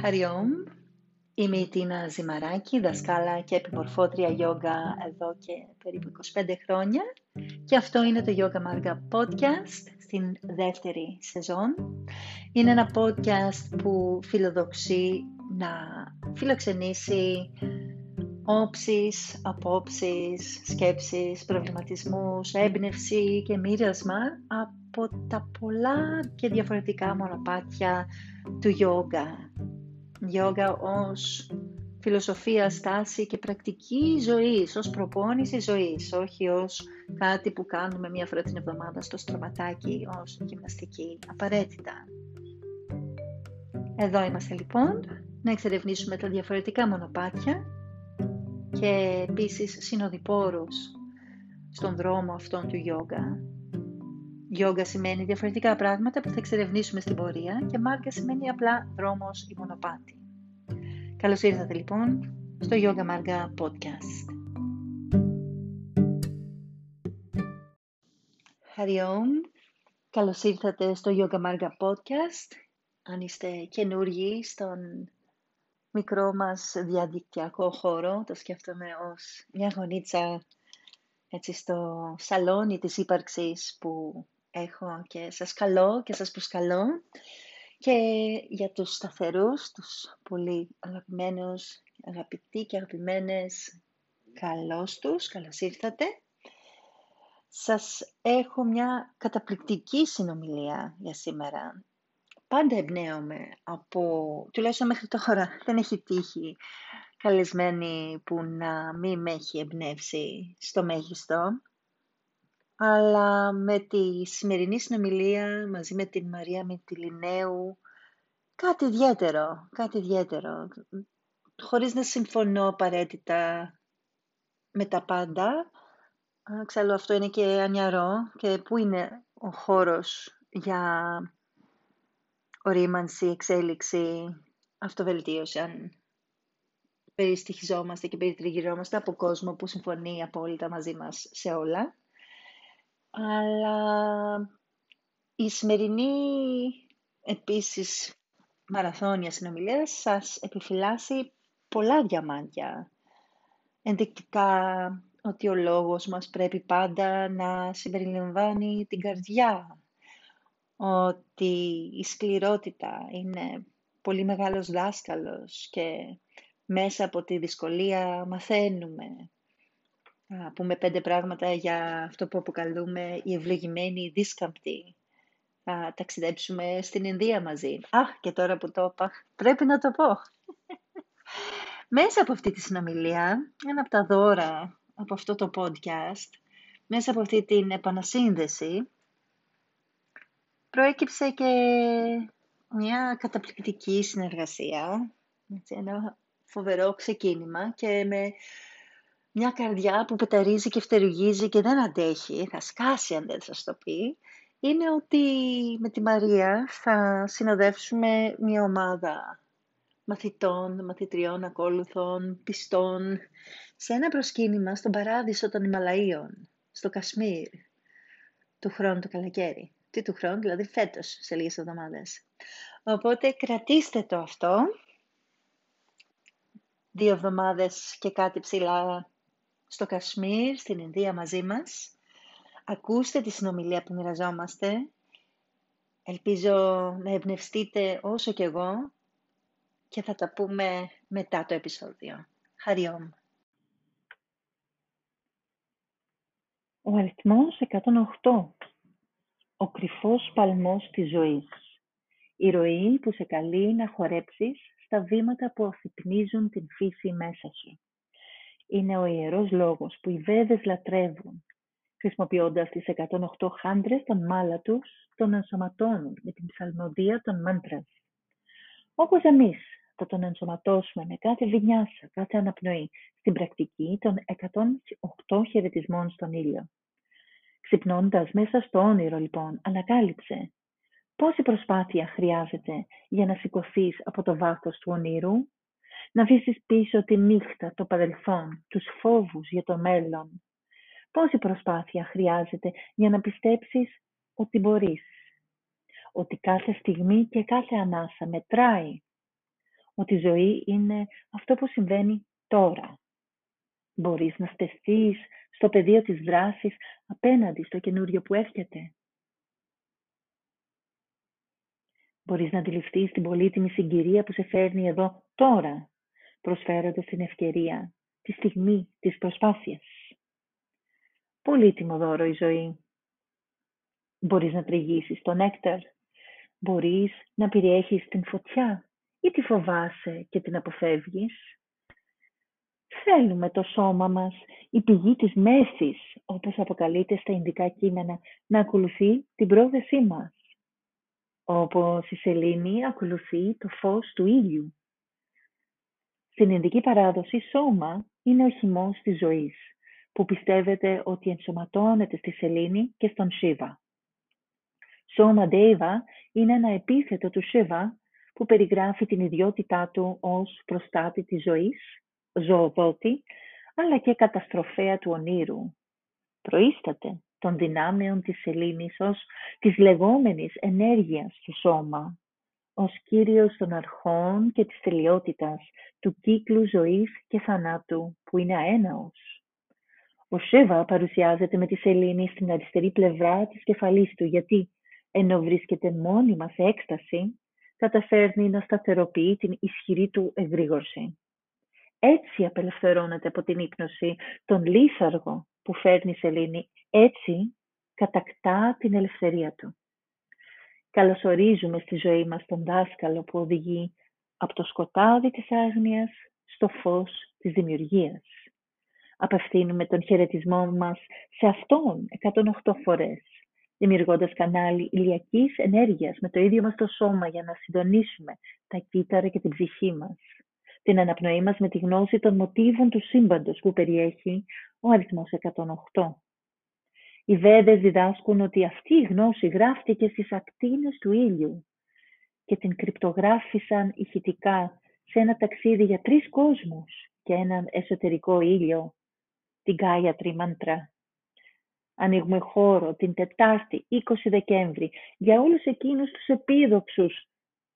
Χαριόμ, είμαι η Τίνα Ζημαράκη, δασκάλα και επιμορφώτρια γιόγκα εδώ και περίπου 25 χρόνια και αυτό είναι το Yoga Marga Podcast στην δεύτερη σεζόν. Είναι ένα podcast που φιλοδοξεί να φιλοξενήσει όψεις, απόψεις, σκέψεις, προβληματισμούς, έμπνευση και μοίρασμα από τα πολλά και διαφορετικά μονοπάτια του γιόγκα. Γιόγκα ως φιλοσοφία, στάση και πρακτική ζωής, ως προπόνηση ζωής, όχι ως κάτι που κάνουμε μία φορά την εβδομάδα στο στρωματάκι, ως γυμναστική απαραίτητα. Εδώ είμαστε λοιπόν, να εξερευνήσουμε τα διαφορετικά μονοπάτια και επίσης συνοδοιπόρους στον δρόμο αυτόν του γιόγκα. Γιόγκα σημαίνει διαφορετικά πράγματα που θα εξερευνήσουμε στην πορεία και μάρκα σημαίνει απλά δρόμος ή μονοπάτι. Καλώς ήρθατε λοιπόν στο Yoga Marga Podcast. Χαριόμ, καλώς ήρθατε στο Yoga Marga Podcast. Αν είστε καινούργοι στον μικρό μας διαδικτυακό χώρο, το σκέφτομαι ως μια γονίτσα έτσι στο σαλόνι της ύπαρξης που έχω και σας καλώ και σας προσκαλώ και για τους σταθερούς, τους πολύ αγαπημένους, αγαπητοί και αγαπημένες, καλώς τους, καλώς ήρθατε. Σας έχω μια καταπληκτική συνομιλία για σήμερα πάντα εμπνέομαι από, τουλάχιστον μέχρι τώρα δεν έχει τύχει καλεσμένη που να μην με έχει εμπνεύσει στο μέγιστο. Αλλά με τη σημερινή συνομιλία μαζί με την Μαρία Μητυλινέου κάτι ιδιαίτερο, κάτι ιδιαίτερο. Χωρίς να συμφωνώ απαραίτητα με τα πάντα. Ξέρω αυτό είναι και ανιαρό και πού είναι ο χώρος για ορίμανση, εξέλιξη, αυτοβελτίωση, αν περιστοιχιζόμαστε και περιτριγυρώμαστε από κόσμο που συμφωνεί απόλυτα μαζί μας σε όλα. Αλλά η σημερινή επίσης μαραθώνια συνομιλίας σας επιφυλάσσει πολλά διαμάντια. Ενδεικτικά ότι ο λόγος μας πρέπει πάντα να συμπεριλαμβάνει την καρδιά, ότι η σκληρότητα είναι πολύ μεγάλος δάσκαλος και μέσα από τη δυσκολία μαθαίνουμε. Α, πούμε πέντε πράγματα για αυτό που αποκαλούμε η ευλογημένη δίσκαμπτη. Θα ταξιδέψουμε στην Ινδία μαζί. Α, και τώρα που το είπα, πρέπει να το πω. μέσα από αυτή τη συνομιλία, ένα από τα δώρα από αυτό το podcast, μέσα από αυτή την επανασύνδεση, προέκυψε και μια καταπληκτική συνεργασία, ένα φοβερό ξεκίνημα και με μια καρδιά που πεταρίζει και φτερουγίζει και δεν αντέχει, θα σκάσει αν δεν σας το πει, είναι ότι με τη Μαρία θα συνοδεύσουμε μια ομάδα μαθητών, μαθητριών, ακόλουθων, πιστών, σε ένα προσκύνημα στον παράδεισο των Ιμαλαίων, στο Κασμίρ, του χρόνου το καλοκαίρι τι του χρόνου, δηλαδή φέτος, σε λίγες εβδομάδες. Οπότε κρατήστε το αυτό, δύο εβδομάδες και κάτι ψηλά στο Κασμίρ, στην Ινδία μαζί μας. Ακούστε τη συνομιλία που μοιραζόμαστε. Ελπίζω να εμπνευστείτε όσο κι εγώ και θα τα πούμε μετά το επεισόδιο. Χαριόμ. Ο αριθμός 108 ο κρυφός παλμός της ζωής. Η ροή που σε καλεί να χορέψεις στα βήματα που αφυπνίζουν την φύση μέσα σου. Είναι ο ιερός λόγος που οι Βέδες λατρεύουν, χρησιμοποιώντας τις 108 χάντρες των μάλα τους, τον ενσωματώνουν με την ψαλμοδία των μάντρας. Όπως εμείς θα τον ενσωματώσουμε με κάθε βινιάσα, κάθε αναπνοή, στην πρακτική των 108 χαιρετισμών στον ήλιο. Ξυπνώντας μέσα στο όνειρο λοιπόν, ανακάλυψε πόση προσπάθεια χρειάζεται για να σηκωθείς από το βάθος του ονείρου, να αφήσεις πίσω τη νύχτα, το παρελθόν, τους φόβους για το μέλλον. Πόση προσπάθεια χρειάζεται για να πιστέψεις ότι μπορείς, ότι κάθε στιγμή και κάθε ανάσα μετράει, ότι η ζωή είναι αυτό που συμβαίνει τώρα. Μπορείς να στεθείς στο πεδίο της δράσης απέναντι στο καινούριο που έρχεται. Μπορείς να αντιληφθείς την πολύτιμη συγκυρία που σε φέρνει εδώ τώρα, προσφέροντας την ευκαιρία, τη στιγμή της προσπάθειας. Πολύτιμο δώρο η ζωή. Μπορείς να τριγύσεις τον νέκταρ. Μπορείς να περιέχεις την φωτιά ή τη φοβάσαι και την αποφεύγεις. Θέλουμε το σώμα μας, η πηγή της μέσης, όπως αποκαλείται στα Ινδικά κείμενα, να ακολουθεί την πρόθεσή μας. Όπως η σελήνη ακολουθεί το φως του ήλιου. Στην Ινδική παράδοση, σώμα είναι ο χυμός της ζωής, που πιστεύετε ότι ενσωματώνεται στη σελήνη και στον Σίβα. Σώμα Ντέιβα είναι ένα επίθετο του Σίβα που περιγράφει την ιδιότητά του ως προστάτη της ζωής, ζωοδότη, αλλά και καταστροφέα του ονείρου. Προείσταται των δυνάμεων της σελήνης ως της λεγόμενης ενέργειας του σώμα, ως κύριος των αρχών και της τελειότητας του κύκλου ζωής και θανάτου που είναι αέναος. Ο Σέβα παρουσιάζεται με τη σελήνη στην αριστερή πλευρά της κεφαλής του γιατί ενώ βρίσκεται μόνιμα σε έκσταση καταφέρνει να σταθεροποιεί την ισχυρή του εγρήγορση. Έτσι απελευθερώνεται από την ύπνωση τον λίθαργο που φέρνει η σελήνη, έτσι κατακτά την ελευθερία του. Καλωσορίζουμε στη ζωή μας τον δάσκαλο που οδηγεί από το σκοτάδι της άγνοιας στο φως της δημιουργίας. Απευθύνουμε τον χαιρετισμό μας σε Αυτόν 108 φορές δημιουργώντας κανάλι ηλιακής ενέργειας με το ίδιο μας το σώμα για να συντονίσουμε τα κύτταρα και την ψυχή μας. Την αναπνοή μας με τη γνώση των μοτίβων του σύμπαντος που περιέχει ο αριθμός 108. Οι Βέδες διδάσκουν ότι αυτή η γνώση γράφτηκε στις ακτίνες του ήλιου και την κρυπτογράφησαν ηχητικά σε ένα ταξίδι για τρεις κόσμους και έναν εσωτερικό ήλιο, την Γκάια Τριμαντρά ανοίγουμε χώρο την Τετάρτη 20 Δεκέμβρη για όλους εκείνους τους επίδοξους,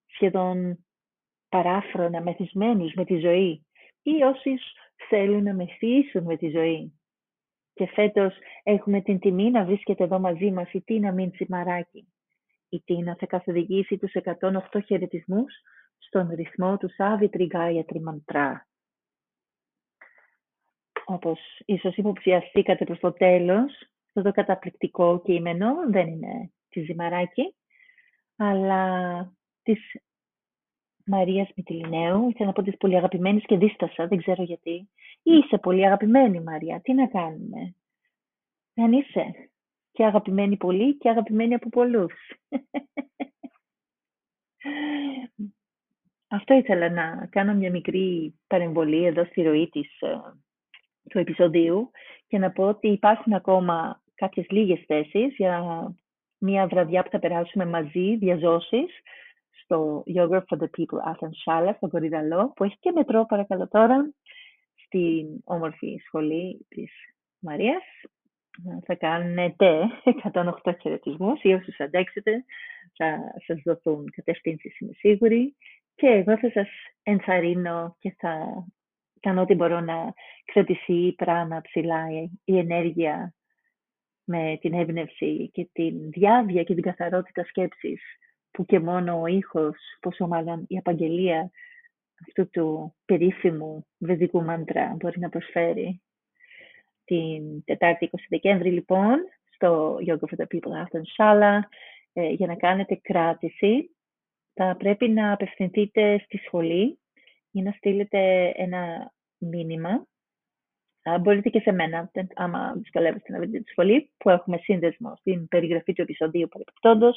σχεδόν παράφρονα μεθυσμένους με τη ζωή ή όσοι θέλουν να μεθύσουν με τη ζωή. Και φέτος έχουμε την τιμή να βρίσκεται εδώ μαζί μας η Τίνα Μίντσι Μαράκη. Η Τίνα θα καθοδηγήσει τους 108 χαιρετισμούς στον ρυθμό του Σάβη Τριγκάια Τριμαντρά. Όπως ίσως υποψιαστήκατε προς το τέλος, αυτό το καταπληκτικό κείμενο δεν είναι τη Ζημαράκη, αλλά της Μαρίας Μητυλινέου, ήθελα να πω της πολύ αγαπημένης και δίστασα, δεν ξέρω γιατί. Είσαι πολύ αγαπημένη Μαρία, τι να κάνουμε; Δεν είσαι και αγαπημένη πολύ και αγαπημένη από πολλούς. Αυτό ήθελα να κάνω μια μικρή παρεμβολή εδώ στη ροή της, ε, του επεισοδίου και να πω ότι υπάρχουν ακόμα κάποιες λίγες θέσεις για μια βραδιά που θα περάσουμε μαζί, διαζώσεις, στο Yoga for the People Athens Shala, στο Κορυδαλό, που έχει και μετρό παρακαλώ τώρα, στην όμορφη σχολή της Μαρίας. Θα κάνετε 108 χαιρετισμούς ή όσους αντέξετε θα σας δοθούν κατευθύνσεις, είμαι σίγουρη. Και εγώ θα σας ενθαρρύνω και θα κάνω ό,τι μπορώ να κρατηθεί πράγμα ψηλά η ενέργεια με την έμπνευση και την διάβια και την καθαρότητα σκέψης που και μόνο ο ήχος, πόσο μάλλον η απαγγελία αυτού του περίφημου βεδικού μάντρα μπορεί να προσφέρει. Την Τετάρτη 20 Δεκέμβρη λοιπόν στο Yoga for the People After Shala ε, για να κάνετε κράτηση θα πρέπει να απευθυνθείτε στη σχολή ή να στείλετε ένα μήνυμα μπορείτε και σε μένα, άμα δυσκολεύεστε να βρείτε τη σχολή, που έχουμε σύνδεσμο στην περιγραφή του επεισοδίου παρεπιπτόντω.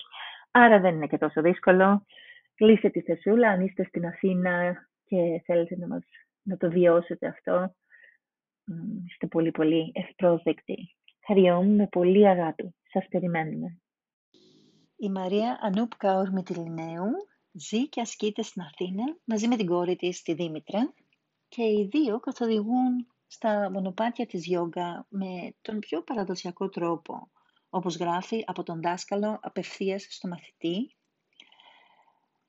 Άρα δεν είναι και τόσο δύσκολο. Κλείστε τη θεσούλα, αν είστε στην Αθήνα και θέλετε να, μας, να το βιώσετε αυτό. Είστε πολύ πολύ ευπρόσδεκτοι. Χαριόμουν με πολύ αγάπη. Σας περιμένουμε. Η Μαρία Ανούπ Κάουρ Μητυλινέου ζει και ασκείται στην Αθήνα μαζί με την κόρη της, τη Δήμητρα, και οι δύο καθοδηγούν στα μονοπάτια της γιόγκα με τον πιο παραδοσιακό τρόπο, όπως γράφει από τον δάσκαλο απευθείας στο μαθητή,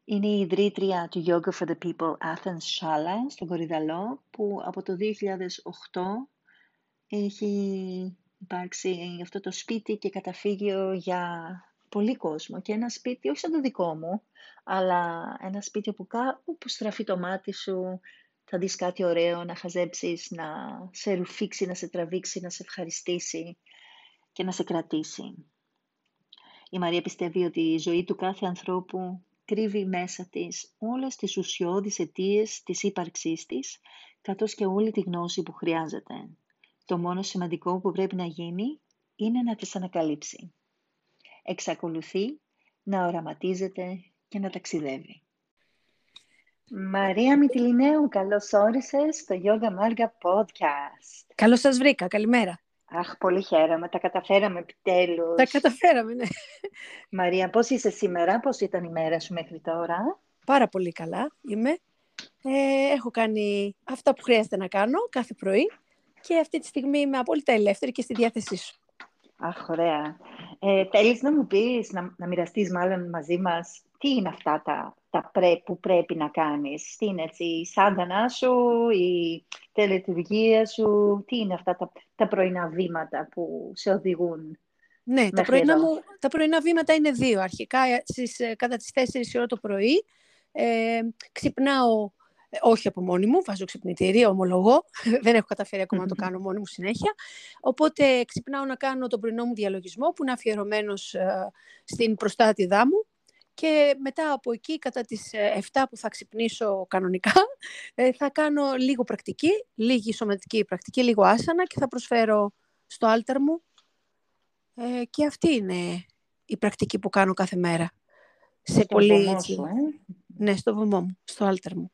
Είναι η ιδρύτρια του Yoga for the People Athens Shala στον Κορυδαλό που από το 2008 έχει υπάρξει αυτό το σπίτι και καταφύγιο για πολύ κόσμο. Και ένα σπίτι, όχι σαν το δικό μου, αλλά ένα σπίτι όπου κάπου στραφεί το μάτι σου, θα δεις κάτι ωραίο να χαζέψεις, να σε ρουφήξει, να σε τραβήξει, να σε ευχαριστήσει και να σε κρατήσει. Η Μαρία πιστεύει ότι η ζωή του κάθε ανθρώπου κρύβει μέσα της όλες τις ουσιώδεις αιτίες της ύπαρξής της, καθώς και όλη τη γνώση που χρειάζεται. Το μόνο σημαντικό που πρέπει να γίνει είναι να τις ανακαλύψει. Εξακολουθεί να οραματίζεται και να ταξιδεύει. Μαρία Μητυλινέου, καλώς όρισες στο Yoga Marga Podcast. Καλώς σας βρήκα, καλημέρα. Αχ, πολύ χαίρομαι, τα καταφέραμε επιτέλους. Τα καταφέραμε, ναι. Μαρία, πώς είσαι σήμερα, πώς ήταν η μέρα σου μέχρι τώρα; Πάρα πολύ καλά είμαι. Ε, έχω κάνει αυτά που χρειάζεται να κάνω κάθε πρωί και αυτή τη στιγμή είμαι απόλυτα ελεύθερη και στη διάθεσή σου. Αχ, ωραία. Ε, θέλεις να μου πεις, να, να μοιραστείς μάλλον μαζί μας, τι είναι αυτά τα, τα πρέ, που πρέπει να κάνεις. Τι είναι έτσι, η σάντανά σου, η τελετουργία σου, τι είναι αυτά τα, τα πρωινά βήματα που σε οδηγούν. Ναι, τα πρωινά, μου, τα πρωινά βήματα είναι δύο. Αρχικά, στις, ε, κατά τις 4 η ώρα το πρωί, ε, ξυπνάω ε, όχι από μόνη μου, βάζω ξυπνητήρια, ομολογώ. Δεν έχω καταφέρει να το κάνω μόνη μου συνέχεια. Οπότε ξυπνάω να κάνω τον πρωινό μου διαλογισμό που είναι αφιερωμένος ε, στην προστάτηδά μου. Και μετά από εκεί, κατά τις 7 που θα ξυπνήσω κανονικά, θα κάνω λίγο πρακτική, λίγη σωματική πρακτική, λίγο άσανα και θα προσφέρω στο άλτερ μου ε, και αυτή είναι η πρακτική που κάνω κάθε μέρα. Σε στο πολύ βωμό Σου, ε; Ναι, στο βωμό μου, στο άλτερ μου.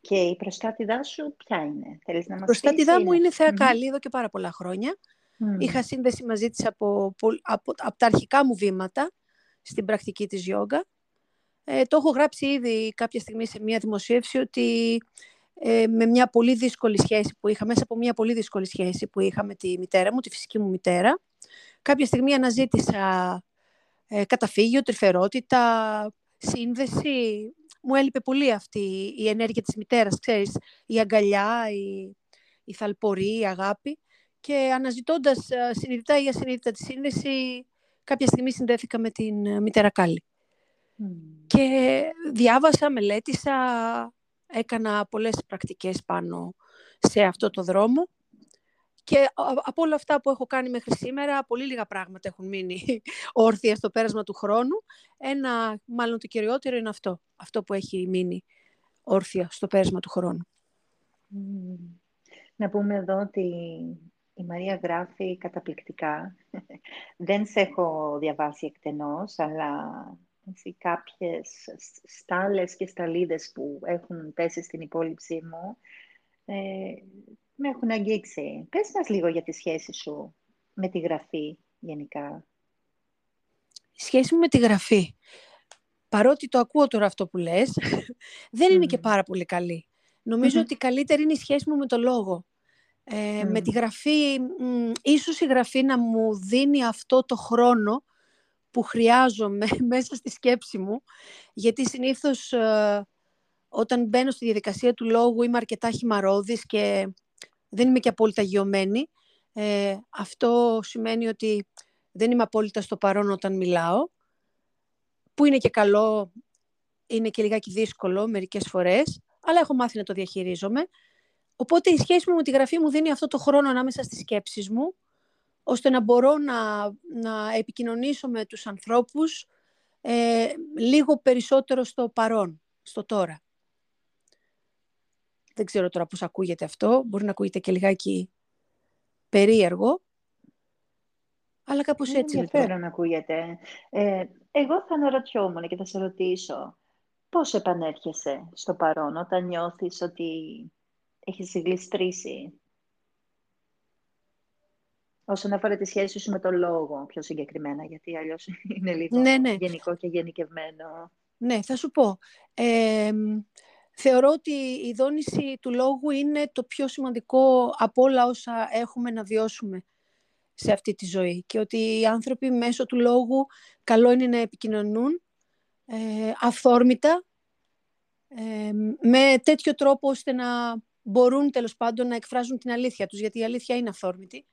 Και η προστάτηδά σου ποια είναι, θέλεις να μας προστάτηδά μου είναι θεα καλή εδώ και πάρα πολλά χρόνια. Είχα σύνδεση μαζί της από, από, από, τα αρχικά μου βήματα στην πρακτική της γιόγκα. Ε, το έχω γράψει ήδη κάποια στιγμή σε μια δημοσίευση ότι ε, με μια πολύ δύσκολη σχέση που είχα, μέσα από μια πολύ δύσκολη σχέση που είχα με τη μητέρα μου, τη φυσική μου μητέρα, Κάποια στιγμή αναζήτησα ε, καταφύγιο, τρυφερότητα, σύνδεση. Μου έλειπε πολύ αυτή η ενέργεια της μητέρας, ξέρεις, η αγκαλιά, η, η θαλπορή, η αγάπη. Και αναζητώντας ε, συνειδητά ή ασυνείδητα τη σύνδεση, κάποια στιγμή συνδέθηκα με την ε, μητέρα Κάλλη. Και διάβασα, μελέτησα, έκανα πολλές πρακτικές πάνω σε αυτό το δρόμο και από όλα αυτά που έχω κάνει μέχρι σήμερα, πολύ λίγα πράγματα έχουν μείνει όρθια στο πέρασμα του χρόνου. Ένα, μάλλον το κυριότερο, είναι αυτό. Αυτό που έχει μείνει όρθια στο πέρασμα του χρόνου. Να πούμε εδώ ότι η Μαρία γράφει καταπληκτικά. Δεν σε έχω διαβάσει εκτενώς, αλλά έτσι, κάποιες στάλες και σταλίδες που έχουν πέσει στην υπόλοιψή μου ε, με έχουν αγγίξει. Πες μας λίγο για τη σχέση σου με τη γραφή γενικά. Η σχέση μου με τη γραφή. Παρότι το ακούω τώρα αυτό που λες, δεν είναι και πάρα πολύ καλή. Νομίζω ότι καλύτερη είναι η σχέση μου με το λόγο. Ε, Με τη γραφή, μ, ίσως η γραφή να μου δίνει αυτό το χρόνο που χρειάζομαι μέσα στη σκέψη μου, γιατί συνήθως ε, όταν μπαίνω στη διαδικασία του λόγου είμαι αρκετά χυμαρόδης και δεν είμαι και απόλυτα γιωμένη. Ε, αυτό σημαίνει ότι δεν είμαι απόλυτα στο παρόν όταν μιλάω, που είναι και καλό, είναι και λιγάκι δύσκολο μερικές φορές, αλλά έχω μάθει να το διαχειρίζομαι. Οπότε η σχέση μου με τη γραφή μου δίνει αυτό το χρόνο ανάμεσα στις σκέψεις μου, ώστε να μπορώ να, να επικοινωνήσω με τους ανθρώπους ε, λίγο περισσότερο στο παρόν, στο τώρα. Δεν ξέρω τώρα πώς ακούγεται αυτό. Μπορεί να ακούγεται και λιγάκι περίεργο. Αλλά κάπως έτσι. Ενδιαφέρον να ακούγεται. Ε, εγώ θα αναρωτιόμουν και θα σε ρωτήσω. Πώς επανέρχεσαι στο παρόν όταν νιώθεις ότι έχεις γλιστρήσει όσον αφορά τη σχέση σου με το λόγο πιο συγκεκριμένα, γιατί αλλιώς είναι λίγο ναι, ναι. γενικό και γενικευμένο. Ναι, θα σου πω. Ε, Θεωρώ ότι η δόνηση του λόγου είναι το πιο σημαντικό από όλα όσα έχουμε να βιώσουμε σε αυτή τη ζωή και ότι οι άνθρωποι μέσω του λόγου καλό είναι να επικοινωνούν ε, αυθόρμητα, ε, με τέτοιο τρόπο ώστε να μπορούν τέλος πάντων να εκφράζουν την αλήθεια τους, γιατί η αλήθεια είναι αυθόρμητη.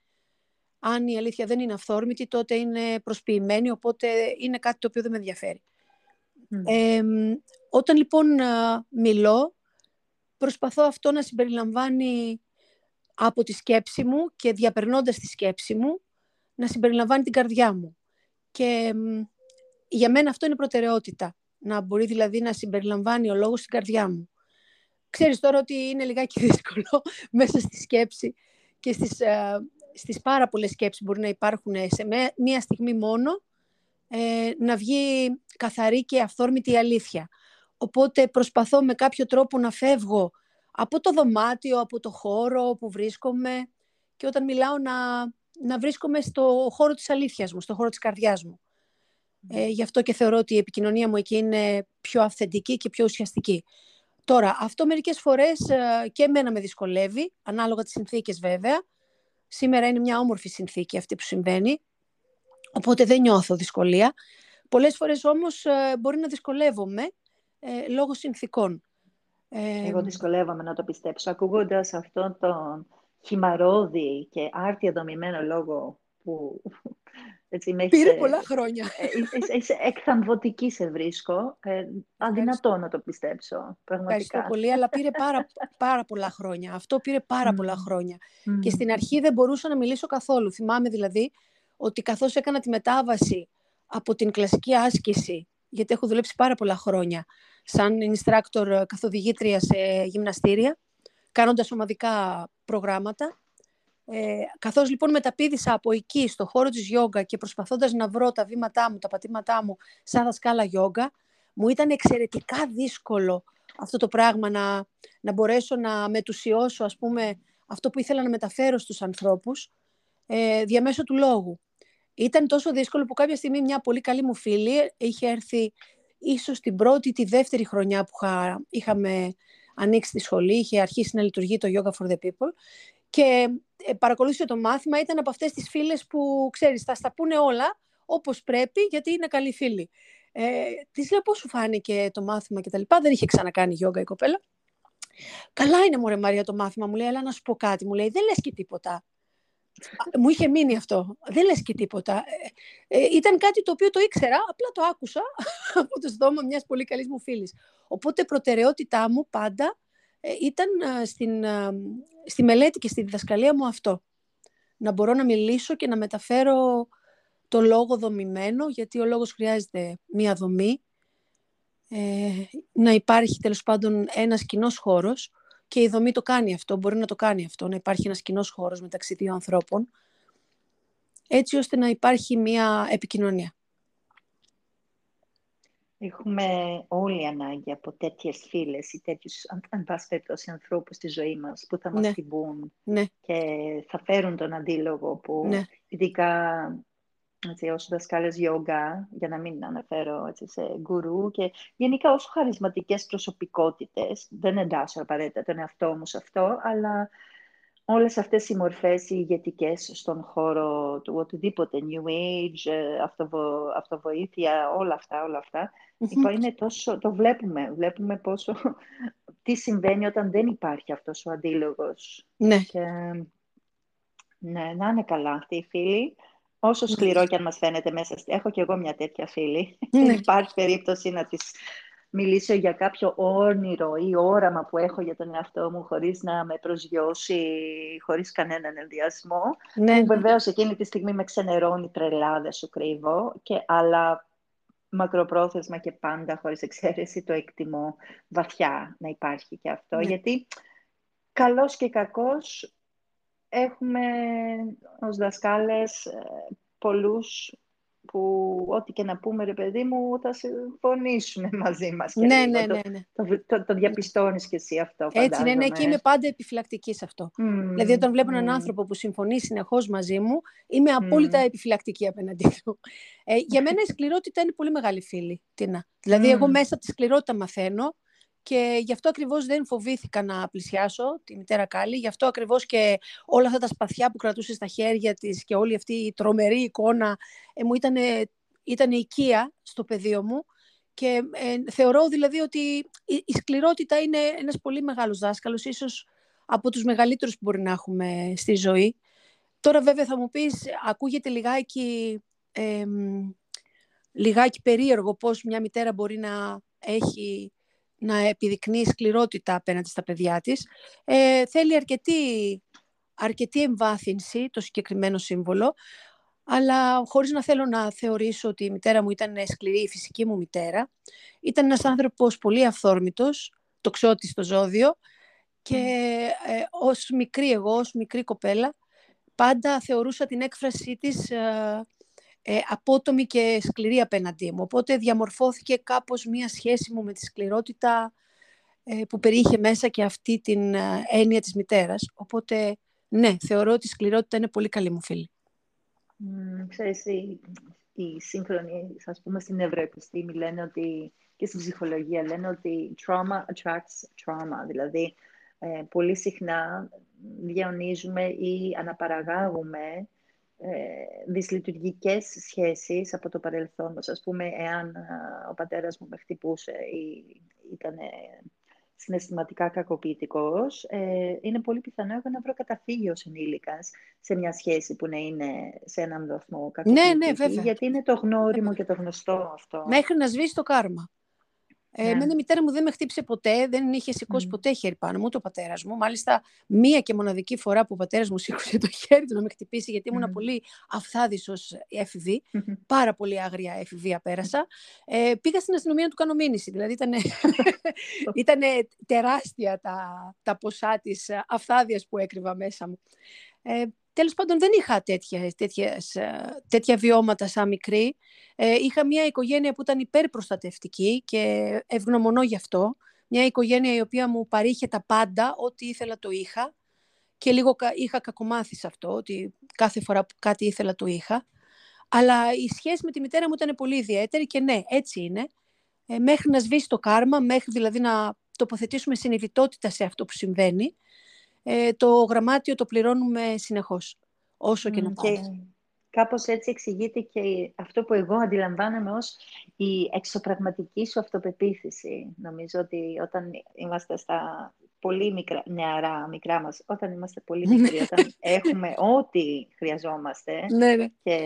Αν η αλήθεια δεν είναι αυθόρμητη, τότε είναι προσποιημένη, οπότε είναι κάτι το οποίο δεν με ενδιαφέρει. όταν λοιπόν μιλώ, προσπαθώ αυτό να συμπεριλαμβάνει από τη σκέψη μου και διαπερνώντας τη σκέψη μου, να συμπεριλαμβάνει την καρδιά μου. Και για μένα αυτό είναι προτεραιότητα. Να μπορεί δηλαδή να συμπεριλαμβάνει ο λόγος στην καρδιά μου. Ξέρεις τώρα ότι είναι λιγάκι δύσκολο μέσα στη σκέψη και στις, ε, στις πάρα πολλές σκέψεις μπορεί να υπάρχουν σε μία στιγμή μόνο ε, να βγει καθαρή και αυθόρμητη αλήθεια. Οπότε προσπαθώ με κάποιο τρόπο να φεύγω από το δωμάτιο, από το χώρο που βρίσκομαι και όταν μιλάω να, να βρίσκομαι στο χώρο της αλήθειας μου, στο χώρο της καρδιάς μου. Ε, γι' αυτό και θεωρώ ότι η επικοινωνία μου εκεί είναι πιο αυθεντική και πιο ουσιαστική. Τώρα, αυτό μερικές φορές ε, και εμένα με δυσκολεύει, ανάλογα τις συνθήκες βέβαια. Σήμερα είναι μια όμορφη συνθήκη αυτή που συμβαίνει, οπότε δεν νιώθω δυσκολία. Πολλές φορές όμως ε, μπορεί να δυσκολεύομαι ε, λόγω συνθήκων. Εγώ δυσκολεύομαι να το πιστέψω. Ακούγοντας αυτόν τον χυμαρόδι και άρτια δομημένο λόγο που έτσι, Πήρε πολλά χρόνια. Ε, είσαι εκθαμβωτική σε βρίσκω. Ε, αδυνατό να το πιστέψω. Πραγματικά. Ευχαριστώ πολύ, αλλά πήρε πάρα, πάρα πολλά χρόνια. Αυτό πήρε πάρα πολλά χρόνια. Και στην αρχή δεν μπορούσα να μιλήσω καθόλου. Θυμάμαι δηλαδή ότι καθώς έκανα τη μετάβαση από την κλασική άσκηση, γιατί έχω δουλέψει πάρα πολλά χρόνια, σαν instructor καθοδηγήτρια σε γυμναστήρια, κάνοντας ομαδικά προγράμματα, ε, καθώς λοιπόν μεταπίδησα από εκεί στο χώρο της γιόγκα και προσπαθώντας να βρω τα βήματά μου, τα πατήματά μου σαν δασκάλα γιόγκα, μου ήταν εξαιρετικά δύσκολο αυτό το πράγμα να, να μπορέσω να μετουσιώσω ας πούμε αυτό που ήθελα να μεταφέρω στους ανθρώπους ε, διαμέσω του λόγου. Ήταν τόσο δύσκολο που κάποια στιγμή μια πολύ καλή μου φίλη είχε έρθει ίσως την πρώτη, τη δεύτερη χρονιά που είχαμε ανοίξει τη σχολή, είχε αρχίσει να λειτουργεί το Yoga for the People και ε, παρακολούθησε το μάθημα, ήταν από αυτές τις φίλες που, ξέρεις, θα στα πούνε όλα όπως πρέπει, γιατί είναι καλή φίλη. Ε, της λέω πώς σου φάνηκε το μάθημα και τα λοιπά. Δεν είχε ξανακάνει γιόγκα η κοπέλα. Καλά είναι μωρέ Μαρία το μάθημα, μου λέει, αλλά να σου πω κάτι. Μου λέει, δεν λες και τίποτα. Μου είχε μείνει αυτό. Δεν λες και τίποτα. Ε, ε, ήταν κάτι το οποίο το ήξερα, απλά το άκουσα από το στόμα μιας πολύ καλής μου φίλης. Οπότε προτεραιότητά μου πάντα ε, ήταν στην, στη μελέτη και στη διδασκαλία μου αυτό. Να μπορώ να μιλήσω και να μεταφέρω το λόγο δομημένο, γιατί ο λόγος χρειάζεται μία δομή, ε, να υπάρχει τέλος πάντων ένας κοινός χώρος και η δομή το κάνει αυτό, μπορεί να το κάνει αυτό, να υπάρχει ένας κοινός χώρος μεταξύ δύο ανθρώπων, έτσι ώστε να υπάρχει μία επικοινωνία. Έχουμε όλοι ανάγκη από τέτοιες φίλες ή τέτοιους, αν πάση περιπτώσει, ανθρώπους στη ζωή μας που θα μας ναι. ναι. και θα φέρουν τον αντίλογο που ναι. ειδικά έτσι, ως δασκάλες γιόγκα, για να μην αναφέρω έτσι, σε γκουρού και γενικά όσο χαρισματικές προσωπικότητες, δεν εντάσσω απαραίτητα τον εαυτό μου σε αυτό, αλλά όλες αυτές οι μορφές οι ηγετικές στον χώρο του οτιδήποτε, New Age, ε, αυτοβο, αυτοβοήθεια, όλα αυτά, όλα αυτά, mm-hmm. είναι τόσο, το βλέπουμε, βλέπουμε πόσο, τι συμβαίνει όταν δεν υπάρχει αυτός ο αντίλογος. Ναι. Και, ναι, να είναι καλά αυτοί οι φίλοι. Όσο σκληρό και αν μας φαίνεται μέσα, έχω και εγώ μια τέτοια φίλη. Δεν ναι. υπάρχει περίπτωση να τις μιλήσω για κάποιο όνειρο ή όραμα που έχω για τον εαυτό μου χωρίς να με προσγειώσει, χωρίς κανέναν ενδιασμό. Ναι. Που βεβαίως εκείνη τη στιγμή με ξενερώνει τρελά, δεν σου κρύβω, και, αλλά μακροπρόθεσμα και πάντα χωρίς εξαίρεση το εκτιμώ βαθιά να υπάρχει και αυτό. Ναι. Γιατί καλός και κακός έχουμε ως δασκάλες ε, πολλούς που ό,τι και να πούμε ρε παιδί μου θα συμφωνήσουν μαζί μας. Ναι, ναι, ναι, ναι. Το, το, το διαπιστώνεις και εσύ αυτό φαντάζομαι. Έτσι, ναι, ναι, και είμαι πάντα επιφυλακτική σε αυτό. Mm, δηλαδή όταν βλέπω mm. έναν άνθρωπο που συμφωνεί συνεχώς μαζί μου, είμαι απόλυτα mm. επιφυλακτική απέναντί του. Ε, για μένα η σκληρότητα είναι πολύ μεγάλη φίλη, Τίνα. Δηλαδή εγώ μέσα από τη σκληρότητα μαθαίνω και γι' αυτό ακριβώς δεν φοβήθηκα να πλησιάσω τη μητέρα Κάλλη, γι' αυτό ακριβώς και όλα αυτά τα σπαθιά που κρατούσε στα χέρια της και όλη αυτή η τρομερή εικόνα ε, μου ήταν, ήταν οικία στο πεδίο μου Και ε, θεωρώ δηλαδή ότι η, η σκληρότητα είναι ένας πολύ μεγάλος δάσκαλος, ίσως από τους μεγαλύτερους που μπορεί να έχουμε στη ζωή. Τώρα βέβαια θα μου πεις, ακούγεται λιγάκι, ε, λιγάκι περίεργο πώς μια μητέρα μπορεί να έχει να επιδεικνύει σκληρότητα απέναντι στα παιδιά της. Ε, θέλει αρκετή, αρκετή εμβάθυνση το συγκεκριμένο σύμβολο, αλλά χωρίς να θέλω να θεωρήσω ότι η μητέρα μου ήταν σκληρή, η φυσική μου μητέρα. Ήταν ένας άνθρωπος πολύ αυθόρμητος, το ξότι στο ζώδιο και ε, ως μικρή εγώ, ως μικρή κοπέλα, πάντα θεωρούσα την έκφρασή της ε, ε, απότομη και σκληρή απέναντί μου. Οπότε διαμορφώθηκε κάπως μία σχέση μου με τη σκληρότητα ε, που περιείχε μέσα και αυτή την ε, έννοια της μητέρας. Οπότε, ναι, θεωρώ ότι η σκληρότητα είναι πολύ καλή μου φίλη. Mm, ξέρεις, οι, οι σύγχρονοι, ας πούμε, στην ευρωεπιστήμη λένε ότι και στην ψυχολογία λένε ότι trauma attracts trauma, δηλαδή ε, πολύ συχνά διαονίζουμε ή αναπαραγάγουμε ε, δυσλειτουργικές σχέσεις από το παρελθόν μας. Ας πούμε, εάν ο πατέρας μου με χτυπούσε ή ήταν συναισθηματικά κακοποιητικός, ε, είναι πολύ πιθανό εγώ να βρω καταφύγιο ως ενήλικας σε μια σχέση που να είναι σε έναν βαθμό κακοποιητική. Ναι, ναι, βέβαια. Γιατί είναι το γνώριμο και το γνωστό αυτό. Μέχρι να σβήσει το κάρμα. Ε, ναι. Εμένα η μητέρα μου δεν με χτύπησε ποτέ, δεν είχε σηκώσει ποτέ χέρι πάνω μου, το πατέρας μου. Μάλιστα, μία και μοναδική φορά που ο πατέρας μου σήκωσε το χέρι του να με χτυπήσει, γιατί ήμουν πολύ αυθάδης ως εφηβή. Πάρα πολύ άγρια εφηβεία πέρασα. Ε, πήγα στην αστυνομία να του κάνω μήνυση. Δηλαδή, ήταν τεράστια τα, τα ποσά της αυθάδεια που έκρυβα μέσα μου. Ε, Τέλος πάντων δεν είχα τέτοια, τέτοιες, ε, τέτοια βιώματα σαν μικρή. Ε, είχα μια οικογένεια που ήταν υπερπροστατευτική και ευγνωμονώ γι' αυτό. Μια οικογένεια η οποία μου παρήχε τα πάντα, ό,τι ήθελα το είχα. Και λίγο είχα κακομάθει σε αυτό, ότι κάθε φορά που κάτι ήθελα το είχα. Αλλά η σχέση με τη μητέρα μου ήταν πολύ ιδιαίτερη και ναι, έτσι είναι. Ε, μέχρι να σβήσει το κάρμα, μέχρι δηλαδή να τοποθετήσουμε συνειδητότητα σε αυτό που συμβαίνει ε, το γραμμάτιο το πληρώνουμε συνεχώς, όσο και να πάει. κάπως έτσι εξηγείται και αυτό που εγώ αντιλαμβάνομαι ως η εξωπραγματική σου αυτοπεποίθηση. Νομίζω ότι όταν είμαστε στα πολύ μικρά, νεαρά, μικρά μας, όταν είμαστε πολύ μικροί, όταν έχουμε ό,τι χρειαζόμαστε ναι, ναι. και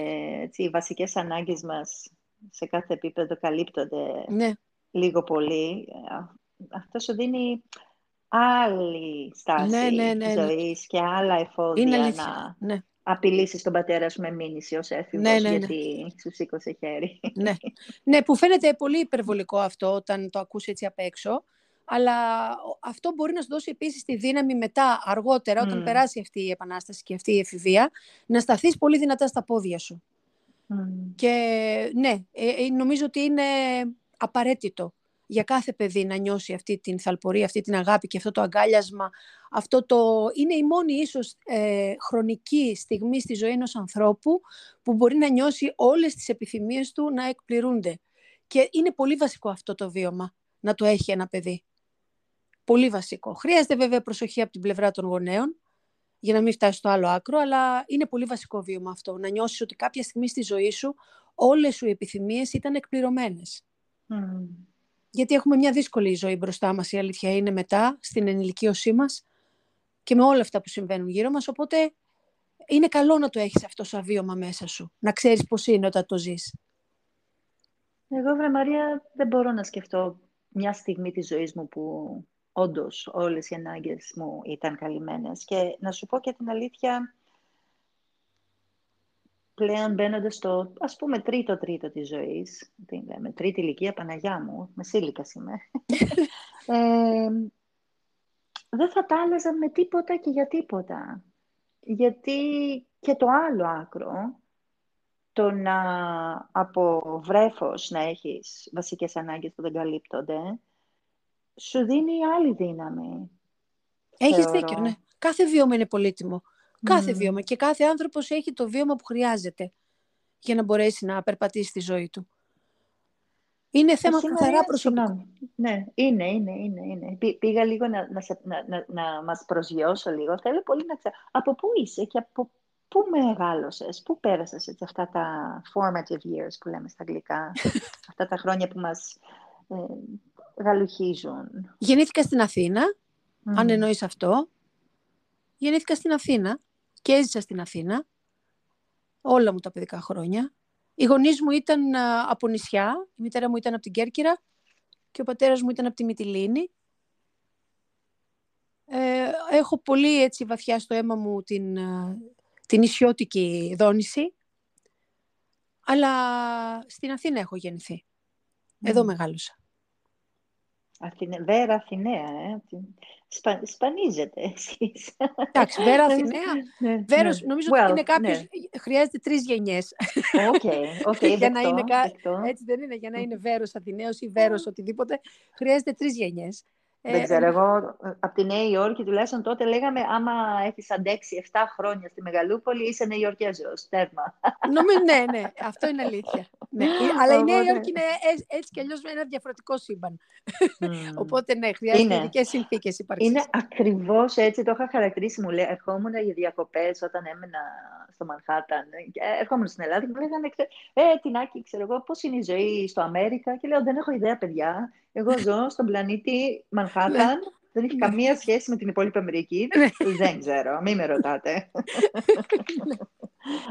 έτσι, οι βασικές ανάγκες μας σε κάθε επίπεδο καλύπτονται ναι. λίγο πολύ, ε, αυτό σου δίνει άλλη στάση ναι, ναι, ναι, ναι. ζωής και άλλα εφόδια να ναι. απειλήσεις τον πατέρα σου με μήνυση ως έφηβος ναι, ναι, γιατί σου σήκωσε χέρι. Ναι. ναι, που φαίνεται πολύ υπερβολικό αυτό όταν το ακούσει έτσι απ' έξω. Αλλά αυτό μπορεί να σου δώσει επίσης τη δύναμη μετά, αργότερα, όταν περάσει αυτή η επανάσταση και αυτή η εφηβεία, να σταθείς πολύ δυνατά στα πόδια σου. Και ναι, ε, ε, νομίζω ότι είναι απαραίτητο για κάθε παιδί να νιώσει αυτή την θαλπορία, αυτή την αγάπη και αυτό το αγκάλιασμα. Αυτό το... Είναι η μόνη ίσως ε, χρονική στιγμή στη ζωή ενός ανθρώπου που μπορεί να νιώσει όλες τις επιθυμίες του να εκπληρούνται. Και είναι πολύ βασικό αυτό το βίωμα να το έχει ένα παιδί. Πολύ βασικό. Χρειάζεται βέβαια προσοχή από την πλευρά των γονέων για να μην φτάσει στο άλλο άκρο, αλλά είναι πολύ βασικό βίωμα αυτό. Να νιώσεις ότι κάποια στιγμή στη ζωή σου όλες σου οι επιθυμίες ήταν εκπληρωμένες. Γιατί έχουμε μια δύσκολη ζωή μπροστά μας, η αλήθεια είναι μετά, στην ενηλικίωσή μας και με όλα αυτά που συμβαίνουν γύρω μας, οπότε είναι καλό να το έχεις αυτό σαν βίωμα μέσα σου, να ξέρεις πώς είναι όταν το ζεις. Εγώ, βρε Μαρία, δεν μπορώ να σκεφτώ μια στιγμή της ζωής μου που όντως όλες οι ανάγκες μου ήταν καλυμμένες. Και να σου πω και την αλήθεια, πλέον μπαίνοντας στο, ας πούμε, τρίτο-τρίτο της ζωής, τι λέμε, τρίτη ηλικία, Παναγιά μου, μεσήλικας είμαι, ε, δεν θα τα άλλαζα με τίποτα και για τίποτα. Γιατί και το άλλο άκρο, το να από βρέφος να έχεις βασικές ανάγκες που δεν καλύπτονται, σου δίνει άλλη δύναμη. Έχεις δίκιο, ναι. Κάθε βίωμα είναι πολύτιμο. Κάθε βίωμα. Και κάθε άνθρωπος έχει το βίωμα που χρειάζεται για να μπορέσει να περπατήσει τη ζωή του. Είναι θέμα καθαρά προσωπικό. Ναι, είναι, είναι, είναι. είναι. Πήγα λίγο να, να, να, να, μας προσγειώσω λίγο. Θέλω πολύ να ξέρω από πού είσαι και από πού μεγάλωσες, πού πέρασες έτσι, αυτά τα formative years που λέμε στα αγγλικά, αυτά τα χρόνια που μας ε, γαλουχίζουν. Γεννήθηκα στην Αθήνα, αν εννοείς αυτό. Γεννήθηκα στην Αθήνα και έζησα στην Αθήνα όλα μου τα παιδικά χρόνια. Οι γονείς μου ήταν από νησιά, η μητέρα μου ήταν από την Κέρκυρα και ο πατέρας μου ήταν από τη Μυτιλίνη. Ε, έχω πολύ έτσι βαθιά στο αίμα μου την, την νησιώτικη δόνηση, αλλά στην Αθήνα έχω γεννηθεί. Εδώ μεγάλωσα. Αθηνε... Βέρα Αθηναία, ε. Σπα... σπανίζετε εσείς. Εντάξει, Βέρα Αθηναία. ναι, Βέρος, ναι. νομίζω well, ότι είναι κάποιος, ναι. χρειάζεται τρεις γενιές. Okay, okay, για να είναι Έτσι δεν είναι, για να είναι Βέρος Αθηναίος ή Βέρος οτιδήποτε, χρειάζεται τρεις γενιές. Δεν ε, ξέρω, εγώ από τη Νέα Υόρκη τουλάχιστον τότε λέγαμε άμα έχεις αντέξει 7 χρόνια στη Μεγαλούπολη είσαι Νεϊορκέζο. Τέρμα. Νομίζω, ναι, ναι, αυτό είναι αλήθεια. ναι. Αλλά η Νέα Υόρκη είναι έτσι κι αλλιώς ένα διαφορετικό σύμπαν. Οπότε ναι, χρειάζεται ειδικές συνθήκες ύπαρξη. Είναι ακριβώς έτσι. Το είχα χαρακτηρίσει. Μου λέει, ερχόμουν για διακοπές όταν έμενα στο Μανχάταν. Ερχόμουν στην Ελλάδα και μου λέγανε, Ε, την Άκη, ξέρω εγώ, πώς είναι η ζωή στο Αμέρικα. Και λέω, Δεν έχω ιδέα, παιδιά. Εγώ ζω στον πλανήτη Μανχάταν. Ναι. Δεν έχει καμία σχέση με την υπόλοιπη Αμερική. Ναι. Δεν ξέρω. Μην με ρωτάτε.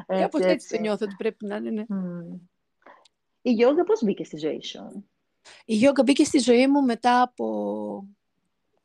Κάπως έτσι το νιώθω ότι πρέπει να είναι. Ναι. Η γιόγκα πώς μπήκε στη ζωή σου; Η γιόγκα μπήκε στη ζωή μου μετά από...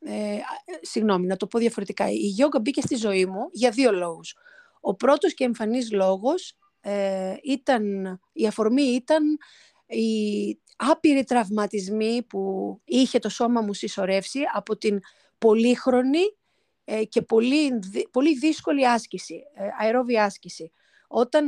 Ε, συγγνώμη, να το πω διαφορετικά. Η γιόγκα μπήκε στη ζωή μου για δύο λόγους. Ο πρώτος και εμφανής λόγος ε, ήταν, η αφορμή ήταν οι άπειροι τραυματισμοί που είχε το σώμα μου συσσωρεύσει από την πολύχρονη ε, και πολύ, πολύ δύσκολη άσκηση, ε, αερόβη άσκηση. Όταν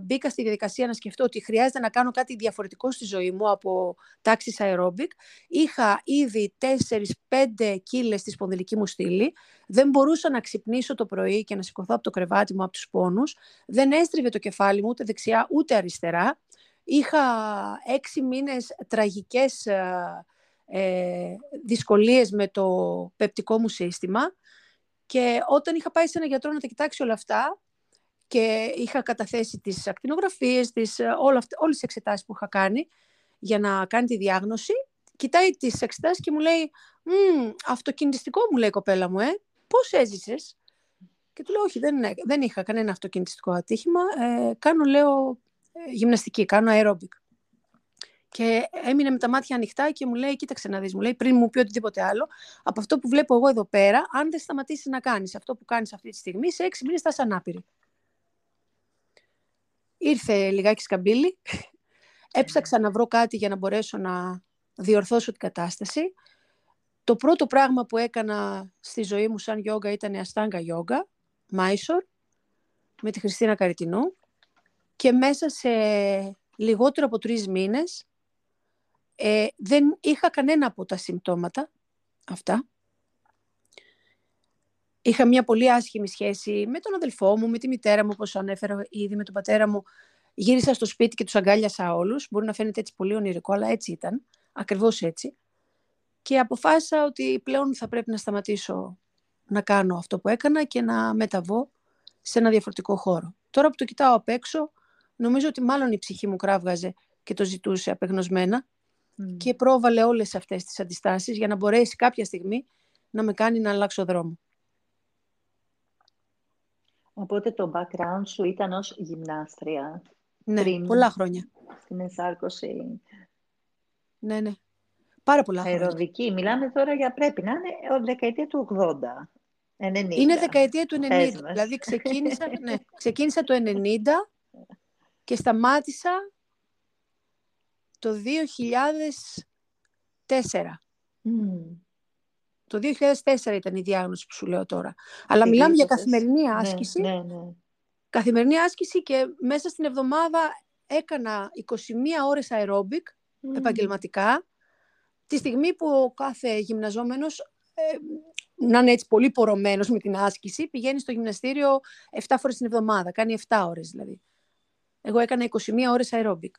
μπήκα στη διαδικασία να σκεφτώ ότι χρειάζεται να κάνω κάτι διαφορετικό στη ζωή μου από τάξεις αερόμπικ, είχα ήδη 4-5 κύλες στη σπονδυλική μου στήλη, δεν μπορούσα να ξυπνήσω το πρωί και να σηκωθώ από το κρεβάτι μου από τους πόνους, δεν έστριβε το κεφάλι μου ούτε δεξιά ούτε αριστερά, Είχα έξι μήνες τραγικές ε, ε, δυσκολίες με το πεπτικό μου σύστημα και όταν είχα πάει σε ένα γιατρό να τα κοιτάξει όλα αυτά και είχα καταθέσει τις ακτινογραφίες, τις, ε, όλα αυτά, όλες τις εξετάσεις που είχα κάνει για να κάνει τη διάγνωση, κοιτάει τις εξετάσεις και μου λέει «Αυτοκινητιστικό μου λέει η κοπέλα μου, ε, πώς έζησες» και του λέω «Όχι, δεν, δεν είχα κανένα αυτοκινητιστικό ατύχημα, ε, κάνω λέω γυμναστική, κάνω αερόμπικ. Και έμεινε με τα μάτια ανοιχτά και μου λέει, κοίταξε να δεις, μου λέει, πριν μου πει οτιδήποτε άλλο, από αυτό που βλέπω εγώ εδώ πέρα, αν δεν σταματήσεις να κάνεις αυτό που κάνεις αυτή τη στιγμή, σε έξι μήνες θα είσαι ανάπηρη. Ήρθε λιγάκι σκαμπίλι, έψαξα να βρω κάτι για να μπορέσω να διορθώσω την κατάσταση. Το πρώτο πράγμα που έκανα στη ζωή μου σαν γιόγκα ήταν η αστάγκα γιόγκα, Μάισορ, με τη Χριστίνα Καριτινού και μέσα σε λιγότερο από τρεις μήνες ε, δεν είχα κανένα από τα συμπτώματα αυτά. Είχα μια πολύ άσχημη σχέση με τον αδελφό μου, με τη μητέρα μου, όπως ανέφερα ήδη, με τον πατέρα μου. Γύρισα στο σπίτι και τους αγκάλιασα όλους. Μπορεί να φαίνεται έτσι πολύ ονειρικό, αλλά έτσι ήταν. Ακριβώς έτσι. Και αποφάσισα ότι πλέον θα πρέπει να σταματήσω να κάνω αυτό που έκανα και να μεταβώ σε ένα διαφορετικό χώρο. Τώρα που το κοιτάω απ' έξω, νομίζω ότι μάλλον η ψυχή μου κράβγαζε και το ζητούσε απεγνωσμένα και πρόβαλε όλες αυτές τις αντιστάσεις για να μπορέσει κάποια στιγμή να με κάνει να αλλάξω δρόμο. Οπότε το background σου ήταν ως γυμνάστρια. Ναι, πριν πολλά χρόνια. Στην ενσάρκωση. Ναι, ναι. Πάρα πολλά χρόνια. Αεροδική. Μιλάμε τώρα για πρέπει να είναι δεκαετία του 80. 90. Είναι δεκαετία του 90. Δηλαδή ξεκίνησα, ναι, ξεκίνησα το 90 και σταμάτησα το 2004. Το 2004 ήταν η διάγνωση που σου λέω τώρα. Αλλά μιλάμε για καθημερινή ναι, άσκηση. Ναι, ναι, Καθημερινή άσκηση και μέσα στην εβδομάδα έκανα 21 ώρες αερόμπικ επαγγελματικά. Τη στιγμή που ο κάθε γυμναζόμενος ε, να είναι έτσι πολύ πορωμένος με την άσκηση, πηγαίνει στο γυμναστήριο 7 φορές την εβδομάδα, κάνει 7 ώρες δηλαδή. Εγώ έκανα 21 ώρες αερόμπικ.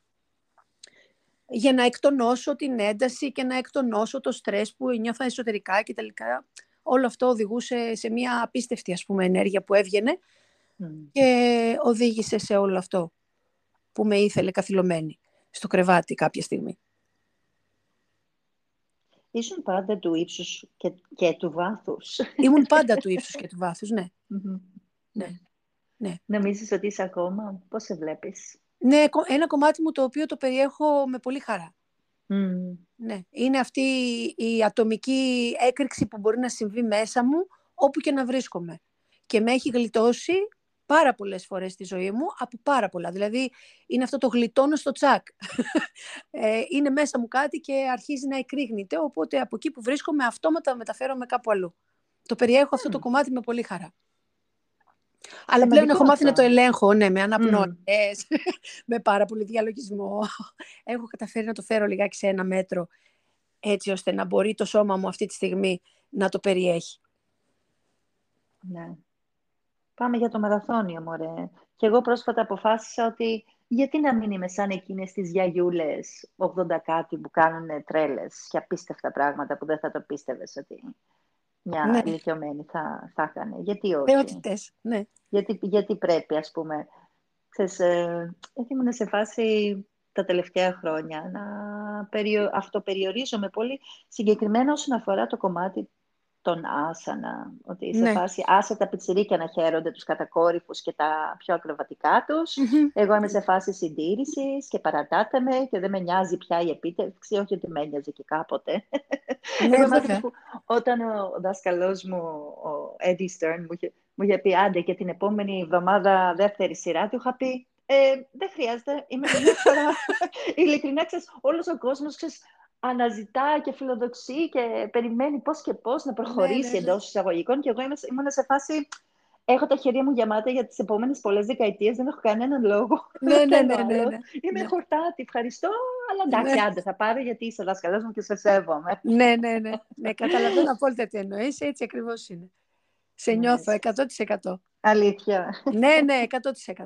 Για να εκτονώσω την ένταση και να εκτονώσω το στρες που ένιωθα εσωτερικά και τελικά όλο αυτό οδηγούσε σε μια απίστευτη ας πούμε, ενέργεια που έβγαινε και οδήγησε σε όλο αυτό που με ήθελε καθυλωμένη στο κρεβάτι κάποια στιγμή. Ήσουν πάντα του ύψους και, και του βάθους. Ήμουν πάντα του ύψους και του βάθους, ναι. ναι. Ναι. Νομίζεις ότι είσαι ακόμα, πώς σε βλέπεις; Ναι, ένα κομμάτι μου το οποίο το περιέχω με πολύ χαρά. Ναι. Είναι αυτή η ατομική έκρηξη που μπορεί να συμβεί μέσα μου όπου και να βρίσκομαι. Και με έχει γλιτώσει πάρα πολλές φορές στη ζωή μου από πάρα πολλά. Δηλαδή είναι αυτό το γλιτώνω στο τσακ. Ε, είναι μέσα μου κάτι και αρχίζει να εκρήγνεται, οπότε από εκεί που βρίσκομαι αυτόματα μεταφέρομαι κάπου αλλού. Το περιέχω αυτό το κομμάτι με πολύ χαρά. Αλλά πλέον έχω μάθει να το ελέγχω, ναι, με αναπνοές, με πάρα πολύ διαλογισμό. έχω καταφέρει να το φέρω λιγάκι σε ένα μέτρο, έτσι ώστε να μπορεί το σώμα μου αυτή τη στιγμή να το περιέχει. Ναι. Πάμε για το μαραθώνιο, μωρέ. Και εγώ πρόσφατα αποφάσισα ότι γιατί να μην είμαι σαν εκείνες τις γιαγιούλες 80 κάτι που κάνουν τρέλες και απίστευτα πράγματα που δεν θα το πίστευες ότι μια ναι. ηλικιωμένη θα, θα έκανε. Γιατί όχι; ναι. Γιατί, γιατί πρέπει, ας πούμε. Ξέρεις, ε, ήμουν σε φάση τα τελευταία χρόνια να περιο... αυτοπεριορίζομαι πολύ συγκεκριμένα όσον αφορά το κομμάτι τον άσανα. Ότι σε ναι. φάση άσε τα πιτσιρίκια να χαίρονται τους κατακόρυφους και τα πιο ακροβατικά τους. Εγώ είμαι σε φάση συντήρησης και παρατάτε με και δεν με νοιάζει πια η επίτευξη, όχι ότι με νοιάζει και κάποτε. Ναι, όταν ο δάσκαλός μου, ο Eddie Stern, μου είχε, μου είχε πει άντε και την επόμενη εβδομάδα δεύτερη σειρά, του είχα πει ε, δεν χρειάζεται, είμαι μια φορά. Ειλικρινά, ξέρεις, όλος ο κόσμος, ξέρεις, αναζητά και φιλοδοξεί και περιμένει πώς και πώς να προχωρήσει ναι, ναι, ναι. εισαγωγικών και εγώ ήμουν σε φάση έχω τα χέρια μου γεμάτα για τις επόμενες πολλές δεκαετίες, δεν έχω κανέναν λόγο. Ναι, ναι, ναι, ναι, ναι. Είμαι ναι. χορτάτη, ευχαριστώ, αλλά εντάξει, άντε θα πάρω γιατί είσαι δάσκαλός μου και σε σέβομαι. ναι, ναι, ναι, ναι, καταλαβαίνω απόλυτα τι εννοείς, έτσι ακριβώς είναι. Σε νιώθω 100%. Αλήθεια. ναι, ναι,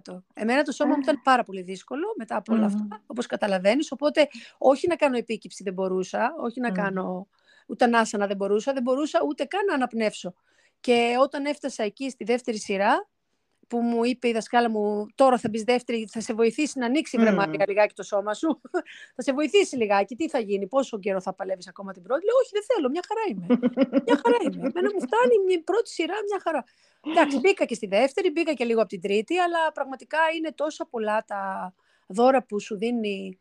100%. Εμένα το σώμα μου ήταν πάρα πολύ δύσκολο μετά από όλα αυτά, όπως καταλαβαίνεις. Οπότε, όχι να κάνω επίκυψη δεν μπορούσα, όχι να κάνω ούτε να δεν μπορούσα, δεν μπορούσα ούτε καν να αναπνεύσω. Και όταν έφτασα εκεί στη δεύτερη σειρά, που μου είπε η δασκάλα μου, τώρα θα μπεις δεύτερη, θα σε βοηθήσει να ανοίξει mm. βρε λιγάκι το σώμα σου. θα σε βοηθήσει λιγάκι. Τι θα γίνει, πόσο καιρό θα παλεύεις ακόμα την πρώτη; Λέω, Όχι, δεν θέλω, μια χαρά είμαι. μια χαρά είμαι. Εμένα μου φτάνει η πρώτη σειρά, μια χαρά. Εντάξει, μπήκα και στη δεύτερη, μπήκα και λίγο από την τρίτη, αλλά πραγματικά είναι τόσα πολλά τα δώρα που σου δίνει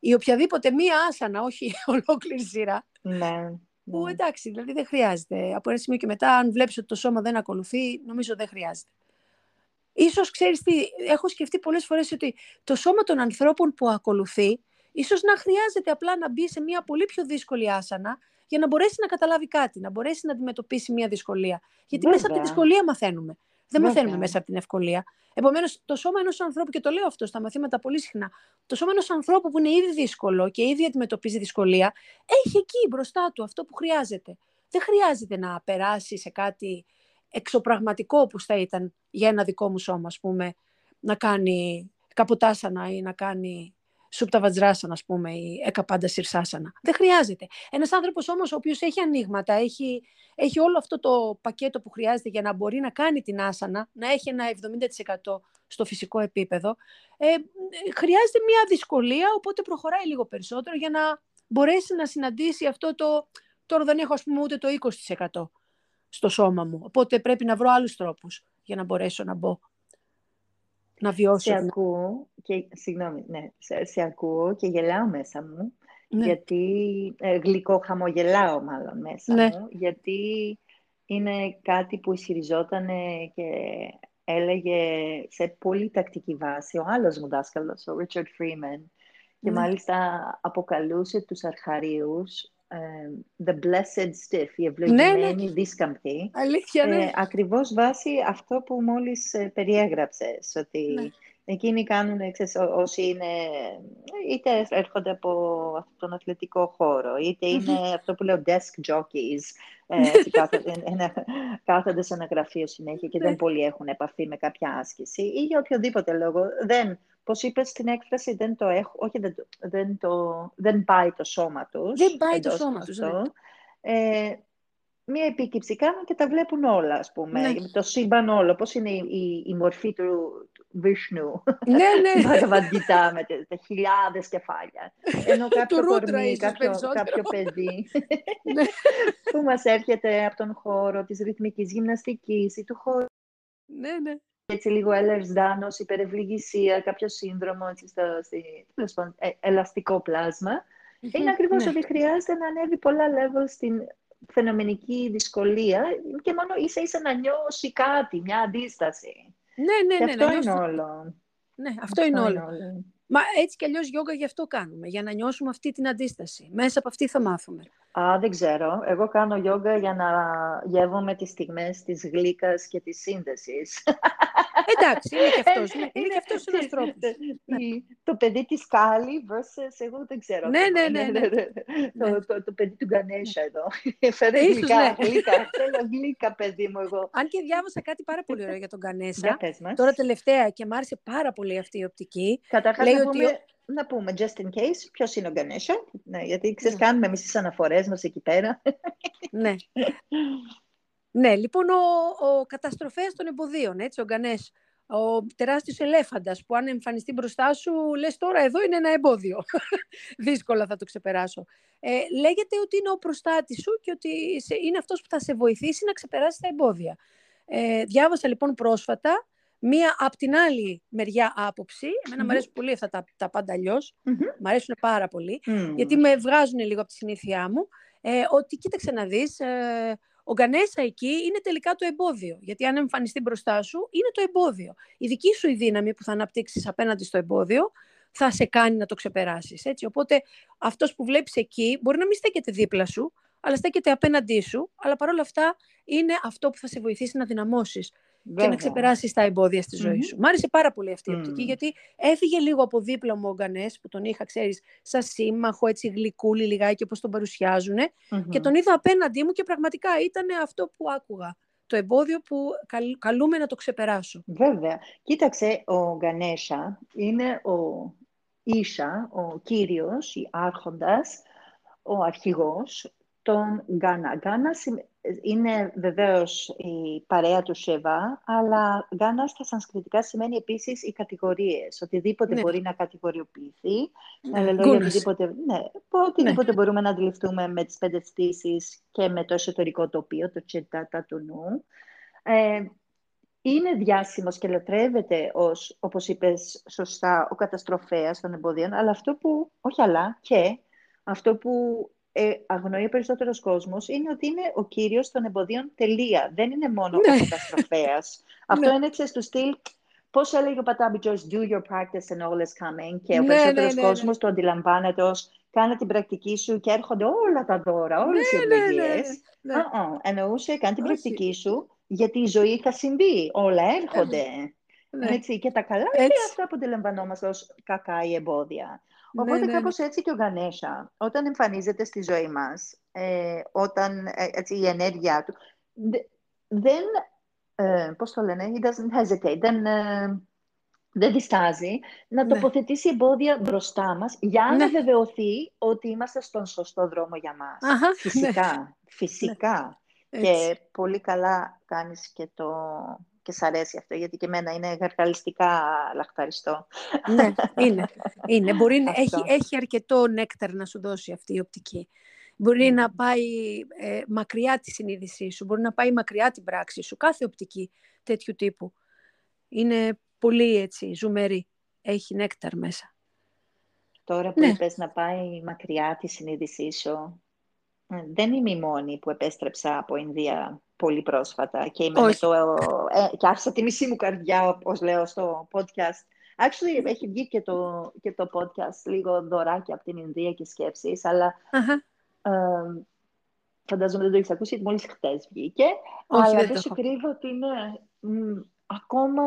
η οποιαδήποτε μία άσανα, όχι ολόκληρη σειρά. Ναι. Που ναι. εντάξει, δηλαδή δεν χρειάζεται. Από ένα σημείο και μετά, αν βλέπεις ότι το σώμα δεν ακολουθεί, νομίζω δεν χρειάζεται. Ίσως ξέρεις τι, έχω σκεφτεί πολλές φορές ότι το σώμα των ανθρώπων που ακολουθεί, ίσως να χρειάζεται απλά να μπει σε μια πολύ πιο δύσκολη άσανα για να μπορέσει να καταλάβει κάτι, να μπορέσει να αντιμετωπίσει μια δυσκολία. Γιατί μέσα από τη δυσκολία μαθαίνουμε. Δεν μαθαίνουμε μέσα από την ευκολία. Επομένως, το σώμα ενός ανθρώπου, και το λέω αυτό στα μαθήματα πολύ συχνά, το σώμα ενός ανθρώπου που είναι ήδη δύσκολο και ήδη αντιμετωπίζει δυσκολία, έχει εκεί μπροστά του αυτό που χρειάζεται. Δεν χρειάζεται να περάσει σε κάτι εξωπραγματικό όπως θα ήταν για ένα δικό μου σώμα, ας πούμε, να κάνει καποτάσανα ή να κάνει σούπτα βατζράσανα, ας πούμε, ή εκαπάντα σιρσάσανα. Δεν χρειάζεται. Ένας άνθρωπος όμως ο οποίος έχει ανοίγματα, έχει, έχει όλο αυτό το πακέτο που χρειάζεται για να μπορεί να κάνει την άσανα, να έχει ένα 70% στο φυσικό επίπεδο, ε, χρειάζεται μια δυσκολία, οπότε προχωράει λίγο περισσότερο για να μπορέσει να συναντήσει αυτό το... Τώρα δεν έχω, ας πούμε, ούτε το 20% στο σώμα μου. Οπότε πρέπει να βρω άλλους τρόπους για να μπορέσω να μπω. Να βιώσω. Σε ακούω και, συγγνώμη, ναι, σε, ακούω και γελάω μέσα μου. Ναι. Γιατί, ε, γλυκό χαμογελάω μάλλον μέσα ναι. μου. Γιατί είναι κάτι που ισχυριζόταν και έλεγε σε πολύ τακτική βάση ο άλλος μου δάσκαλος, ο Richard Freeman. Και ναι. μάλιστα αποκαλούσε τους αρχαρίους The Blessed Stiff, η ευλογημένη ναι, ναι. δίσκαμπτη. Αλήθεια, ναι. Ε, ακριβώς βάσει αυτό που μόλις ε, περιέγραψες, ότι ναι. εκείνοι κάνουν, ξέρεις, όσοι είναι, είτε έρχονται από τον αθλητικό χώρο, είτε είναι αυτό που λέω desk jockeys, ε, ναι. κάθονται, σε ένα γραφείο συνέχεια και δεν πολύ έχουν επαφή με κάποια άσκηση ή για οποιοδήποτε λόγο δεν Πώς είπες στην έκφραση, δεν το έχω, όχι δεν, δεν, το, δεν πάει το σώμα τους. Δεν πάει το σώμα τους. Ναι. Ε, μία επίκυψη κάνουν και τα βλέπουν όλα, ας πούμε. Ναι. Το σύμπαν όλο, πώς είναι η, η, μορφή του Βίσνου. Ναι, ναι. με τα, χιλιάδες κεφάλια. Ενώ κάποιο κορμί, κάποιο, κάποιο παιδί ναι. που μας έρχεται από τον χώρο της ρυθμικής γυμναστικής ή του χώρου. Ναι, ναι. Έτσι λίγο έλερς υπερευληγησία, κάποιο σύνδρομο έτσι, στο, ε, ελαστικό πλάσμα. Είναι ακριβώς ναι. ότι χρειάζεται να ανέβει πολλά level στην φαινομενική δυσκολία και μόνο ίσα ίσα να νιώσει κάτι, μια αντίσταση. Ναι, ναι, και ναι. Αυτό είναι όλο. Ναι, αυτό, είναι όλο. Μα έτσι κι αλλιώς γιόγκα γι' αυτό κάνουμε, για να νιώσουμε αυτή την αντίσταση. Μέσα από αυτή θα μάθουμε. Α, δεν ξέρω. Εγώ κάνω γιόγκα για να γεύομαι τις στιγμές της γλύκας και της σύνδεσης. Εντάξει, είναι και αυτός. Ναι, είναι, και αυτός ένας τρόπος. Ναι. Το παιδί της Κάλλη versus εγώ δεν ξέρω. Ναι, ναι, ναι. ναι. Το, το, το παιδί του Γκανέσα εδώ. Φέρε γλυκά, ναι. γλυκά. Θέλω γλύκα, παιδί μου εγώ. Αν και διάβασα κάτι πάρα πολύ ωραίο για τον Γκανέσα. Τώρα τελευταία και μου άρεσε πάρα πολύ αυτή η οπτική. Καταρχάς να πούμε, να πούμε, just in case, ποιος είναι ο Γκανέσα. Ναι, γιατί ξέρεις, κάνουμε εμείς τις αναφορές μας εκεί πέρα. ναι. Ναι, λοιπόν, ο, ο καταστροφέας των εμποδίων, έτσι, ο Γκανές, ο τεράστιος ελέφαντας που αν εμφανιστεί μπροστά σου, λες τώρα εδώ είναι ένα εμπόδιο. Δύσκολα θα το ξεπεράσω. Ε, λέγεται ότι είναι ο προστάτης σου και ότι είναι αυτός που θα σε βοηθήσει να ξεπεράσεις τα εμπόδια. Ε, διάβασα λοιπόν πρόσφατα μία από την άλλη μεριά άποψη. Εμένα μου αρέσουν πολύ αυτά τα, τα πάντα αλλιώς. Μ' αρέσουν πάρα πολύ, γιατί με βγάζουν λίγο από τη συνήθειά μου. Ε, ότι κοίταξε να δεις, ε, ο Γκανέσα εκεί είναι τελικά το εμπόδιο. Γιατί αν εμφανιστεί μπροστά σου, είναι το εμπόδιο. Η δική σου η δύναμη που θα αναπτύξεις απέναντι στο εμπόδιο θα σε κάνει να το ξεπεράσεις. Οπότε αυτός που βλέπεις εκεί μπορεί να μην στέκεται δίπλα σου, αλλά στέκεται απέναντί σου, αλλά παρόλα αυτά είναι αυτό που θα σε βοηθήσει να δυναμώσεις και να ξεπεράσεις τα εμπόδια στη ζωή σου. Μ' άρεσε πάρα πολύ αυτή η οπτική, γιατί έφυγε λίγο από δίπλα μου ο Γκανέ, που τον είχα, ξέρεις, σαν σύμμαχο, έτσι γλυκούλη λιγάκι όπως τον παρουσιαζουν και τον είδα απέναντί μου και πραγματικά ήταν αυτό που άκουγα. Το εμπόδιο που καλούμε να το ξεπεράσω. Βέβαια. Κοίταξε, ο Γκανέσα είναι ο Ίσα, ο κύριος, η άρχοντας, ο αρχηγός τον Γκάνα. Γκάνα είναι βεβαίως η παρέα του Σεβά, αλλά Γκάνα στα σανσκριτικά σημαίνει επίσης οι κατηγορίες. Οτιδήποτε ναι. μπορεί να κατηγοριοποιηθεί, ναι. να λέει οτιδήποτε, ναι, οτιδήποτε ναι. μπορούμε να αντιληφθούμε με τις πέντε στήσεις και με το εσωτερικό τοπίο, το τσετάτα του νου. Ε, είναι διάσημος και λατρεύεται ως, όπως είπες σωστά, ο καταστροφέας των εμποδίων, αλλά αυτό που, όχι αλλά, και αυτό που ε, αγνοεί περισσότερος κόσμος είναι ότι είναι ο κύριος των εμποδίων τελεία. Δεν είναι μόνο ο ναι. καταστροφέας. Αυτό ναι. είναι ξέρεις, του στυλ. Πώς έλεγε ο Πατάμπι Joyce, do your practice and all is coming. Και ο ναι, περισσότερος ναι, κόσμος το αντιλαμβάνεται ως κάνε την πρακτική σου και έρχονται όλα τα δώρα, όλες οι ευλογίες. Εννοούσε, κάνε την πρακτική σου, γιατί η ζωή θα συμβεί. Όλα έρχονται. Έτσι, και τα καλά είναι αυτά που αντιλαμβανόμαστε ως κακά ή εμπόδια. Ναι, Οπότε ναι, ναι, κάπως έτσι και ο Γανέσα, όταν εμφανίζεται στη ζωή μας, ε, όταν ε, έτσι, η ενέργειά του, δεν, ε, πώς το λένε, he doesn't hesitate, δεν, ε, δεν διστάζει να ναι. τοποθετήσει εμπόδια μπροστά μας για να ναι. βεβαιωθεί ότι είμαστε στον σωστό δρόμο για μας. φυσικά, φυσικά. Και πολύ καλά κάνεις και το και σ' αρέσει αυτό, γιατί και εμένα είναι γαργαλιστικά λαχταριστό. Ναι, είναι. είναι. Μπορεί, έχει, έχει αρκετό νέκταρ να σου δώσει αυτή η οπτική. Μπορεί να πάει ε, μακριά τη συνείδησή σου, μπορεί να πάει μακριά την πράξη σου. Κάθε οπτική τέτοιου τύπου είναι πολύ έτσι, ζουμερή. Έχει νέκταρ μέσα. Τώρα που ναι. είπες να πάει μακριά τη συνείδησή σου, ε, δεν είμαι η μόνη που επέστρεψα από Ινδία πολύ πρόσφατα και, είμαι το, ε, και άφησα τη μισή μου καρδιά, όπως λέω στο podcast. Actually, έχει βγει και το, και το podcast λίγο δωράκι από την Ινδία και σκέψεις, αλλά uh-huh. ε, φαντάζομαι δεν το έχεις ακούσει, μόλις χτες βγήκε. Όχι, αλλά δεν σου κρύβω ότι είναι μ, ακόμα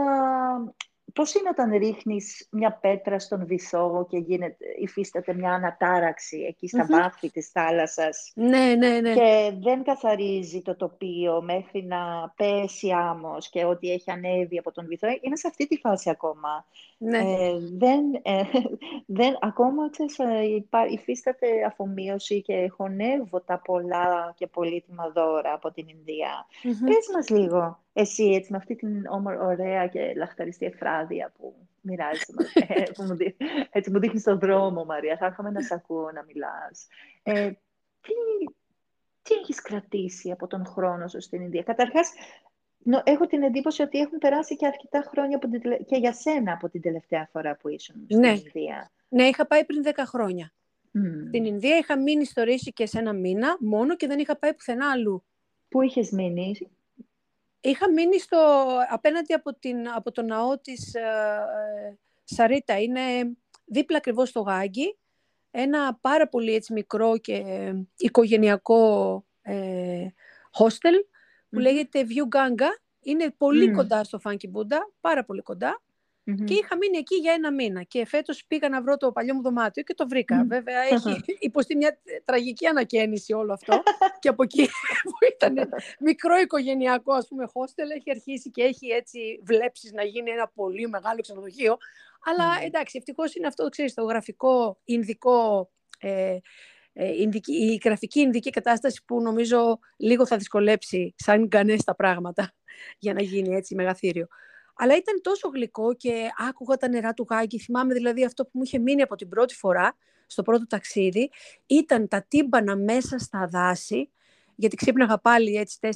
πώς είναι όταν ρίχνεις μια πέτρα στον βυθό και γίνεται, υφίσταται μια ανατάραξη εκεί στα mm-hmm. βάθη της θάλασσας; Ναι, ναι, ναι. και δεν καθαρίζει το τοπίο μέχρι να πέσει άμμος και ό,τι έχει ανέβει από τον βυθό. Είναι σε αυτή τη φάση ακόμα. Ναι. Ε, δεν, ε, δεν, ακόμα ξέρεις, ε, υφίσταται αφομοίωση και χωνεύω τα πολλά και πολύτιμα δώρα από την Ινδία. Mm-hmm. Πες μας λίγο εσύ έτσι με αυτή την ωραία και λαχταριστή εφράδια που μοιράζεις, ε, που μου, έτσι μου δείχνεις τον δρόμο Μαρία, θα έρχομαι να σε ακούω να μιλάς. Ε, τι, τι έχεις κρατήσει από τον χρόνο σου στην Ινδία; Καταρχάς, έχω την εντύπωση ότι έχουν περάσει και αρκετά χρόνια από την, και για σένα από την τελευταία φορά που ήσουν στην ναι. Ινδία. Ναι, είχα πάει πριν 10 χρόνια. Mm. Στην Ινδία είχα μείνει στο Ρίση και σε ένα μήνα μόνο και δεν είχα πάει πουθενά αλλού. Πού είχες μείνει; Είχα μείνει στο, απέναντι από, την, από το ναό της ε, ε, Σαρίτα. Είναι δίπλα ακριβώς στο Γάγκη. Ένα πάρα πολύ έτσι, μικρό και ε, οικογενειακό ε, hostel που λέγεται View Ganga. Είναι πολύ κοντά στο Funky Buddha, πάρα πολύ κοντά. Mm-hmm. Και είχα μείνει εκεί για ένα μήνα. Και φέτος πήγα να βρω το παλιό μου δωμάτιο και το βρήκα. Mm-hmm. Βέβαια, έχει υποστεί μια τραγική ανακαίνιση όλο αυτό. και από εκεί που ήταν μικρό οικογενειακό, ας πούμε, hostel, έχει αρχίσει και έχει έτσι βλέψεις να γίνει ένα πολύ μεγάλο ξενοδοχείο. Αλλά mm. εντάξει, ευτυχώς είναι αυτό, ξέρεις, το γραφικό, ινδικό. Ε, ε, η γραφική ινδική κατάσταση που νομίζω λίγο θα δυσκολέψει σαν γκανές τα πράγματα για να γίνει έτσι μεγαθύριο. Αλλά ήταν τόσο γλυκό και άκουγα τα νερά του Γάγκη. Θυμάμαι δηλαδή αυτό που μου είχε μείνει από την πρώτη φορά, στο πρώτο ταξίδι, ήταν τα τύμπανα μέσα στα δάση, γιατί ξύπναγα πάλι έτσι 4-4,5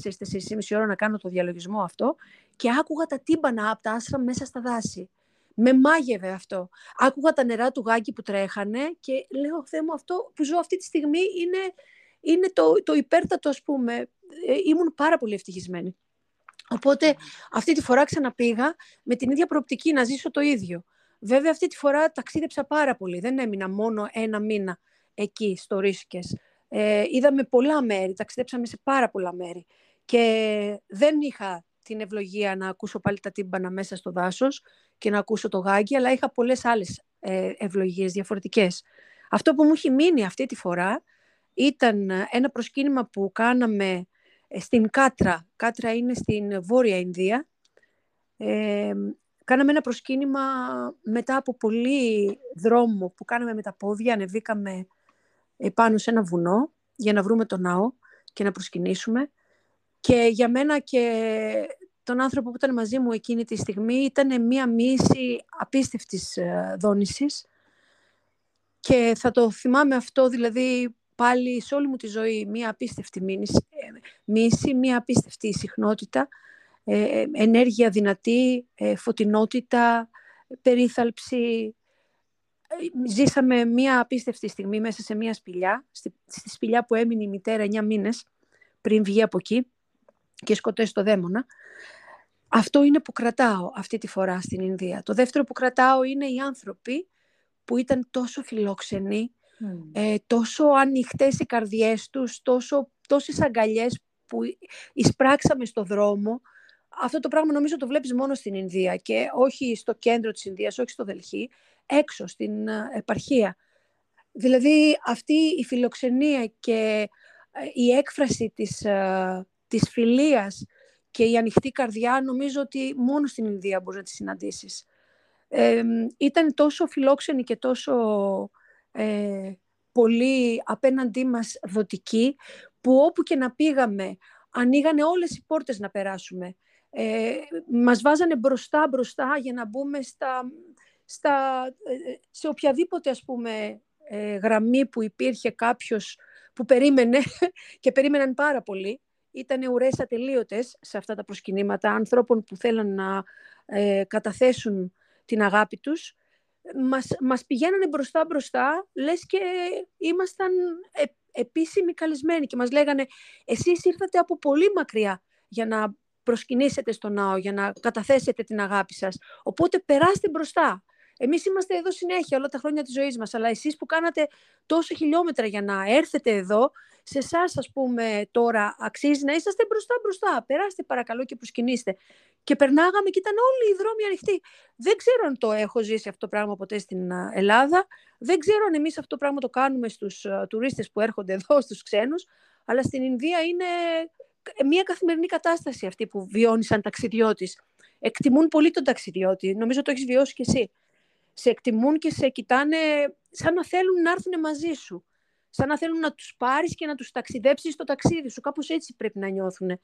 ώρα να κάνω το διαλογισμό αυτό και άκουγα τα τύμπανα από τα άστρα μέσα στα δάση. Με μάγευε αυτό. Άκουγα τα νερά του Γάγκη που τρέχανε και λέω, Θεέ μου, αυτό που ζω αυτή τη στιγμή είναι, είναι το, το υπέρτατο, ας πούμε. Ε, ήμουν πάρα πολύ ευτυχισμένη. Οπότε αυτή τη φορά ξαναπήγα με την ίδια προοπτική να ζήσω το ίδιο. Βέβαια αυτή τη φορά ταξίδεψα πάρα πολύ. Δεν έμεινα μόνο ένα μήνα εκεί στο Ρίσκες. Ε, είδαμε πολλά μέρη, ταξιδέψαμε σε πάρα πολλά μέρη. Και δεν είχα την ευλογία να ακούσω πάλι τα τύμπανα μέσα στο δάσος και να ακούσω το γάγκι, αλλά είχα πολλές άλλες ε, ευλογίες διαφορετικές. Αυτό που μου έχει μείνει αυτή τη φορά ήταν ένα προσκύνημα που κάναμε ε, στην Κάτρα. Κάτρα είναι στην Βόρεια Ινδία. Ε, κάναμε ένα προσκύνημα μετά από πολύ δρόμο που κάναμε με τα πόδια. Ανεβήκαμε πάνω σε ένα βουνό για να βρούμε τον ναό και να προσκυνήσουμε. Και για μένα και τον άνθρωπο που ήταν μαζί μου εκείνη τη στιγμή ήταν μία μίση απίστευτης ε, δόνησης. Και θα το θυμάμαι αυτό, δηλαδή πάλι σε όλη μου τη ζωή μία απίστευτη μίση, μία απίστευτη συχνότητα, ε, ε, ενέργεια δυνατή, ε, φωτεινότητα, περίθαλψη. Ζήσαμε μία απίστευτη στιγμή μέσα σε μία σπηλιά, στη, στη σπηλιά που έμεινε η μητέρα 9 μήνες πριν βγει από εκεί και σκοτώσει το δαίμονα. Αυτό είναι που κρατάω αυτή τη φορά στην Ινδία. Το δεύτερο που κρατάω είναι οι άνθρωποι που ήταν τόσο φιλόξενοι, ε, τόσο ανοιχτές οι καρδιές τους, τόσο, τόσες αγκαλιές που εισπράξαμε στο δρόμο. Αυτό το πράγμα νομίζω το βλέπεις μόνο στην Ινδία και όχι στο κέντρο της Ινδίας, όχι στο Δελχή, έξω στην ε, επαρχία. Δηλαδή αυτή η φιλοξενία και ε, η έκφραση της, ε, της φιλίας και η ανοιχτή καρδιά νομίζω ότι μόνο στην Ινδία μπορείς να τη συναντήσεις. ήταν τόσο φιλόξενη και τόσο ε, πολύ απέναντί μας δοτικοί, που όπου και να πήγαμε, ανοίγανε όλες οι πόρτες να περάσουμε. Ε, μας βάζανε μπροστά μπροστά για να μπούμε στα, στα, ε, σε οποιαδήποτε ας πούμε ε, γραμμή που υπήρχε κάποιος που περίμενε και περίμεναν πάρα πολύ. Ήταν ουρές ατελείωτες σε αυτά τα προσκυνήματα ανθρώπων που θέλαν να ε, καταθέσουν την αγάπη τους μας, μας πηγαίνανε μπροστά μπροστά, λες και ήμασταν ε, επίσημοι καλεσμένοι και μας λέγανε εσείς ήρθατε από πολύ μακριά για να προσκυνήσετε στο ναό, για να καταθέσετε την αγάπη σας. Οπότε περάστε μπροστά. Εμείς είμαστε εδώ συνέχεια όλα τα χρόνια της ζωής μας, αλλά εσείς που κάνατε τόσα χιλιόμετρα για να έρθετε εδώ, σε εσάς, ας πούμε, τώρα αξίζει να είσαστε μπροστά-μπροστά. Περάστε παρακαλώ και προσκυνήστε. Και περνάγαμε και ήταν όλοι οι δρόμοι ανοιχτοί. Δεν ξέρω αν το έχω ζήσει αυτό το πράγμα ποτέ στην Ελλάδα. Δεν ξέρω αν εμείς αυτό το πράγμα το κάνουμε στους τουρίστες που έρχονται εδώ, στους ξένους. Αλλά στην Ινδία είναι μια καθημερινή κατάσταση αυτή που βιώνεις σαν ταξιδιώτης. Εκτιμούν πολύ τον ταξιδιώτη. Νομίζω το έχεις βιώσει κι εσύ. Σε εκτιμούν και σε κοιτάνε σαν να θέλουν να έρθουν μαζί σου σαν να θέλουν να τους πάρεις και να τους ταξιδέψεις στο ταξίδι σου. Κάπως έτσι πρέπει να νιώθουν.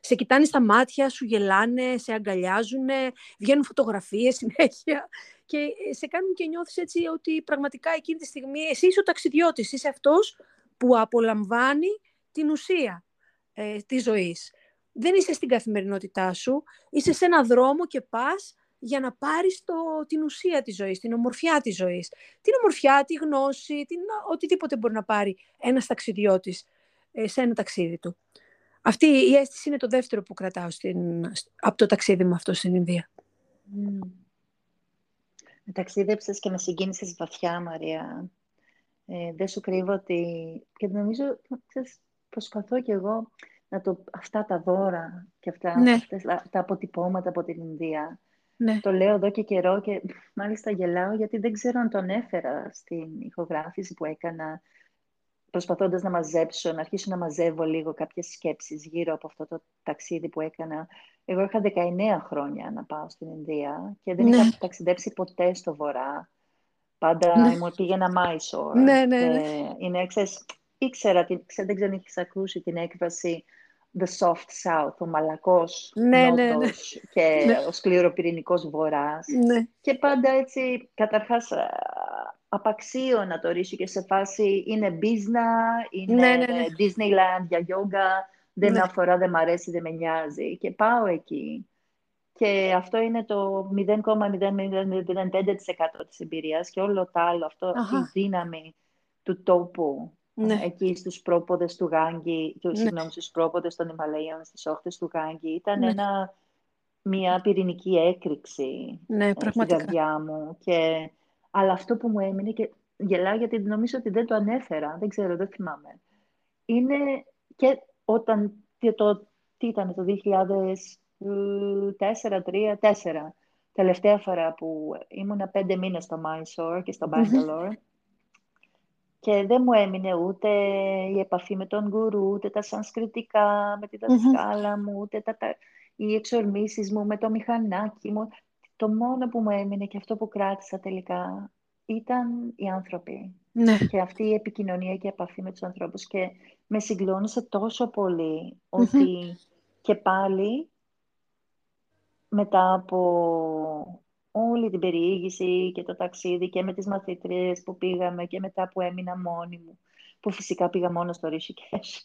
Σε κοιτάνε στα μάτια, σου γελάνε, σε αγκαλιάζουν, βγαίνουν φωτογραφίες συνέχεια και σε κάνουν και νιώθεις έτσι ότι πραγματικά εκείνη τη στιγμή εσύ είσαι ο ταξιδιώτης, είσαι αυτός που απολαμβάνει την ουσία ε, της ζωής. Δεν είσαι στην καθημερινότητά σου, είσαι σε ένα δρόμο και πας για να πάρεις το, την ουσία της ζωής, την ομορφιά της ζωής. Την ομορφιά, τη γνώση, την, οτιδήποτε μπορεί να πάρει ένας ταξιδιώτης ε, σε ένα ταξίδι του. Αυτή η αίσθηση είναι το δεύτερο που κρατάω στην, από το ταξίδι μου αυτό στην Ινδία. Mm. Ταξίδεψες και με συγκίνησες βαθιά, Μαρία. Ε, δεν σου κρύβω ότι... Και νομίζω, ξέρεις, προσπαθώ κι εγώ να το, αυτά τα δώρα και αυτά, ναι. αυτές, τα αποτυπώματα από την Ινδία ναι. Το λέω εδώ και καιρό και μάλιστα γελάω γιατί δεν ξέρω αν τον έφερα στην ηχογράφηση που έκανα προσπαθώντας να μαζέψω, να αρχίσω να μαζεύω λίγο κάποιες σκέψεις γύρω από αυτό το ταξίδι που έκανα. Εγώ είχα 19 χρόνια να πάω στην Ινδία και δεν ναι. είχα ταξιδέψει ποτέ στο βορρά. Πάντα ναι. μου πήγαινα Μάισορ. Ναι, ναι, ναι. Είναι, ξέρεις, ήξερα, δεν ξέρω αν έχεις ακούσει την έκφραση the soft south, ο μαλακός ναι, ναι, ναι. και ναι. ο σκληροπυρηνικός βορράς. Ναι. Και πάντα έτσι, καταρχάς, απαξίω να το ρίξω και σε φάση είναι μπίζνα, είναι ναι, ναι, Disneyland για γιόγκα, δεν με αφορά, δεν μ' αρέσει, δεν με νοιάζει. Και πάω εκεί. Και αυτό είναι το 0,005% της εμπειρίας και όλο το άλλο, αυτό, αυτή η δύναμη του τόπου ναι. εκεί στους πρόποδες του Γάγκη, του, ναι. συγγνώμη, στους πρόποδες των Ιμαλαίων, στις όχθες του Γάγκη. Ήταν ναι. ένα, μια πυρηνική έκρηξη ναι, ε, στην καρδιά μου. Και, αλλά αυτό που μου έμεινε, και γελάω γιατί νομίζω ότι δεν το ανέφερα, δεν ξέρω, δεν θυμάμαι. Είναι και όταν, το, τι ήταν το 2004, 2003, 2004, τελευταία φορά που ήμουνα πέντε μήνες στο Mysore και στο Bangalore, και δεν μου έμεινε ούτε η επαφή με τον γκουρού, ούτε τα σανσκριτικά, με τη δασκάλα μου, ούτε τα, τα, οι εξορμήσεις μου με το μηχανάκι μου. Το μόνο που μου έμεινε και αυτό που κράτησα τελικά ήταν οι άνθρωποι. Ναι. Και αυτή η επικοινωνία και η επαφή με τους ανθρώπους. Και με συγκλώνησε τόσο πολύ ότι και πάλι μετά από όλη την περιήγηση και το ταξίδι και με τις μαθήτριες που πήγαμε και μετά που έμεινα μόνη μου που φυσικά πήγα μόνο στο Ρίσικες.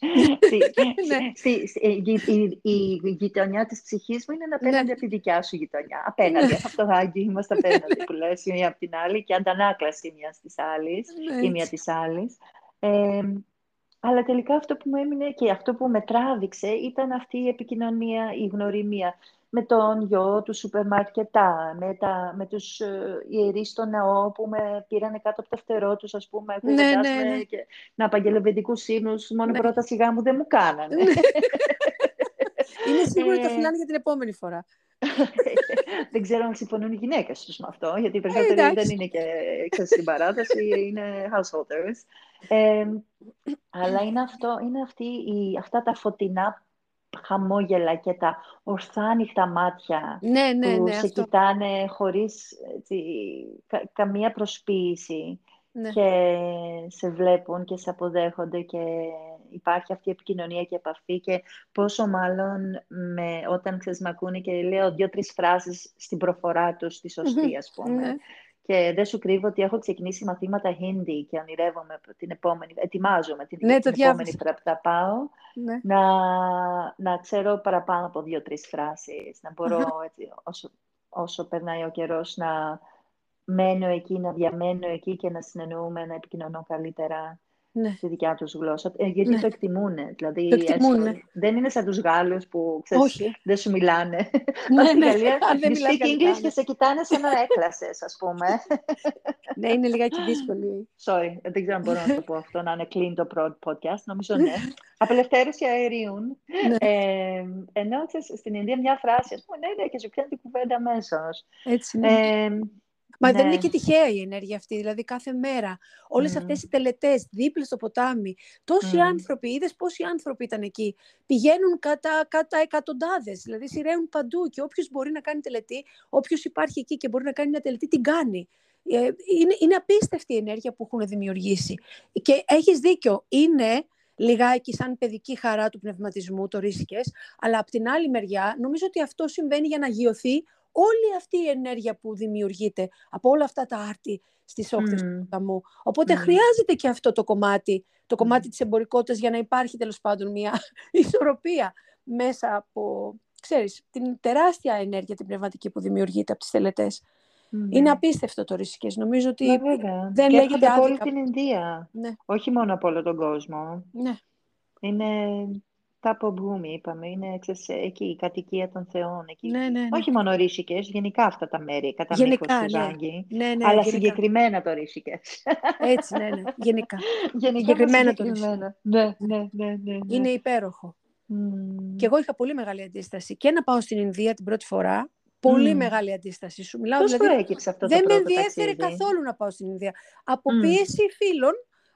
η, γειτονιά της ψυχής μου είναι να απέναντι ναι. από τη δικιά σου γειτονιά. Απέναντι, από το Άγγι είμαστε απέναντι που λες η μία από την άλλη και αντανάκλαση μιας της άλλης ή μία της άλλης. Αλλά τελικά αυτό που μου έμεινε και αυτό που με τράβηξε ήταν αυτή η επικοινωνία, η γνωριμία με τον γιο του σούπερ μάρκετά, με, τα, με τους ε, ιερείς στο ναό που με πήρανε κάτω από το φτερό τους, ας πούμε, ναι, ναι, ναι. Και, να απαγγελεβεντικούς ύμνους, μόνο ναι. πρώτα σιγά μου δεν μου κάνανε. Ναι. Είναι σίγουρο ότι τα φιλάνε για την επόμενη φορά. δεν ξέρω αν συμφωνούν οι γυναίκες τους με αυτό, γιατί οι περισσότεροι δεν είναι και στην παράταση, είναι householders. Ε, αλλά είναι, αυτό, είναι αυτή, η, αυτά τα φωτεινά χαμόγελα και τα ορθά ανοιχτά μάτια ναι, ναι, που ναι, σε αυτό. κοιτάνε χωρίς έτσι, καμία προσποίηση ναι. και σε βλέπουν και σε αποδέχονται και υπάρχει αυτή η επικοινωνία και επαφή και πόσο μάλλον με, όταν ξέρεις με ακούνε και λέω δύο-τρεις φράσεις στην προφορά τους, στη σωστή ας πούμε. Ναι. Και δεν σου κρύβω ότι έχω ξεκινήσει μαθήματα Hindi και ονειρεύομαι την επόμενη, ετοιμάζομαι την, ναι, την επόμενη φορά που θα πάω, ναι. να, να ξέρω παραπάνω από δύο-τρεις φράσεις, να μπορώ έτσι, όσο, όσο περνάει ο καιρός να μένω εκεί, να διαμένω εκεί και να συνεννοούμε, να επικοινωνώ καλύτερα. Ναι. στη δικιά τους γλώσσα, ε, γιατί ναι. το εκτιμούν. Δηλαδή, το εκτιμούν, δεν είναι σαν τους Γάλλους που ξέρεις, δεν σου μιλάνε. Ναι, στη ναι. Γαλλία, δεν speak English και σε κοιτάνε σαν να έκλασες, ας πούμε. ναι, είναι λιγάκι δύσκολη. Sorry, δεν ξέρω αν μπορώ να το πω αυτό, να είναι clean το podcast. Νομίζω ναι. Απελευθέρωση αερίων. ναι. ε, ενώ στην Ινδία μια φράση, ας πούμε, ναι, ναι, και σου πιάνει την κουβέντα αμέσως. Έτσι, ναι. Ε, Μα ναι. δεν είναι και τυχαία η ενέργεια αυτή. Δηλαδή, κάθε μέρα, όλες mm. αυτές οι τελετές δίπλα στο ποτάμι, τόσοι άνθρωποι, είδες πόσοι άνθρωποι ήταν εκεί, πηγαίνουν κατά, κατά εκατοντάδες. Δηλαδή, σειραίουν παντού. Και όποιος μπορεί να κάνει τελετή, όποιος υπάρχει εκεί και μπορεί να κάνει μια τελετή, την κάνει. Ε, είναι, είναι απίστευτη η ενέργεια που έχουν δημιουργήσει. Και έχεις δίκιο. Είναι λιγάκι σαν παιδική χαρά του πνευματισμού, το ρίσκες, αλλά από την άλλη μεριά νομίζω ότι αυτό συμβαίνει για να γιωθεί όλη αυτή η ενέργεια που δημιουργείται από όλα αυτά τα άρτη στις όχθες mm. του ποταμού. Οπότε χρειάζεται και αυτό το κομμάτι, το κομμάτι της εμπορικότητας για να υπάρχει τέλος πάντων μια ισορροπία μέσα από, ξέρεις, την τεράστια ενέργεια την πνευματική που δημιουργείται από τις τελετές. Είναι απίστευτο το ρίσκες. Νομίζω ότι ναι, δεν και λέγεται άδικα. όλη την Ινδία. Ναι. Όχι μόνο από όλο τον κόσμο. Ναι. Είναι Τάπο Μπούμι, είπαμε, είναι ξέρεις, εκεί η κατοικία των θεών. Εκεί. Ναι, ναι, ναι. Όχι μόνο Ρίσικες, γενικά αυτά τα μέρη, κατά γενικά, μήκος του ναι. Ζάγκη. Ναι, ναι, αλλά γενικά. συγκεκριμένα το Ρίσικες. Έτσι, ναι, ναι, γενικά. γενικά συγκεκριμένα το Ρίσικες. Ναι, ναι, ναι, ναι, ναι. Είναι υπέροχο. Mm. Και εγώ είχα πολύ μεγάλη αντίσταση. Και να πάω στην Ινδία την πρώτη φορά, Πολύ mm. μεγάλη αντίσταση. Σου μιλάω, Πώς δηλαδή, αυτό δεν το με ενδιαφέρε καθόλου να πάω στην Ινδία. Από mm. πίεση φίλων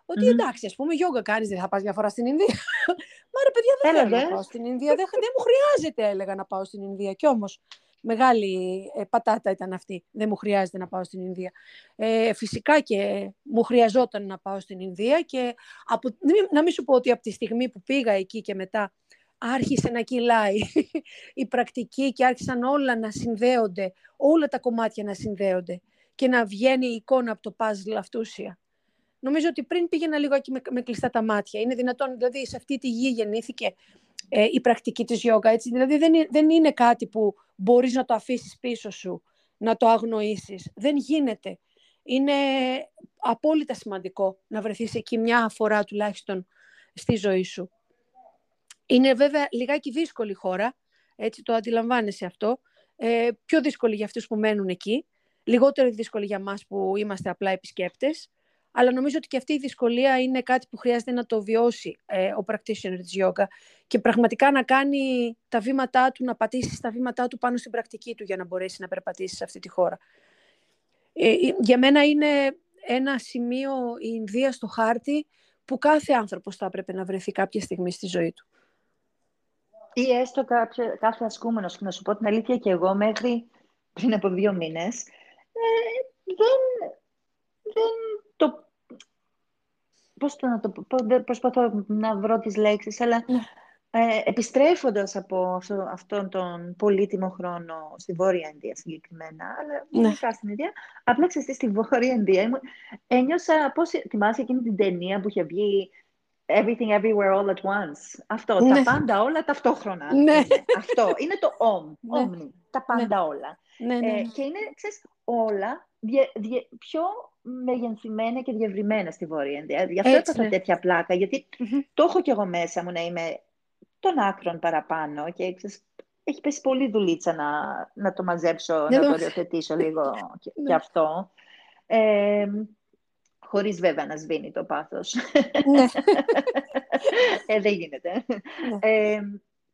ότι mm. εντάξει, ας πούμε, γιόγκα κάνεις, δεν θα πας μια φορά στην Ινδία. Μα ρε, παιδιά, δεν θέλω να πάω στην Ινδία. δεν, δεν μου χρειάζεται, έλεγα, να πάω στην Ινδία. Κι όμως, μεγάλη ε, πατάτα ήταν αυτή. Δεν μου χρειάζεται να πάω στην Ινδία. Ε, φυσικά και μου χρειαζόταν να πάω στην Ινδία και από, να μην σου πω ότι από τη στιγμή που πήγα εκεί και μετά άρχισε να κυλάει η πρακτική και άρχισαν όλα να συνδέονται, όλα τα κομμάτια να συνδέονται και να βγαίνει η εικόνα από το παζλ αυτούσια. Νομίζω ότι πριν πήγαινα λίγο εκεί με, με κλειστά τα μάτια. Είναι δυνατόν, δηλαδή, σε αυτή τη γη γεννήθηκε ε, η πρακτική της γιόγκα. Έτσι. Δηλαδή, δεν, δεν είναι κάτι που μπορείς να το αφήσεις πίσω σου, να το αγνοήσεις. Δεν γίνεται. Είναι απόλυτα σημαντικό να βρεθείς εκεί μια φορά τουλάχιστον στη ζωή σου. Είναι βέβαια λιγάκι δύσκολη χώρα, έτσι το αντιλαμβάνεσαι αυτό. Ε, πιο δύσκολη για αυτούς που μένουν εκεί, λιγότερο δύσκολη για μας που είμαστε απλά επισκέπτες αλλά νομίζω ότι και αυτή η δυσκολία είναι κάτι που χρειάζεται να το βιώσει ε, ο practitioner της yoga και πραγματικά να κάνει τα βήματά του, να πατήσεις τα βήματά του πάνω στην πρακτική του για να μπορέσει να περπατήσεις σε αυτή τη χώρα. Ε, ε για μένα είναι ένα σημείο η Ινδία στο χάρτη που κάθε άνθρωπος θα έπρεπε να βρεθεί κάποια στιγμή στη ζωή του. Ή έστω κάποιο, κάθε ασκούμενος, να σου πω την αλήθεια και εγώ μέχρι πριν από δύο μήνες, ε, δεν, δεν το πώς το να το πω, προσπαθώ να βρω τις λέξεις, αλλά ναι. ε, επιστρέφοντας από αυτό, αυτόν τον πολύτιμο χρόνο στη Βόρεια Ινδία συγκεκριμένα, αλλά ναι. στην Ινδία, απλά ξέρετε στη Βόρεια Ινδία, ένιωσα πώς θυμάσαι εκείνη την ταινία που είχε βγει Everything Everywhere All at Once; Αυτό, ναι. τα πάντα όλα ταυτόχρονα. Ναι. Αυτό, είναι το OM, ναι. τα πάντα όλα. Ναι, ναι. Ε, και είναι, ξέρεις, όλα πιο μεγενθυμένα και διευρυμένα στη Βόρεια Ινδία. Γι' αυτό έπαθα ναι. τέτοια πλάκα, το έχω κι εγώ μέσα μου να είμαι των άκρων παραπάνω και ξέρεις, έχει πέσει πολύ δουλίτσα να, να το μαζέψω, να το οριοθετήσω λίγο και, και αυτό. Ε, χωρίς βέβαια να σβήνει το πάθος. Ναι. ε, δεν γίνεται. Ναι. Ε,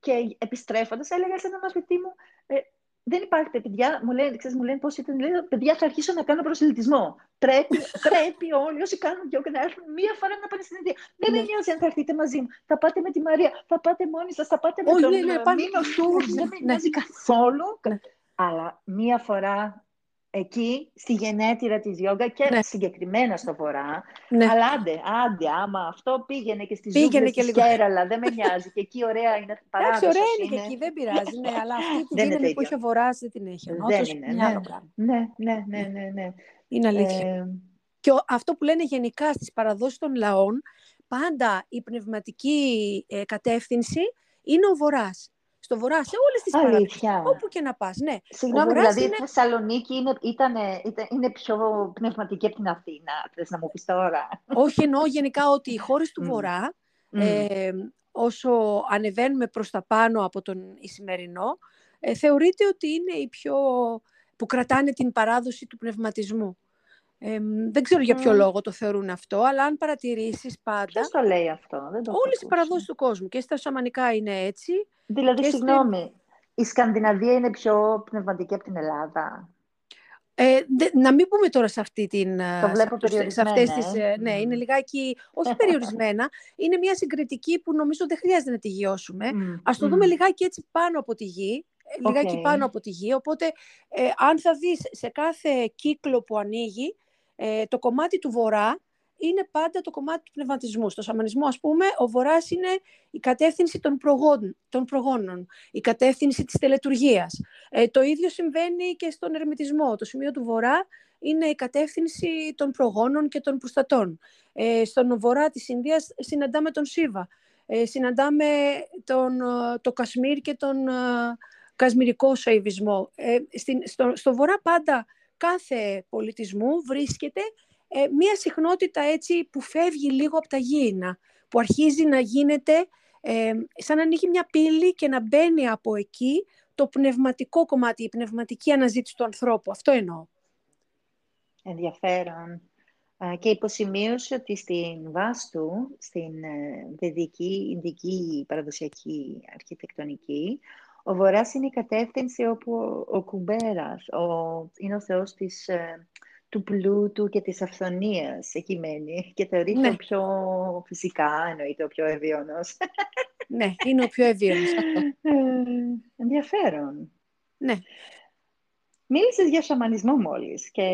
και επιστρέφοντας έλεγα σε ένα μαθητή μου, ε, δεν υπάρχει παιδιά, μου λένε, ξέρεις, μου λένε πώς ήταν, λένε, παιδιά θα αρχίσω να κάνω προσελητισμό. Πρέπει, πρέπει όλοι όσοι κάνουν και να έρθουν μία φορά να πάνε στην Ινδία. Δεν με ναι. νοιάζει αν θα έρθετε μαζί μου. Θα πάτε με τη Μαρία, θα πάτε μόνοι σας, θα πάτε με τον ναι, ναι, Μίνο δεν με νοιάζει καθόλου. Αλλά μία φορά εκεί στη γενέτειρα της γιόγκα και ναι. συγκεκριμένα στο βορρά. Ναι. Αλλά άντε, άντε, άμα αυτό πήγαινε και στη πήγαινε και λίγο. Κέραλα, δεν με νοιάζει. και εκεί ωραία είναι παράδοσος. Εντάξει, ωραία είναι, και εκεί, δεν πειράζει. Ναι, αλλά αυτή τη δύναμη που έχει ο βορράς δεν την έχει. δεν είναι, ναι. ναι, ναι, ναι, ναι, ναι. Είναι αλήθεια. Ε... Και αυτό που λένε γενικά στις παραδόσεις των λαών, πάντα η πνευματική ε, κατεύθυνση είναι ο βορράς. Στο βορρά, σε όλες τις παραδείγματες, όπου και να πας. Ναι. Συγγνώμη, δηλαδή είναι... η Θεσσαλονίκη είναι, ήταν, είναι πιο πνευματική από την Αθήνα, θες να μου πεις τώρα. Όχι, εννοώ γενικά ότι οι χώρες του βορρά, ε, όσο ανεβαίνουμε προς τα πάνω από τον Ισημερινό, ε, θεωρείται ότι είναι οι πιο που κρατάνε την παράδοση του πνευματισμού. Ε, δεν ξέρω για ποιο λόγο το θεωρούν αυτό, αλλά αν παρατηρήσεις πάντα... Ποιος το λέει αυτό, δεν το Όλες οι παραδόσεις του κόσμου και στα Σαμανικά είναι έτσι. Δηλαδή, συγγνώμη, η Σκανδιναβία είναι πιο πνευματική από την Ελλάδα; Ε, να μην πούμε τώρα σε αυτή την... Το βλέπω σε αυτές τις, ε. Ναι, είναι λιγάκι, όχι περιορισμένα, είναι μια συγκριτική που νομίζω δεν χρειάζεται να τη γιώσουμε. Mm. Ας το δούμε λιγάκι έτσι πάνω από τη γη, ε, λιγάκι πάνω από τη γη, οπότε ε, αν θα δεις σε κάθε κύκλο που ανοίγει, ε, το κομμάτι του βορρά είναι πάντα το κομμάτι του πνευματισμού. Στο σαμανισμό, ας πούμε, ο βορράς είναι η κατεύθυνση των, προγόνων, των προγόνων, η κατεύθυνση της τελετουργίας. Ε, το ίδιο συμβαίνει και στον ερμητισμό. Το σημείο του βορρά είναι η κατεύθυνση των προγόνων και των προστατών. Ε, στον βορρά της Ινδίας συναντάμε τον Σίβα. Ε, συναντάμε τον, το Κασμίρ και τον ε, κασμυρικό σαϊβισμό. Ε, στο, στο βορρά πάντα κάθε πολιτισμού βρίσκεται ε, μία συχνότητα έτσι που φεύγει λίγο από τα γήινα, που αρχίζει να γίνεται ε, σαν να ανοίγει μια πύλη και να μπαίνει από εκεί το πνευματικό κομμάτι, η πνευματική αναζήτηση του ανθρώπου. Αυτό εννοώ. Ενδιαφέρον. Και υποσημείωσε ότι στην Βάστου, στην ε, βεδική, ινδική παραδοσιακή αρχιτεκτονική, ο Βορράς είναι η κατεύθυνση όπου ο Κουμπέρας ο, είναι ο θεός της, ε, του πλούτου και της αυθονίας εκεί μένει και θεωρείται ναι. ο πιο φυσικά, εννοείται ο πιο ευίωνος. Ναι, είναι ο πιο ευίωνος ε, ενδιαφέρον. Ναι. Μίλησες για σαμανισμό μόλις και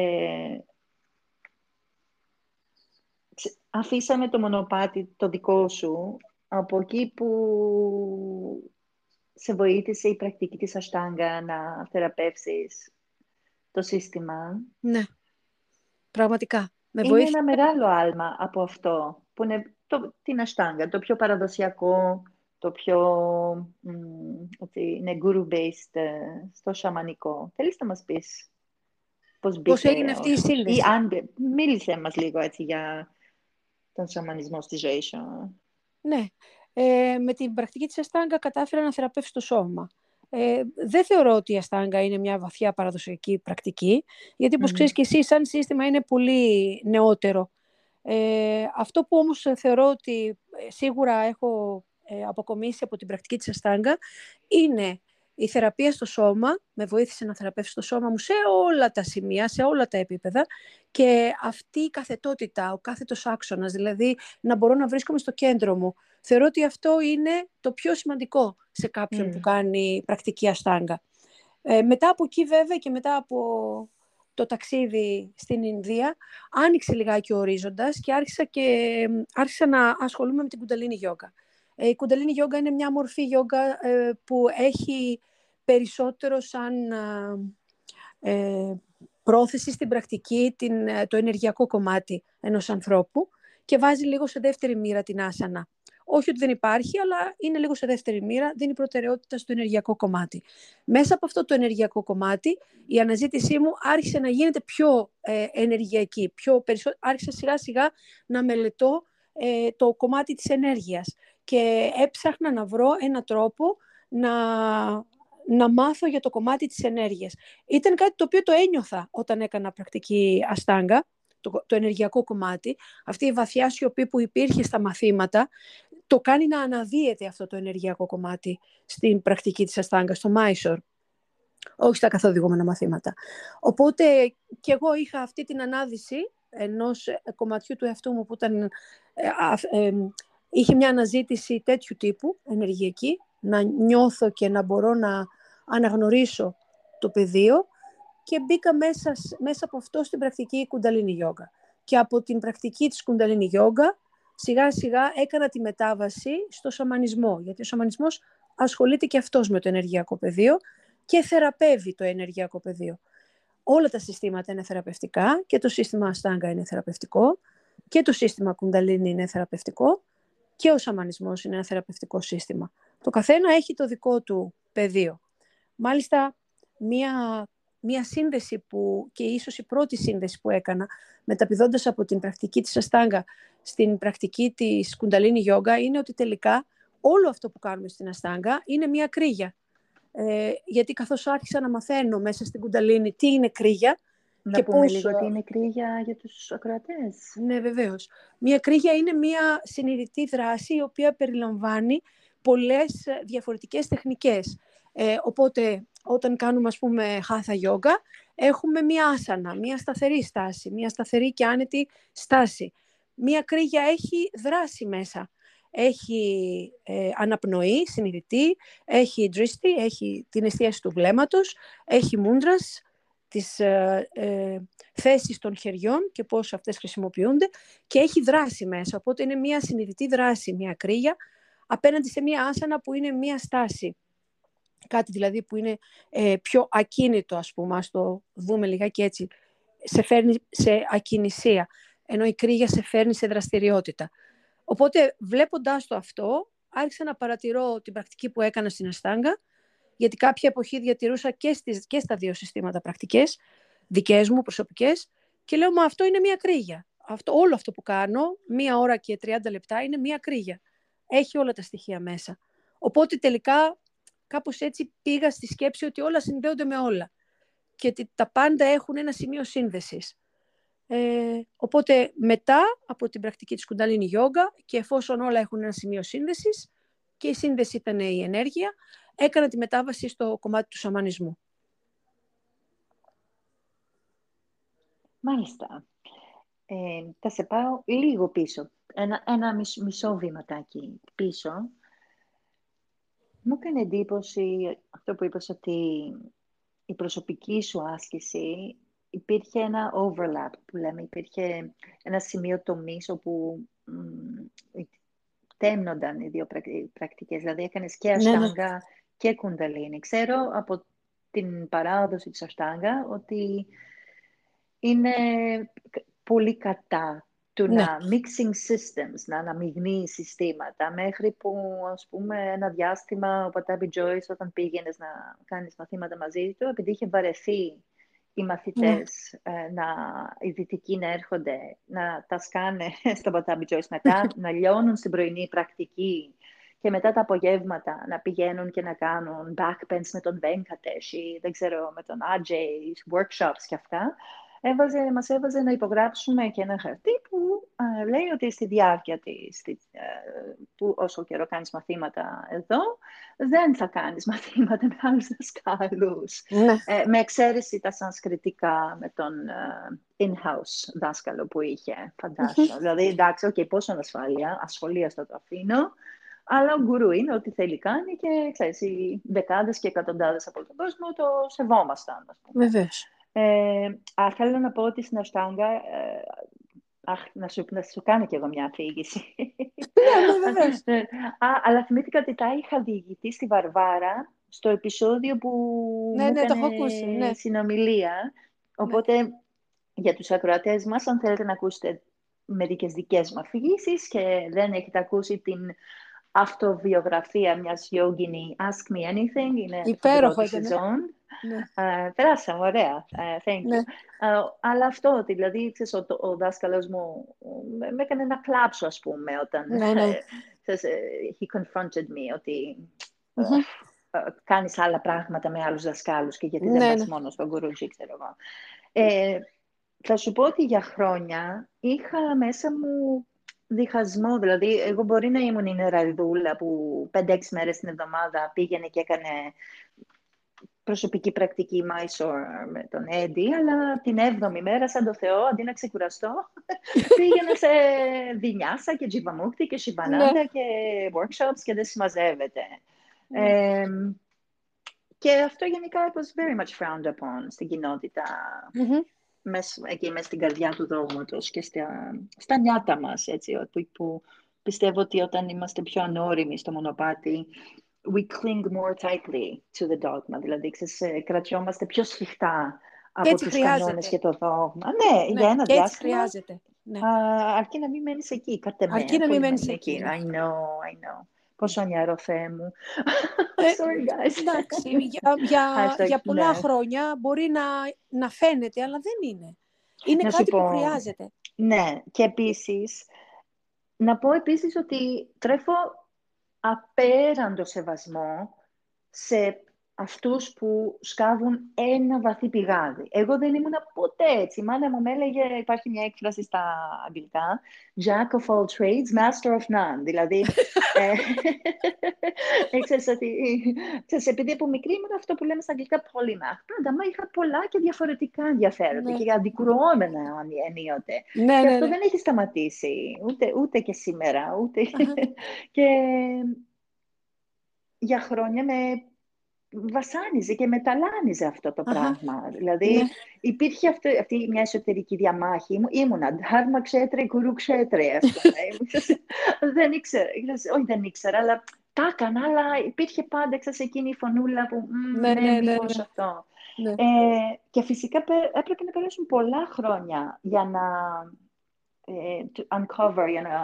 αφήσαμε το μονοπάτι το δικό σου από εκεί που σε βοήθησε η πρακτική της Αστάγκα να θεραπεύσεις το σύστημα; Ναι, πραγματικά. Με είναι ένα μεγάλο άλμα από αυτό, που είναι το, την Αστάγκα, το πιο παραδοσιακό, το πιο ότι είναι guru-based ε, στο σαμανικό. Θέλεις να μας πεις πώς μπήκε... Πώς έγινε αυτή η σύνδεση; αν, μίλησε μας λίγο έτσι για τον σαμανισμό στη ζωή σου. Ναι, ε, με την πρακτική της Αστάγκα κατάφερα να θεραπεύσει το σώμα. Ε, δεν θεωρώ ότι η Αστάγκα είναι μια βαθιά παραδοσιακή πρακτική, γιατί όπως mm ξέρεις και εσύ, σαν σύστημα είναι πολύ νεότερο. Ε, αυτό που όμως θεωρώ ότι ε, σίγουρα έχω ε, αποκομίσει από την πρακτική της Αστάγκα είναι η θεραπεία στο σώμα, με βοήθησε να θεραπεύσει το σώμα μου σε όλα τα σημεία, σε όλα τα επίπεδα και αυτή η καθετότητα, ο κάθετος άξονας, δηλαδή να μπορώ να βρίσκομαι στο κέντρο μου. Θεωρώ ότι αυτό είναι το πιο σημαντικό σε κάποιον που κάνει πρακτική αστάγκα. Ε, μετά από εκεί βέβαια και μετά από το ταξίδι στην Ινδία, άνοιξε λιγάκι ο ορίζοντας και άρχισα, και, άρχισα να ασχολούμαι με την κουνταλίνη γιόγκα. Ε, η κουνταλίνη γιόγκα είναι μια μορφή γιόγκα ε, που έχει περισσότερο σαν ε, πρόθεση στην πρακτική την, το ενεργειακό κομμάτι ενός ανθρώπου και βάζει λίγο σε δεύτερη μοίρα την άσανα. Όχι ότι δεν υπάρχει, αλλά είναι λίγο σε δεύτερη μοίρα, δίνει προτεραιότητα στο ενεργειακό κομμάτι. Μέσα από αυτό το ενεργειακό κομμάτι, η αναζήτησή μου άρχισε να γίνεται πιο ε, ενεργειακή. Πιο περισσό... Άρχισα σιγά σιγά να μελετώ ε, το κομμάτι της ενέργειας και έψαχνα να βρω ένα τρόπο να, να μάθω για το κομμάτι της ενέργειας. Ήταν κάτι το οποίο το ένιωθα όταν έκανα πρακτική αστάγκα, το, το ενεργειακό κομμάτι. Αυτή η βαθιά σιωπή που υπήρχε στα μαθήματα, το κάνει να αναδύεται αυτό το ενεργειακό κομμάτι στην πρακτική της αστάγκα, στο Μάισορ. Όχι στα καθοδηγούμενα μαθήματα. Οπότε και εγώ είχα αυτή την ανάδυση ενός κομματιού του εαυτού μου που ήταν ε, ε, είχε μια αναζήτηση τέτοιου τύπου, ενεργειακή, να νιώθω και να μπορώ να αναγνωρίσω το πεδίο και μπήκα μέσα, μέσα από αυτό στην πρακτική κουνταλίνη γιόγκα. Και από την πρακτική της κουνταλίνη γιόγκα σιγά σιγά έκανα τη μετάβαση στο σαμανισμό, γιατί ο σαμανισμός ασχολείται και αυτός με το ενεργειακό πεδίο και θεραπεύει το ενεργειακό πεδίο. Όλα τα συστήματα είναι θεραπευτικά και το σύστημα Αστάγκα είναι θεραπευτικό και το σύστημα Κουνταλίνη είναι θεραπευτικό και ο σαμανισμός είναι ένα θεραπευτικό σύστημα. Το καθένα έχει το δικό του πεδίο. Μάλιστα, μία, μία σύνδεση που, και ίσως η πρώτη σύνδεση που έκανα, μεταπηδώντας από την πρακτική της Αστάγκα στην πρακτική της Κουνταλίνη Γιόγκα, είναι ότι τελικά όλο αυτό που κάνουμε στην Αστάγκα είναι μία κρύγια. Ε, γιατί καθώς άρχισα να μαθαίνω μέσα στην Κουνταλίνη τι είναι κρύγια, να και πούμε λίγο τι είναι κρύγια για τους ακροατές. Ναι, βεβαίως. Μία κρύγια είναι μία συνειδητή δράση η οποία περιλαμβάνει πολλές διαφορετικές τεχνικές. Ε, οπότε, όταν κάνουμε, ας πούμε, χάθα γιόγκα, έχουμε μία άσανα, μία σταθερή στάση, μία σταθερή και άνετη στάση. Μία κρύγια έχει δράση μέσα. Έχει ε, αναπνοή, συνειδητή, έχει ντρίστη, έχει την εστίαση του βλέμματος, έχει μούντρας, τις ε, ε, θέσεις των χεριών και πώς αυτές χρησιμοποιούνται και έχει δράση μέσα. Οπότε είναι μια συνειδητή δράση, μια κρύγια, απέναντι σε μια άσανα που είναι μια στάση. Κάτι δηλαδή που είναι ε, πιο ακίνητο, ας πούμε, ας το δούμε λιγάκι έτσι. Σε φέρνει σε ακινησία, ενώ η κρύγια σε φέρνει σε δραστηριότητα. Οπότε βλέποντάς το αυτό, άρχισα να παρατηρώ την πρακτική που έκανα στην Αστάγκα γιατί κάποια εποχή διατηρούσα και, στις, και στα δύο συστήματα πρακτικές, δικές μου, προσωπικές, και λέω, μα αυτό είναι μία κρύγια. Αυτό, όλο αυτό που κάνω, μία ώρα και 30 λεπτά, είναι μία κρύγια. Έχει όλα τα στοιχεία μέσα. Οπότε τελικά κάπως έτσι πήγα στη σκέψη ότι όλα συνδέονται με όλα και ότι τα πάντα έχουν ένα σημείο σύνδεσης. Ε, οπότε μετά από την πρακτική της κουνταλίνη γιόγκα και εφόσον όλα έχουν ένα σημείο σύνδεσης και η σύνδεση ήταν η ενέργεια, έκανα τη μετάβαση στο κομμάτι του σαμανισμού. Μάλιστα. Ε, θα σε πάω λίγο πίσω. Ένα, ένα μισό βήματάκι πίσω. Μου έκανε εντύπωση αυτό που είπες ότι η προσωπική σου άσκηση υπήρχε ένα overlap που λέμε, υπήρχε ένα σημείο τομής όπου τέμνονταν οι δύο πρακτικές, δηλαδή έκανες και ναι, ναι. αστάγκα και κουνταλίνη. Ξέρω από την παράδοση της Αστάγκα ότι είναι πολύ κατά του ναι. να mixing systems, να αναμειγνύει συστήματα, μέχρι που, ας πούμε, ένα διάστημα ο Πατάμπι Τζόις όταν πήγαινες να κάνεις μαθήματα μαζί του, επειδή είχε βαρεθεί οι μαθητές, ναι. ε, να, οι δυτικοί να έρχονται, να τα σκάνε στο Πατάμπι Τζόις, να, να λιώνουν στην πρωινή πρακτική και μετά τα απογεύματα να πηγαίνουν και να κάνουν backbends με τον Venkatesh ή δεν ξέρω με τον Ajay, workshops και αυτά, έβαζε, μας έβαζε να υπογράψουμε και ένα χαρτί που λέει ότι στη διάρκεια της, ε, που όσο καιρό κάνεις μαθήματα εδώ, δεν θα κάνεις μαθήματα με άλλους δασκάλους. Ναι. Ε, με εξαίρεση τα σανσκριτικά με τον ε, in-house δάσκαλο που είχε, φαντάζομαι. δηλαδή, εντάξει, okay, πόσο ασφάλεια, ασφαλεία στο το αφήνω, αλλά ο γκουρού είναι ότι θέλει κάνει και ξέρεις, οι δεκάδες και εκατοντάδες από τον κόσμο το σεβόμασταν. Βεβαίως. Ε, θέλω να πω ότι στην Αστάγκα, ε, αχ, να σου, να σου κάνω κι εγώ μια αφήγηση. Ναι, ναι, αλλά θυμήθηκα ότι τα είχα διηγηθεί στη Βαρβάρα στο επεισόδιο που ναι, μου ναι, το έχω ακούσει, ναι. συνομιλία. Οπότε, για τους ακροατές μας, αν θέλετε να ακούσετε μερικές δικές μου αφηγήσεις και δεν έχετε ακούσει την αυτοβιογραφία μιας γιόγκινη Ask Me Anything, είναι Υπέροχο ήταν. σεζόν. Ναι. Uh, περάσαμε, ωραία. Uh, thank you. Ναι. Uh, αλλά αυτό, δηλαδή, ξέρεις, ο, ο δάσκαλος μου με έκανε να κλάψω, ας πούμε, όταν ναι, ναι. ξέρεις, he confronted me, ότι mm-hmm. uh, κάνεις άλλα πράγματα με άλλους δασκάλους και γιατί δεν ναι, πας ναι. μόνος στον γκουρούτζι, ξέρω εγώ. Ε, θα σου πω ότι για χρόνια είχα μέσα μου διχασμό. Δηλαδή, εγώ μπορεί να ήμουν η νεραϊδούλα που 5-6 μέρες την εβδομάδα πήγαινε και έκανε προσωπική πρακτική Mysore με τον Έντι, αλλά την έβδομη μέρα, σαν το Θεό, αντί να ξεκουραστώ, πήγαινε σε Δινιάσα και Τζιβαμούκτη και Σιμπανάντα ναι. και workshops και δεν συμμαζεύεται. Ναι. και αυτό γενικά was very much frowned upon στην κοινότητα μέσα, εκεί μέσα στην καρδιά του δόγματος και στα, στα νιάτα μας, έτσι, που, που πιστεύω ότι όταν είμαστε πιο ανώριμοι στο μονοπάτι, we cling more tightly to the dogma, δηλαδή ξέρεις, ε, κρατιόμαστε πιο σφιχτά από τους χρειάζεται. κανόνες και το δόγμα. Ναι, ναι για ένα και διάστημα. χρειάζεται. Ναι. Α, αρκεί να μην μένεις εκεί, κατ' εμέ. Αρκεί να μην μένεις εκεί. εκεί. Ναι. I know, I know. Πόσο νιαρό, Θεέ μου. Ε, Sorry, guys. Εντάξει, για, για, για πολλά ναι. χρόνια μπορεί να, να φαίνεται, αλλά δεν είναι. Είναι να κάτι που χρειάζεται. Ναι, και επίσης, να πω επίσης ότι τρέφω απέραντο σεβασμό σε αυτούς που σκάβουν ένα βαθύ πηγάδι. Εγώ δεν ήμουν ποτέ έτσι. Η μάνα μου με έλεγε, υπάρχει μια έκφραση στα αγγλικά, Jack of all trades, master of none. Δηλαδή, ε, ότι, ξέρεις, επειδή από μικρή ήμουν αυτό που λέμε στα αγγλικά polymath. Πάντα, μα είχα πολλά και διαφορετικά ενδιαφέροντα ναι. και αντικρουόμενα ενίοτε. Ναι, και ναι, αυτό ναι. δεν έχει σταματήσει, ούτε, ούτε και σήμερα, ούτε... και για χρόνια με βασάνιζε και μεταλάνιζε αυτό το πράγμα. Δηλαδή ναι. υπήρχε αυτή, αυτή μια εσωτερική διαμάχη. Ήμουνα ντάρμα ξέτρε, κουρού ξέτρε, δεν ήξερα, όχι δεν ήξερα, αλλά τα έκανα, αλλά υπήρχε πάντα ξέρεις, εκείνη η φωνούλα που ναι, ναι, ναι, ναι, ναι. αυτό. Ναι. Ε, και φυσικά έπρεπε να περάσουν πολλά χρόνια για να ε, uncover, για να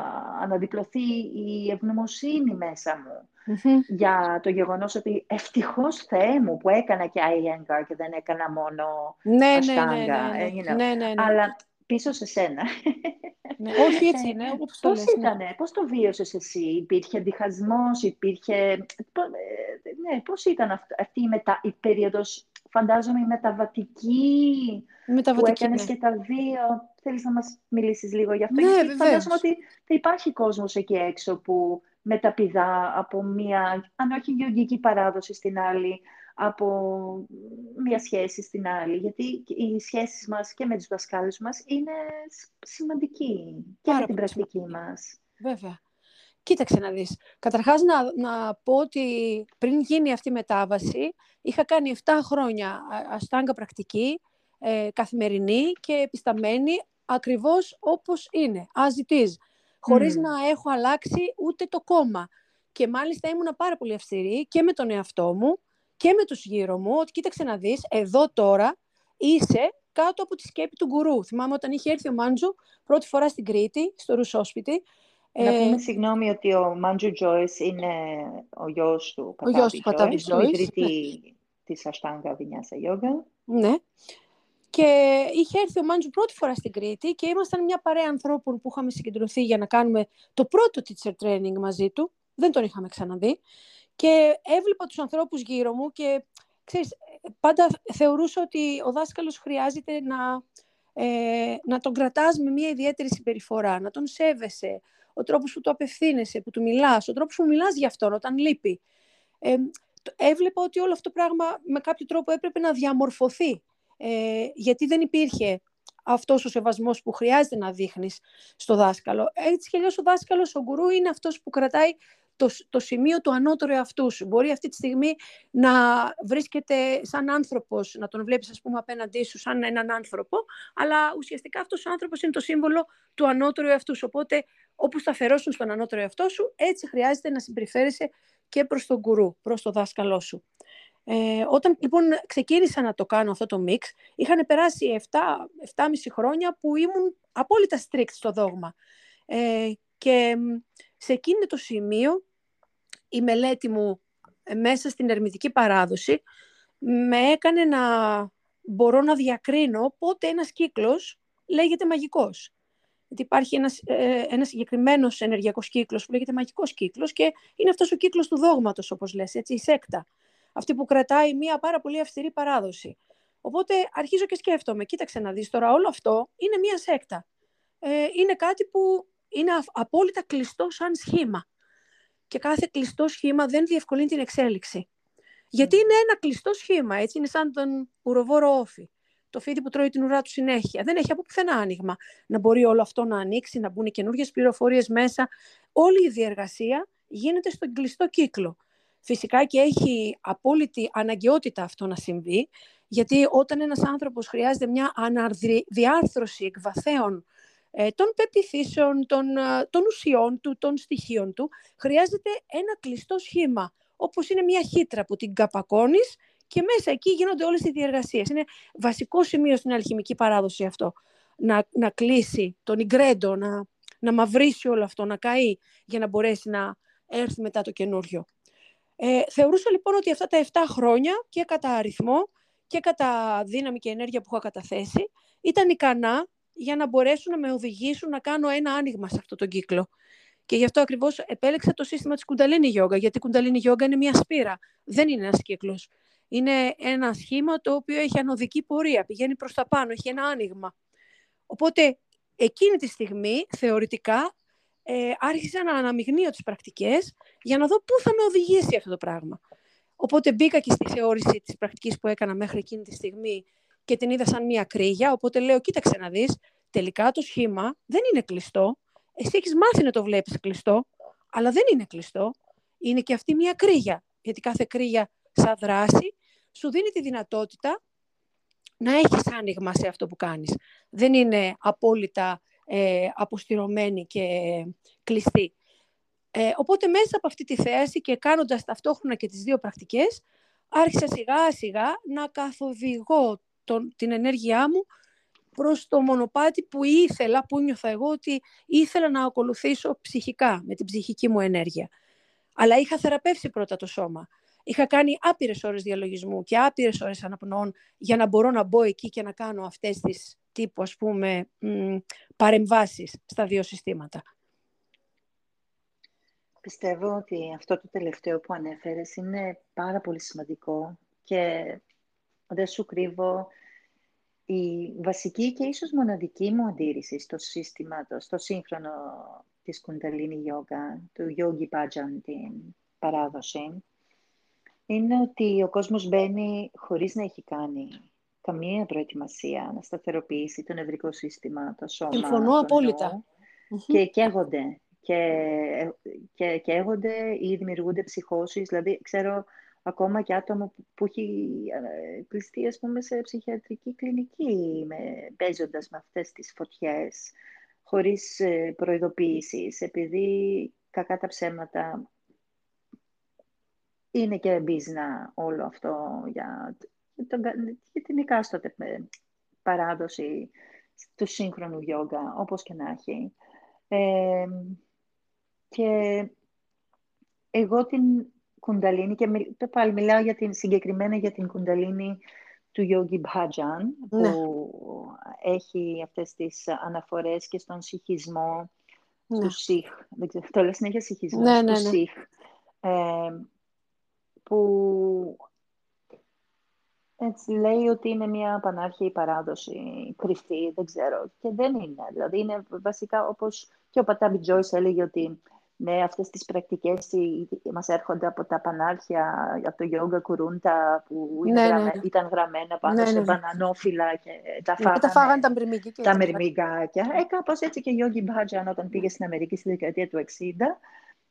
αναδιπλωθεί η ευγνωμοσύνη μέσα μου για το γεγονός ότι ευτυχώς Θεέ μου που έκανα και Iyengar και δεν έκανα μόνο ναι, ναι, αστάγκα. Ναι, ναι, ναι, ναι, Αλλά πίσω σε σένα. Ναι, όχι έτσι είναι, όπως το πώς ήταν, πώς το βίωσες εσύ, υπήρχε διχασμός, υπήρχε... Ναι, πώς ήταν αυτή η, μετα... η περίοδος, φαντάζομαι η μεταβατική, μεταβατική που έκανες ναι. και τα δύο. Θέλεις να μας μιλήσεις λίγο γι' αυτό, ναι, γιατί φαντάζομαι ότι θα υπάρχει κόσμος εκεί έξω που μεταπηδά από μία, αν όχι γεωργική παράδοση στην άλλη, από μία σχέση στην άλλη. Γιατί οι σχέσεις μας και με τους δασκάλους μας είναι σημαντική και με την πρακτική μας. Βέβαια. Κοίταξε να δεις. Καταρχάς να, να πω ότι πριν γίνει αυτή η μετάβαση, είχα κάνει 7 χρόνια αστάγκα πρακτική, ε, καθημερινή και επισταμένη ακριβώς όπως είναι, as it is χωρίς να έχω αλλάξει ούτε το κόμμα. Και μάλιστα ήμουνα πάρα πολύ αυστηρή και με τον εαυτό μου και με τους γύρω μου, ότι κοίταξε να δεις, εδώ τώρα είσαι κάτω από τη σκέπη του γκουρού. Θυμάμαι όταν είχε έρθει ο Μάντζου πρώτη φορά στην Κρήτη, στο Ρουσόσπιτι. Να ε, πούμε συγγνώμη ότι ο Μάντζου Τζόις είναι ο γιος του Πατάβη, ο γιος του Πατάβη Τζόις, ο ιδρυτή ναι. της Αστάγκα Βινιάσα Γιόγκα. Ναι. Και είχε έρθει ο Μάντζου πρώτη φορά στην Κρήτη και ήμασταν μια παρέα ανθρώπων που είχαμε συγκεντρωθεί για να κάνουμε το πρώτο teacher training μαζί του. Δεν τον είχαμε ξαναδεί. Και έβλεπα τους ανθρώπους γύρω μου και ξέρεις, πάντα θεωρούσα ότι ο δάσκαλος χρειάζεται να, ε, να τον κρατάς με μια ιδιαίτερη συμπεριφορά, να τον σέβεσαι, ο τρόπος που του απευθύνεσαι, που του μιλάς, ο τρόπος που μιλάς για αυτόν όταν λείπει. Ε, έβλεπα ότι όλο αυτό το πράγμα με κάποιο τρόπο έπρεπε να διαμορφωθεί ε, γιατί δεν υπήρχε αυτός ο σεβασμός που χρειάζεται να δείχνεις στο δάσκαλο. Έτσι και αλλιώς ο δάσκαλος, ο γκουρού, είναι αυτός που κρατάει το, το σημείο του ανώτερου εαυτού σου. Μπορεί αυτή τη στιγμή να βρίσκεται σαν άνθρωπος, να τον βλέπεις ας πούμε απέναντί σου σαν έναν άνθρωπο, αλλά ουσιαστικά αυτός ο άνθρωπος είναι το σύμβολο του ανώτερου εαυτού σου. Οπότε όπως θα φερώσουν στον ανώτερο εαυτό σου, έτσι χρειάζεται να συμπεριφέρεσαι και προς τον γκουρού, προς το δάσκαλό σου. Ε, όταν λοιπόν ξεκίνησα να το κάνω αυτό το μίξ, είχαν περάσει 7-7,5 χρόνια που ήμουν απόλυτα strict στο δόγμα. Ε, και σε εκείνο το σημείο η μελέτη μου ε, μέσα στην ερμητική παράδοση με έκανε να μπορώ να διακρίνω πότε ένας κύκλος λέγεται μαγικός. Γιατί υπάρχει ένας, ε, ένας συγκεκριμένος ενεργειακός κύκλος που λέγεται μαγικός κύκλος και είναι αυτός ο κύκλος του δόγματος, όπως λες, έτσι, η σέκτα αυτή που κρατάει μια πάρα πολύ αυστηρή παράδοση. Οπότε αρχίζω και σκέφτομαι, κοίταξε να δεις τώρα, όλο αυτό είναι μια σέκτα. Ε, είναι κάτι που είναι απόλυτα κλειστό σαν σχήμα. Και κάθε κλειστό σχήμα δεν διευκολύνει την εξέλιξη. Γιατί είναι ένα κλειστό σχήμα, έτσι, είναι σαν τον ουροβόρο όφη. Το φίδι που τρώει την ουρά του συνέχεια. Δεν έχει από πουθενά άνοιγμα. Να μπορεί όλο αυτό να ανοίξει, να μπουν καινούργιες πληροφορίες μέσα. Όλη η διεργασία γίνεται στον κλειστό κύκλο. Φυσικά και έχει απόλυτη αναγκαιότητα αυτό να συμβεί, γιατί όταν ένας άνθρωπος χρειάζεται μια αναδιάρθρωση εκβαθέων ε, των πεπιθήσεων, των, ε, των ουσιών του, των στοιχείων του, χρειάζεται ένα κλειστό σχήμα, όπως είναι μια χύτρα που την καπακώνεις και μέσα εκεί γίνονται όλες οι διεργασίες. Είναι βασικό σημείο στην αλχημική παράδοση αυτό. Να, να κλείσει τον ιγκρέντο, να, να μαυρίσει όλο αυτό, να καεί για να μπορέσει να έρθει μετά το καινούριο. Ε, θεωρούσα λοιπόν ότι αυτά τα 7 χρόνια και κατά αριθμό και κατά δύναμη και ενέργεια που είχα καταθέσει ήταν ικανά για να μπορέσουν να με οδηγήσουν να κάνω ένα άνοιγμα σε αυτό τον κύκλο. Και γι' αυτό ακριβώς επέλεξα το σύστημα της Κουνταλίνη Γιόγκα, γιατί η Κουνταλίνη Γιόγκα είναι μια σπήρα. Δεν είναι ένας κύκλος. Είναι ένα σχήμα το οποίο έχει ανωδική πορεία, πηγαίνει προς τα πάνω, έχει ένα άνοιγμα. Οπότε εκείνη τη στιγμή, θεωρητικά, ε, άρχισα να αναμειγνύω τις πρακτικές για να δω πού θα με οδηγήσει αυτό το πράγμα. Οπότε μπήκα και στη θεώρηση της πρακτικής που έκανα μέχρι εκείνη τη στιγμή και την είδα σαν μία κρύγια, οπότε λέω, κοίταξε να δεις, τελικά το σχήμα δεν είναι κλειστό, εσύ έχεις μάθει να το βλέπεις κλειστό, αλλά δεν είναι κλειστό, είναι και αυτή μία κρύγια, γιατί κάθε κρύγια σαν δράση σου δίνει τη δυνατότητα να έχεις άνοιγμα σε αυτό που κάνεις. Δεν είναι απόλυτα ε, αποστηρωμένη και κλειστή. Ε, οπότε μέσα από αυτή τη θέαση και κάνοντας ταυτόχρονα και τις δύο πρακτικές, άρχισα σιγά σιγά να καθοδηγώ τον, την ενέργειά μου προς το μονοπάτι που ήθελα, που νιώθα εγώ ότι ήθελα να ακολουθήσω ψυχικά, με την ψυχική μου ενέργεια. Αλλά είχα θεραπεύσει πρώτα το σώμα. Είχα κάνει άπειρες ώρες διαλογισμού και άπειρες ώρες αναπνοών για να μπορώ να μπω εκεί και να κάνω αυτές τις τύπου ας πούμε παρεμβάσεις στα δύο συστήματα. Πιστεύω ότι αυτό το τελευταίο που ανέφερες είναι πάρα πολύ σημαντικό και δεν σου κρύβω η βασική και ίσως μοναδική μου αντίρρηση στο σύστημα, στο σύγχρονο της Κουνταλίνη Yoga, του Yogi Bhajan, την παράδοση, είναι ότι ο κόσμος μπαίνει χωρίς να έχει κάνει καμία προετοιμασία να σταθεροποιήσει το νευρικό σύστημα, το σώμα. Συμφωνώ απόλυτα. Και καίγονται. Και, και καίγονται ή δημιουργούνται ψυχώσεις. Δηλαδή, ξέρω ακόμα και άτομα που, έχει ε, κλειστεί, ας πούμε, σε ψυχιατρική κλινική, με, παίζοντας με αυτές τις φωτιές, χωρίς ε, προειδοποίησης, επειδή κακά τα ψέματα είναι και μπίζνα όλο αυτό για για την εκάστοτε ε, παράδοση του σύγχρονου γιόγκα, όπως και να έχει. Ε, και εγώ την κουνταλίνη, και πάλι μιλάω για την, συγκεκριμένα για την κουνταλίνη του Yogi Bhajan, που ναι. έχει αυτές τις αναφορές και στον συχισμό ναι. του Σιχ. Δεν ξέρω, το λέω συνέχεια συχισμό ναι, του ναι, Σιχ. Ε, που έτσι λέει ότι είναι μια πανάρχη παράδοση, κρυφή, δεν ξέρω. Και δεν είναι. Δηλαδή είναι βασικά όπως και ο Πατάμπι Τζόις έλεγε ότι ναι, αυτές τις πρακτικές μας έρχονται από τα πανάρχια, από το γιόγκα κουρούντα που ναι, ναι, ναι. ήταν γραμμένα πάνω ναι, σε ναι. μπανανόφυλλα και τα φάγανε, τα, φάγανε τα μυρμηγκάκια. Τα μυρμηγκάκια. Ε, κάπως έτσι και ο Γιώργη Μπάτζαν όταν πήγε στην Αμερική στη δεκαετία του 60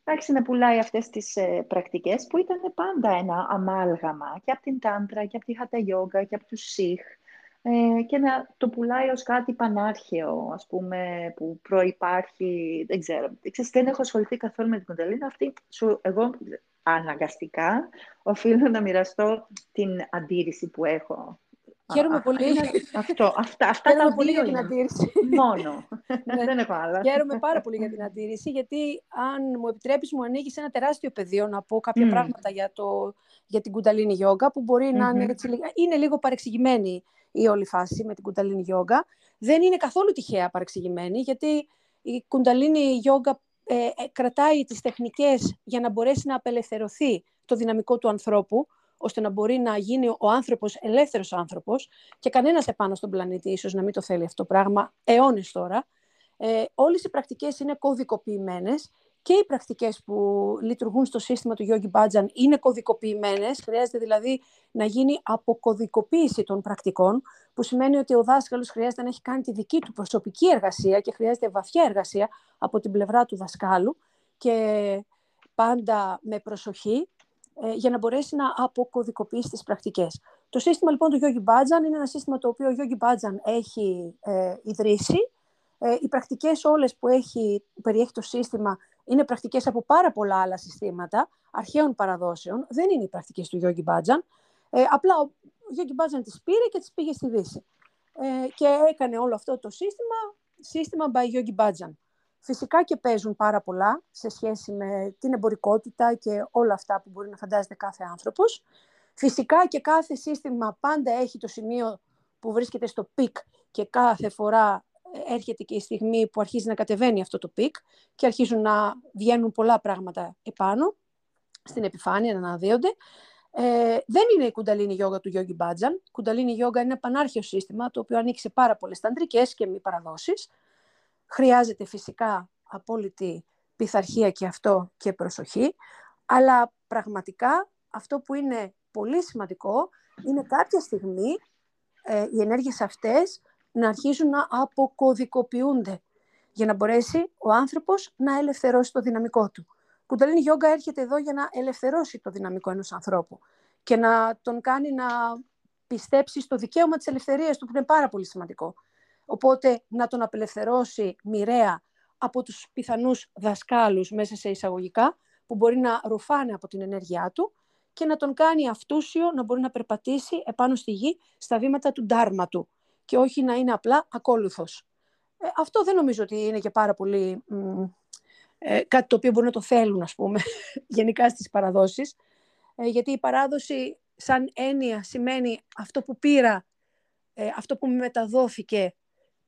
άρχισε να πουλάει αυτές τις ε, πρακτικές που ήταν πάντα ένα αμάλγαμα και από την Τάντρα και από τη Χατα Γιόγκα και από τους Σιχ ε, και να το πουλάει ως κάτι πανάρχαιο, ας πούμε, που προϋπάρχει, δεν ξέρω. Ξέρεις, δεν έχω ασχοληθεί καθόλου με την Κονταλίνα αυτή. Σου, εγώ αναγκαστικά οφείλω να μοιραστώ την αντίρρηση που έχω Χαίρομαι πολύ. αυτό, αυτά, αυτά Χαίρομαι τα πολύ για την αντίρρηση. Μόνο. ναι. Δεν έχω άλλα. Χαίρομαι πάρα πολύ για την αντίρρηση, γιατί αν μου επιτρέπεις μου ανοίγει ένα τεράστιο πεδίο να πω κάποια πράγματα για, το, για την κουνταλίνη γιόγκα, που μπορεί να είναι, έτσι, είναι λίγο παρεξηγημένη η όλη φάση με την κουνταλίνη γιόγκα. Δεν είναι καθόλου τυχαία παρεξηγημένη, γιατί η κουνταλίνη γιόγκα ε, ε, κρατάει τις τεχνικές για να μπορέσει να απελευθερωθεί το δυναμικό του ανθρώπου, ώστε να μπορεί να γίνει ο άνθρωπος ελεύθερος άνθρωπος και κανένας επάνω στον πλανήτη ίσως να μην το θέλει αυτό το πράγμα αιώνες τώρα. Ε, όλες οι πρακτικές είναι κωδικοποιημένες και οι πρακτικές που λειτουργούν στο σύστημα του Yogi Bhajan είναι κωδικοποιημένες. Χρειάζεται δηλαδή να γίνει αποκωδικοποίηση των πρακτικών, που σημαίνει ότι ο δάσκαλος χρειάζεται να έχει κάνει τη δική του προσωπική εργασία και χρειάζεται βαθιά εργασία από την πλευρά του δασκάλου και πάντα με προσοχή ε, για να μπορέσει να αποκωδικοποιήσει τις πρακτικές. Το σύστημα λοιπόν του Yogi Bhajan είναι ένα σύστημα το οποίο ο Yogi Bhajan έχει ε, ιδρύσει. Ε, οι πρακτικές όλες που έχει, περιέχει το σύστημα είναι πρακτικές από πάρα πολλά άλλα συστήματα αρχαίων παραδόσεων. Δεν είναι οι πρακτικές του Yogi Bhajan. Ε, απλά ο Yogi Bhajan τις πήρε και τις πήγε στη Δύση. Ε, και έκανε όλο αυτό το σύστημα, σύστημα by Yogi Bhajan. Φυσικά και παίζουν πάρα πολλά σε σχέση με την εμπορικότητα και όλα αυτά που μπορεί να φαντάζεται κάθε άνθρωπος. Φυσικά και κάθε σύστημα πάντα έχει το σημείο που βρίσκεται στο peak και κάθε φορά έρχεται και η στιγμή που αρχίζει να κατεβαίνει αυτό το peak και αρχίζουν να βγαίνουν πολλά πράγματα επάνω, στην επιφάνεια, να αναδύονται. Ε, δεν είναι η κουνταλίνη γιόγκα του Yogi Bhajan. Η κουνταλίνη γιόγκα είναι ένα πανάρχαιο σύστημα το οποίο ανήκει σε πάρα πολλές ταντρικές και μη παραδόσεις. Χρειάζεται φυσικά απόλυτη πειθαρχία και αυτό και προσοχή, αλλά πραγματικά αυτό που είναι πολύ σημαντικό είναι κάποια στιγμή ε, οι ενέργειες αυτές να αρχίζουν να αποκωδικοποιούνται για να μπορέσει ο άνθρωπος να ελευθερώσει το δυναμικό του. Κουνταλίνη Γιόγκα έρχεται εδώ για να ελευθερώσει το δυναμικό ενός ανθρώπου και να τον κάνει να πιστέψει στο δικαίωμα της ελευθερίας του που είναι πάρα πολύ σημαντικό. Οπότε να τον απελευθερώσει μοιραία από τους πιθανούς δασκάλους μέσα σε εισαγωγικά που μπορεί να ρουφάνε από την ενέργειά του και να τον κάνει αυτούσιο να μπορεί να περπατήσει επάνω στη γη στα βήματα του ντάρμα του και όχι να είναι απλά ακόλουθος. Ε, αυτό δεν νομίζω ότι είναι και πάρα πολύ ε, κάτι το οποίο μπορεί να το θέλουν, ας πούμε, γενικά στις παραδόσεις. Ε, γιατί η παράδοση σαν έννοια σημαίνει αυτό που πήρα, ε, αυτό που μου μεταδόθηκε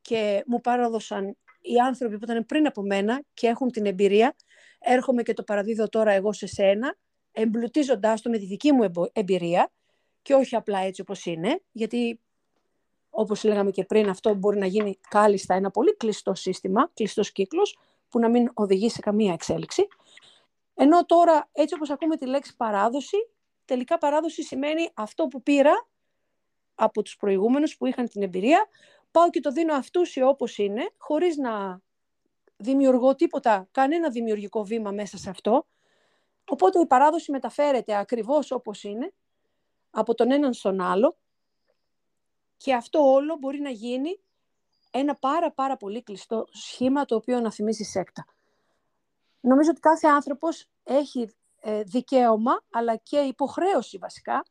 και μου παράδοσαν οι άνθρωποι που ήταν πριν από μένα και έχουν την εμπειρία, έρχομαι και το παραδίδω τώρα εγώ σε σένα, εμπλουτίζοντάς το με τη δική μου εμπειρία και όχι απλά έτσι όπως είναι, γιατί όπως λέγαμε και πριν, αυτό μπορεί να γίνει κάλλιστα ένα πολύ κλειστό σύστημα, κλειστός κύκλος, που να μην οδηγεί σε καμία εξέλιξη. Ενώ τώρα, έτσι όπως ακούμε τη λέξη παράδοση, τελικά παράδοση σημαίνει αυτό που πήρα από τους προηγούμενους που είχαν την εμπειρία, πάω και το δίνω αυτούσιο όπως είναι, χωρίς να δημιουργώ τίποτα, κανένα δημιουργικό βήμα μέσα σε αυτό. Οπότε η παράδοση μεταφέρεται ακριβώς όπως είναι, από τον έναν στον άλλο, και αυτό όλο μπορεί να γίνει ένα πάρα πάρα πολύ κλειστό σχήμα το οποίο να θυμίζει σέκτα. Νομίζω ότι κάθε άνθρωπος έχει ε, δικαίωμα αλλά και υποχρέωση βασικά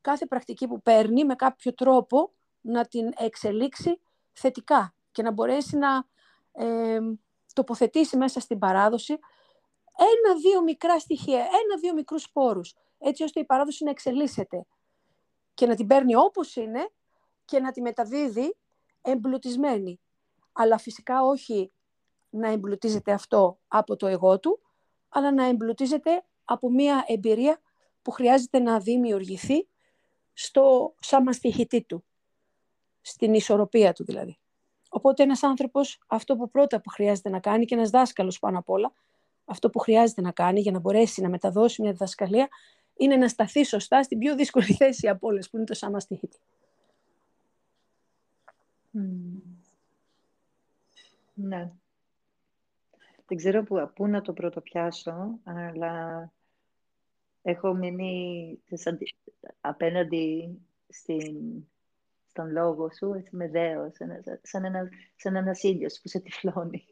κάθε πρακτική που παίρνει με κάποιο τρόπο να την εξελίξει θετικά και να μπορέσει να ε, τοποθετήσει μέσα στην παράδοση ένα-δύο μικρά στοιχεία, ένα-δύο μικρούς σπόρους, έτσι ώστε η παράδοση να εξελίσσεται και να την παίρνει όπως είναι και να τη μεταδίδει εμπλουτισμένη. Αλλά φυσικά όχι να εμπλουτίζεται αυτό από το εγώ του, αλλά να εμπλουτίζεται από μία εμπειρία που χρειάζεται να δημιουργηθεί στο σαμαστιχητή του, στην ισορροπία του δηλαδή. Οπότε ένας άνθρωπος αυτό που πρώτα που χρειάζεται να κάνει και ένας δάσκαλος πάνω απ' όλα, αυτό που χρειάζεται να κάνει για να μπορέσει να μεταδώσει μια διδασκαλία είναι να σταθεί σωστά στην πιο δύσκολη θέση από όλες που είναι το σαμαστιχητή. Ναι. Δεν ξέρω που, πού να το πρώτο πιάσω, αλλά έχω μείνει απέναντι στην, στον λόγο σου, έτσι με δέος, σαν, ένα, σαν ένας ήλιος που σε τυφλώνει.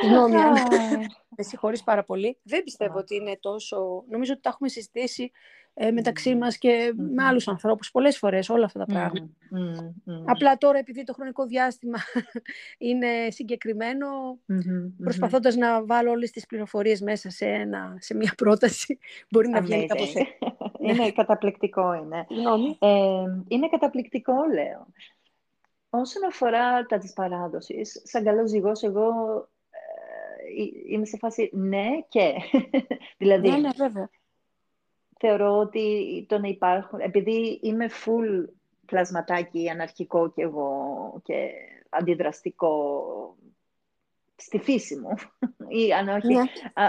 Συγγνώμη, με συγχωρείς πάρα πολύ. Δεν πιστεύω ότι είναι τόσο... Νομίζω ότι τα έχουμε συζητήσει ε, μεταξύ μας και με άλλους ανθρώπους πολλές φορές όλα αυτά τα πράγματα. Απλά τώρα επειδή το χρονικό διάστημα είναι συγκεκριμένο, προσπαθώντας να βάλω όλες τις πληροφορίες μέσα σε, ένα, σε μια πρόταση, μπορεί να βγαίνει κάπως Είναι καταπληκτικό, είναι. Ε, είναι καταπληκτικό, λέω. Όσον αφορά τα της παράδοσης, σαν καλός ζυγός, εγώ ε, είμαι σε φάση ναι και. δηλαδή, ναι, ναι, βέβαια θεωρώ ότι το να υπάρχουν, επειδή είμαι full πλασματάκι αναρχικό και εγώ και αντιδραστικό στη φύση μου ή αν όχι, ναι.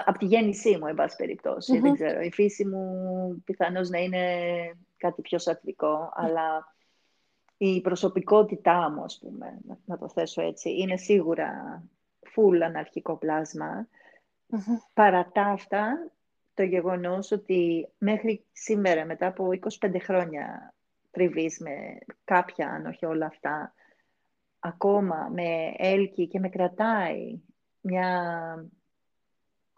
από τη γέννησή μου, εν πάση δεν ξέρω. Η φύση μου πιθανώς να είναι κάτι πιο σατρικό, αλλά η προσωπικότητά μου, ας πούμε, να το θέσω έτσι, είναι σίγουρα full αναρχικό πλάσμα. Παρά τα αυτά, το γεγονός ότι μέχρι σήμερα, μετά από 25 χρόνια τριβής με κάποια, αν όχι όλα αυτά, ακόμα με έλκει και με κρατάει μια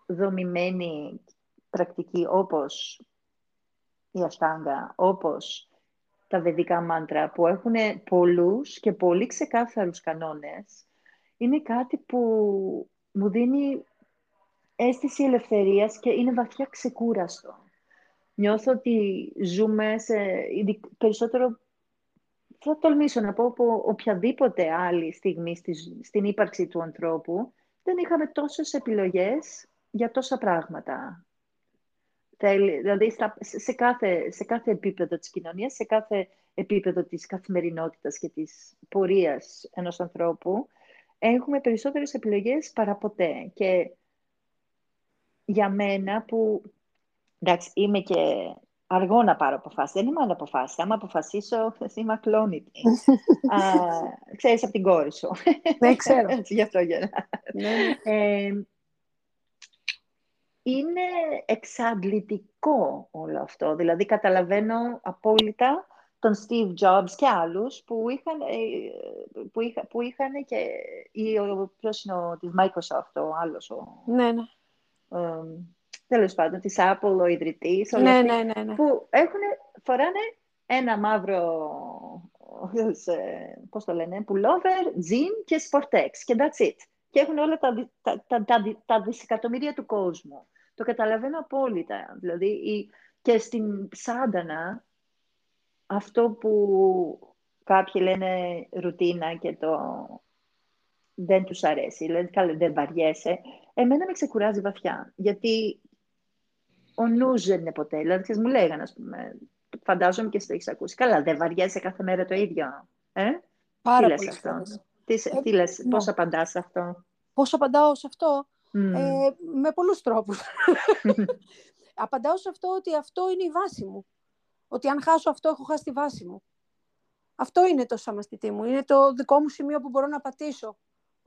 δομημένη πρακτική όπως η αστάγκα, όπως τα βεδικά μάντρα που έχουν πολλούς και πολύ ξεκάθαρους κανόνες είναι κάτι που μου δίνει αίσθηση ελευθερίας και είναι βαθιά ξεκούραστο. Νιώθω ότι ζούμε σε περισσότερο, θα τολμήσω να πω, από οποιαδήποτε άλλη στιγμή στην ύπαρξη του ανθρώπου, δεν είχαμε τόσες επιλογές για τόσα πράγματα. Δηλαδή, σε κάθε, σε κάθε επίπεδο της κοινωνίας, σε κάθε επίπεδο της καθημερινότητας και της πορείας ενός ανθρώπου, έχουμε περισσότερες επιλογές παρά ποτέ. Και για μένα που, εντάξει, είμαι και αργό να πάρω αποφάσεις. Δεν είμαι άλλο αποφάσεις. Άμα αποφασίσω, θα είμαι ακλόνητη. ξέρεις από την κόρη σου. Δεν ξέρω. Γι' αυτό για ναι. ε, είναι εξαντλητικό όλο αυτό. Δηλαδή, καταλαβαίνω απόλυτα τον Steve Jobs και άλλους που είχαν, ε, που είχα, που είχαν και ή ο, ποιος είναι ο, της Microsoft, ο άλλος. Ο, ναι, ναι. Ε, τέλος πάντων, της Apple, ο ιδρυτής. Ναι, ναι, ναι, ναι, Που έχουν, φοράνε ένα μαύρο, ε, πώς το λένε, pullover, jean και sportex και that's it. Και έχουν όλα τα, τα, τα, τα, τα δισεκατομμύρια του κόσμου. Το καταλαβαίνω απόλυτα. Δηλαδή, και στην Σάντανα, αυτό που κάποιοι λένε ρουτίνα και το δεν τους αρέσει, λένε καλά δεν βαριέσαι, εμένα με ξεκουράζει βαθιά, γιατί ο νους δεν είναι ποτέ, δηλαδή μου λέγανε, ας πούμε, φαντάζομαι και στο έχεις ακούσει, καλά δεν βαριέσαι κάθε μέρα το ίδιο, ε; Πάρα τι λες αυτό, τι, ε, τι λες, ναι. πώς απαντάς σε αυτό; Πώς απαντάω σε αυτό, ε, με πολλούς τρόπους. Απαντάω σε αυτό ότι αυτό είναι η βάση μου. Ότι αν χάσω αυτό, έχω χάσει τη βάση μου. Αυτό είναι το σαμαστητή μου. Είναι το δικό μου σημείο που μπορώ να πατήσω.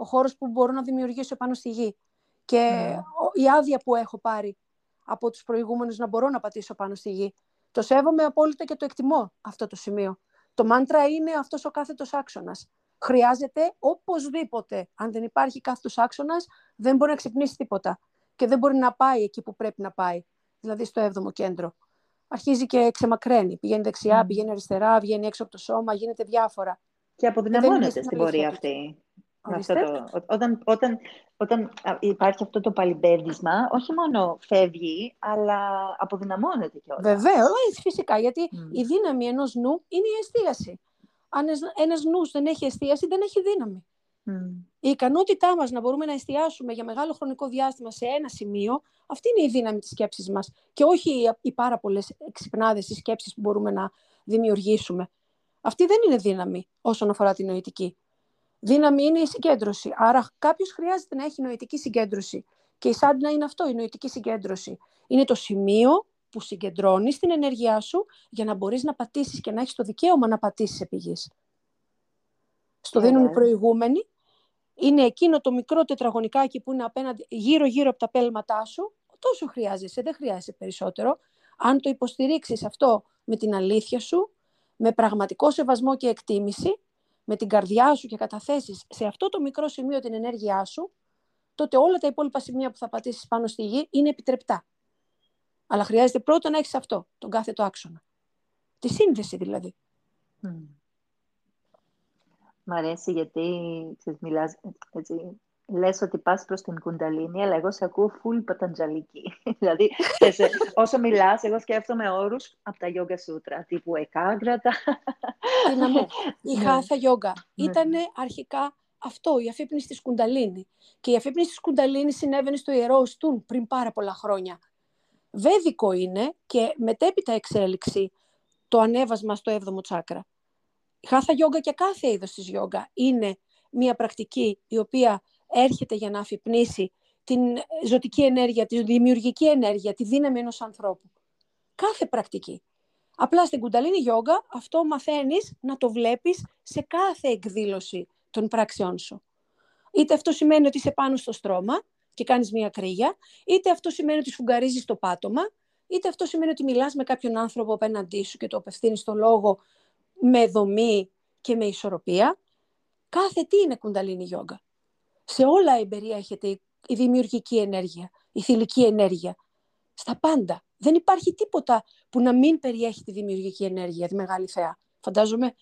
Ο χώρος που μπορώ να δημιουργήσω πάνω στη γη. Και η άδεια που έχω πάρει από τους προηγούμενους να μπορώ να πατήσω πάνω στη γη. Το σέβομαι απόλυτα και το εκτιμώ αυτό το σημείο. Το μάντρα είναι αυτός ο κάθετος άξονας χρειάζεται οπωσδήποτε. Αν δεν υπάρχει κάθετος άξονας, δεν μπορεί να ξυπνήσει τίποτα. Και δεν μπορεί να πάει εκεί που πρέπει να πάει, δηλαδή στο 7ο κέντρο. Αρχίζει και ξεμακραίνει. Πηγαίνει δεξιά, πηγαίνει αριστερά, βγαίνει έξω από το σώμα, γίνεται διάφορα. Και αποδυναμώνεται στην πορεία αυτή. Αυτό το, όταν, όταν, όταν υπάρχει αυτό το παλιμπέρδισμα, όχι μόνο φεύγει, αλλά αποδυναμώνεται κιόλας. Βεβαίως, φυσικά, γιατί η δύναμη ενός νου είναι η εστίαση αν ένας νους δεν έχει εστίαση, δεν έχει δύναμη. Η ικανότητά μας να μπορούμε να εστιάσουμε για μεγάλο χρονικό διάστημα σε ένα σημείο, αυτή είναι η δύναμη της σκέψης μας. Και όχι οι πάρα πολλές εξυπνάδε ή σκέψεις που μπορούμε να δημιουργήσουμε. Αυτή δεν είναι δύναμη όσον αφορά την νοητική. Δύναμη είναι η συγκέντρωση. Άρα κάποιος χρειάζεται να έχει νοητική συγκέντρωση. Και η σάντνα είναι αυτό, η νοητική συγκέντρωση. Είναι το σημείο που συγκεντρώνεις την ενέργειά σου για να μπορείς να πατήσεις και να έχεις το δικαίωμα να πατήσεις επί γης. Στο δίνουν οι προηγούμενοι. Είναι εκείνο το μικρό τετραγωνικάκι που είναι απέναντι, γύρω-γύρω από τα πέλματά σου. Τόσο χρειάζεσαι, δεν χρειάζεσαι περισσότερο. Αν το υποστηρίξεις αυτό με την αλήθεια σου, με πραγματικό σεβασμό και εκτίμηση, με την καρδιά σου και καταθέσεις σε αυτό το μικρό σημείο την ενέργειά σου, τότε όλα τα υπόλοιπα σημεία που θα πατήσεις πάνω στη γη είναι επιτρεπτά. Αλλά χρειάζεται πρώτα να έχεις αυτό, τον κάθετο άξονα. Τη σύνδεση δηλαδή. Mm. Μ' αρέσει γιατί ξέρεις, μιλάς, έτσι, λες ότι πας προς την κουνταλίνη, αλλά εγώ σε ακούω full παταντζαλική. δηλαδή, όσο μιλάς, εγώ σκέφτομαι όρους από τα γιόγκα σούτρα, τύπου εκάγκρατα. η ναι. χάθα γιόγκα ναι. ήταν αρχικά αυτό, η αφύπνιση της κουνταλίνη. Και η αφύπνιση της κουνταλίνη συνέβαινε στο Ιερό Στούν πριν πάρα πολλά χρόνια βέδικο είναι και μετέπειτα εξέλιξη το ανέβασμα στο 7ο τσάκρα. Χάθα γιόγκα και κάθε είδος της γιόγκα είναι μια πρακτική η οποία έρχεται για να αφυπνίσει την ζωτική ενέργεια, τη δημιουργική ενέργεια, τη δύναμη ενός ανθρώπου. Κάθε πρακτική. Απλά στην κουνταλίνη γιόγκα αυτό μαθαίνεις να το βλέπεις σε κάθε εκδήλωση των πράξεών σου. Είτε αυτό σημαίνει ότι είσαι πάνω στο στρώμα, και κάνεις μία κρύγια, είτε αυτό σημαίνει ότι σφουγγαρίζεις το πάτωμα, είτε αυτό σημαίνει ότι μιλάς με κάποιον άνθρωπο απέναντί σου και το απευθύνεις στο λόγο με δομή και με ισορροπία. Κάθε τι είναι κουνταλίνη γιόγκα. Σε όλα εμπεριέχεται η δημιουργική ενέργεια, η θηλυκή ενέργεια. Στα πάντα. Δεν υπάρχει τίποτα που να μην περιέχει τη δημιουργική ενέργεια, τη μεγάλη θεά. Φαντάζομαι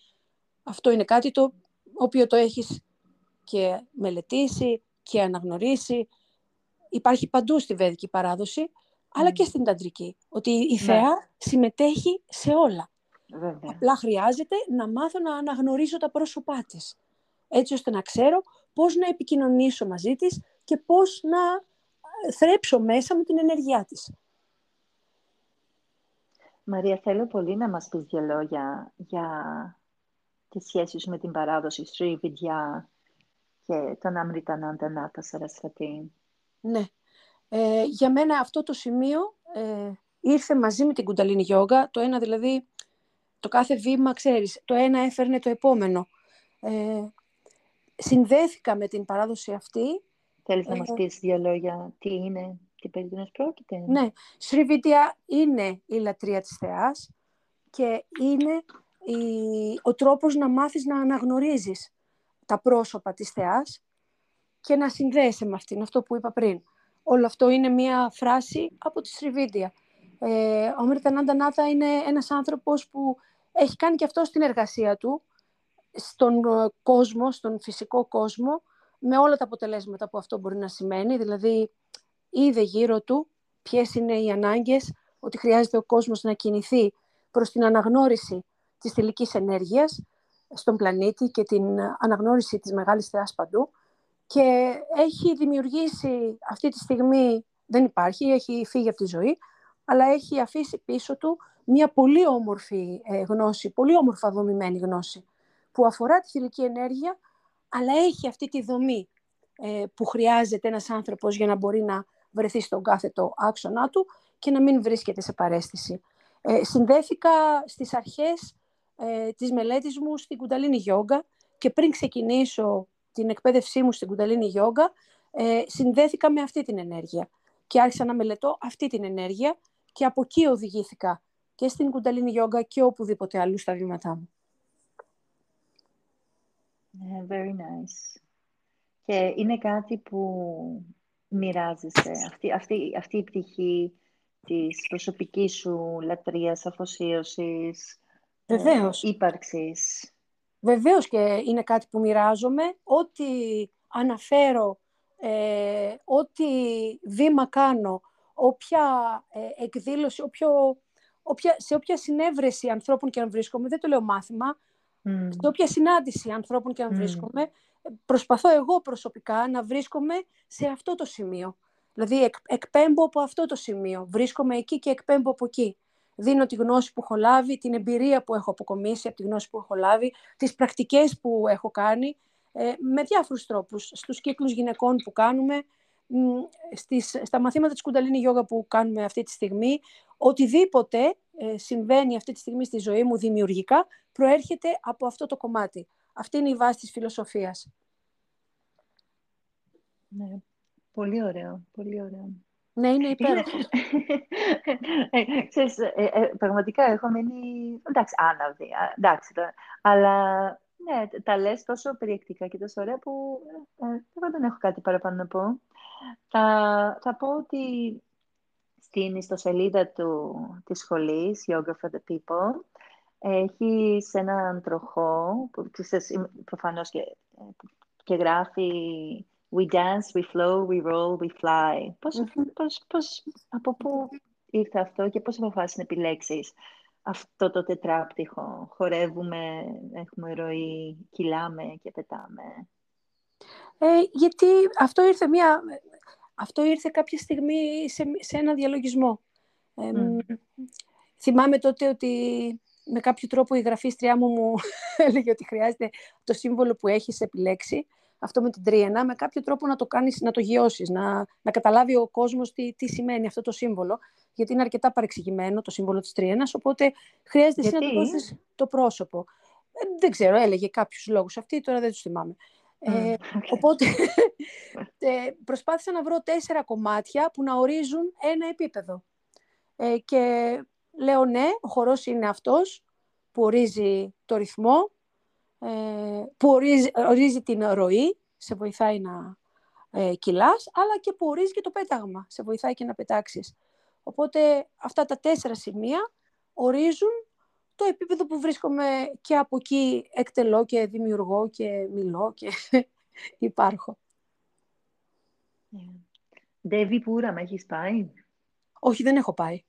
αυτό είναι κάτι το οποίο το έχεις και μελετήσει και αναγνωρίσει. Υπάρχει παντού στη βέδικη παράδοση, αλλά και στην ταντρική. Ότι η ναι. θεά συμμετέχει σε όλα. Βέβαια. Απλά χρειάζεται να μάθω να αναγνωρίζω τα πρόσωπά της. Έτσι ώστε να ξέρω πώς να επικοινωνήσω μαζί της και πώς να ε, θρέψω μέσα μου την ενέργειά της. Μαρία, θέλω πολύ να μας πεις δύο λόγια για τις σχέσεις με την παράδοση Sri Vidya και τον Αμριτανάντα Νάτα Σαρασφατή. Ναι. Ε, για μένα αυτό το σημείο ε, ήρθε μαζί με την κουνταλίνη γιόγκα. Το ένα δηλαδή, το κάθε βήμα, ξέρεις, το ένα έφερνε το επόμενο. Ε, συνδέθηκα με την παράδοση αυτή. Θέλεις να μας ε, πεις δύο λόγια τι είναι, τι περί πρόκειται; Ναι, Σριβίτια είναι η λατρεία της θεάς και είναι η, ο τρόπος να μάθεις να αναγνωρίζεις τα πρόσωπα της θεάς και να συνδέεσαι με αυτήν, αυτό που είπα πριν. Όλο αυτό είναι μία φράση από τη Σριβίτια. Ε, ο Μερτανάντα Νάτα είναι ένας άνθρωπος που έχει κάνει και αυτό στην εργασία του, στον ε, κόσμο, στον φυσικό κόσμο, με όλα τα αποτελέσματα που αυτό μπορεί να σημαίνει. Δηλαδή, είδε γύρω του ποιες είναι οι ανάγκες, ότι χρειάζεται ο κόσμος να κινηθεί προς την αναγνώριση της θηλυκής ενέργειας στον πλανήτη και την αναγνώριση της μεγάλης θεάς παντού και έχει δημιουργήσει αυτή τη στιγμή, δεν υπάρχει, έχει φύγει από τη ζωή, αλλά έχει αφήσει πίσω του μια πολύ όμορφη ε, γνώση, πολύ όμορφα δομημένη γνώση που αφορά τη θηλυκή ενέργεια, αλλά έχει αυτή τη δομή ε, που χρειάζεται ένας άνθρωπος για να μπορεί να βρεθεί στον κάθετο άξονά του και να μην βρίσκεται σε παρέστηση. Ε, συνδέθηκα στις αρχές ε, της μελέτης μου στην κουνταλίνη γιόγκα και πριν ξεκινήσω την εκπαίδευσή μου στην κουνταλίνη γιόγκα, ε, συνδέθηκα με αυτή την ενέργεια και άρχισα να μελετώ αυτή την ενέργεια και από εκεί οδηγήθηκα και στην κουνταλίνη γιόγκα και οπουδήποτε αλλού στα βήματά μου. Yeah, very nice. Και είναι κάτι που μοιράζεσαι, αυτή, αυτή, αυτή η πτυχή της προσωπικής σου λατρείας, αφοσίωσης, ε, Βεβαίως. Ε, ύπαρξης. Βεβαίως και είναι κάτι που μοιράζομαι. Ό,τι αναφέρω, ε, ό,τι βήμα κάνω, όποια ε, εκδήλωση, όποιο, όποια, σε όποια συνέβρεση ανθρώπων και αν βρίσκομαι, δεν το λέω μάθημα, mm. σε όποια συνάντηση ανθρώπων και αν mm. βρίσκομαι, προσπαθώ εγώ προσωπικά να βρίσκομαι σε αυτό το σημείο. Δηλαδή εκ, εκπέμπω από αυτό το σημείο, βρίσκομαι εκεί και εκπέμπω από εκεί δίνω τη γνώση που έχω λάβει, την εμπειρία που έχω αποκομίσει από τη γνώση που έχω λάβει, τις πρακτικές που έχω κάνει, ε, με διάφορους τρόπους, στους κύκλους γυναικών που κάνουμε, στις, στα μαθήματα της κουνταλίνη γιόγα που κάνουμε αυτή τη στιγμή, οτιδήποτε ε, συμβαίνει αυτή τη στιγμή στη ζωή μου δημιουργικά, προέρχεται από αυτό το κομμάτι. Αυτή είναι η βάση της φιλοσοφίας. Ναι, πολύ ωραίο, πολύ ωραίο. Ναι, είναι υπέροχο. ε, ξέρεις, ε, ε, πραγματικά έχω μείνει, εντάξει, άναυδη, εντάξει, αλλά ναι, τα λες τόσο περιεκτικά και τόσο ωραία που ε, εγώ δεν έχω κάτι παραπάνω να πω. Θα, θα πω ότι στην ιστοσελίδα του, της σχολής, Yoga for the People, έχεις σε έναν τροχό, που ξέρεις, προφανώς και, και γράφει We dance, we flow, we roll, we fly. Πώς, πώς, πώς, από πού ήρθε αυτό και πώς αποφάσισες να επιλέξεις αυτό το τετράπτυχο; Χορεύουμε, έχουμε ροή, κυλάμε και πετάμε. Ε, γιατί αυτό ήρθε, μια, αυτό ήρθε κάποια στιγμή σε, σε ένα διαλογισμό. Ε, Θυμάμαι τότε ότι με κάποιο τρόπο η γραφίστριά μου μου έλεγε ότι χρειάζεται το σύμβολο που έχεις επιλέξει αυτό με την τρίενα, με κάποιο τρόπο να το κάνεις, να το γιώσεις, να, να καταλάβει ο κόσμος τι, τι σημαίνει αυτό το σύμβολο, γιατί είναι αρκετά παρεξηγημένο το σύμβολο της τρίενας, οπότε χρειάζεται γιατί; να το δώσεις το πρόσωπο. Ε, δεν ξέρω, έλεγε κάποιους λόγους αυτή, τώρα δεν τους θυμάμαι. Ε, Οπότε ε, προσπάθησα να βρω τέσσερα κομμάτια που να ορίζουν ένα επίπεδο. Ε, και λέω ναι, ο χορός είναι αυτός που ορίζει το ρυθμό, ε, που ορίζει, την ροή, σε βοηθάει να ε, κυλάς, αλλά και που ορίζει και το πέταγμα, σε βοηθάει και να πετάξεις. Οπότε αυτά τα τέσσερα σημεία ορίζουν το επίπεδο που βρίσκομαι και από εκεί εκτελώ και δημιουργώ και μιλώ και υπάρχω. Ντέβι Πούραμα, έχεις πάει; Όχι, δεν έχω πάει.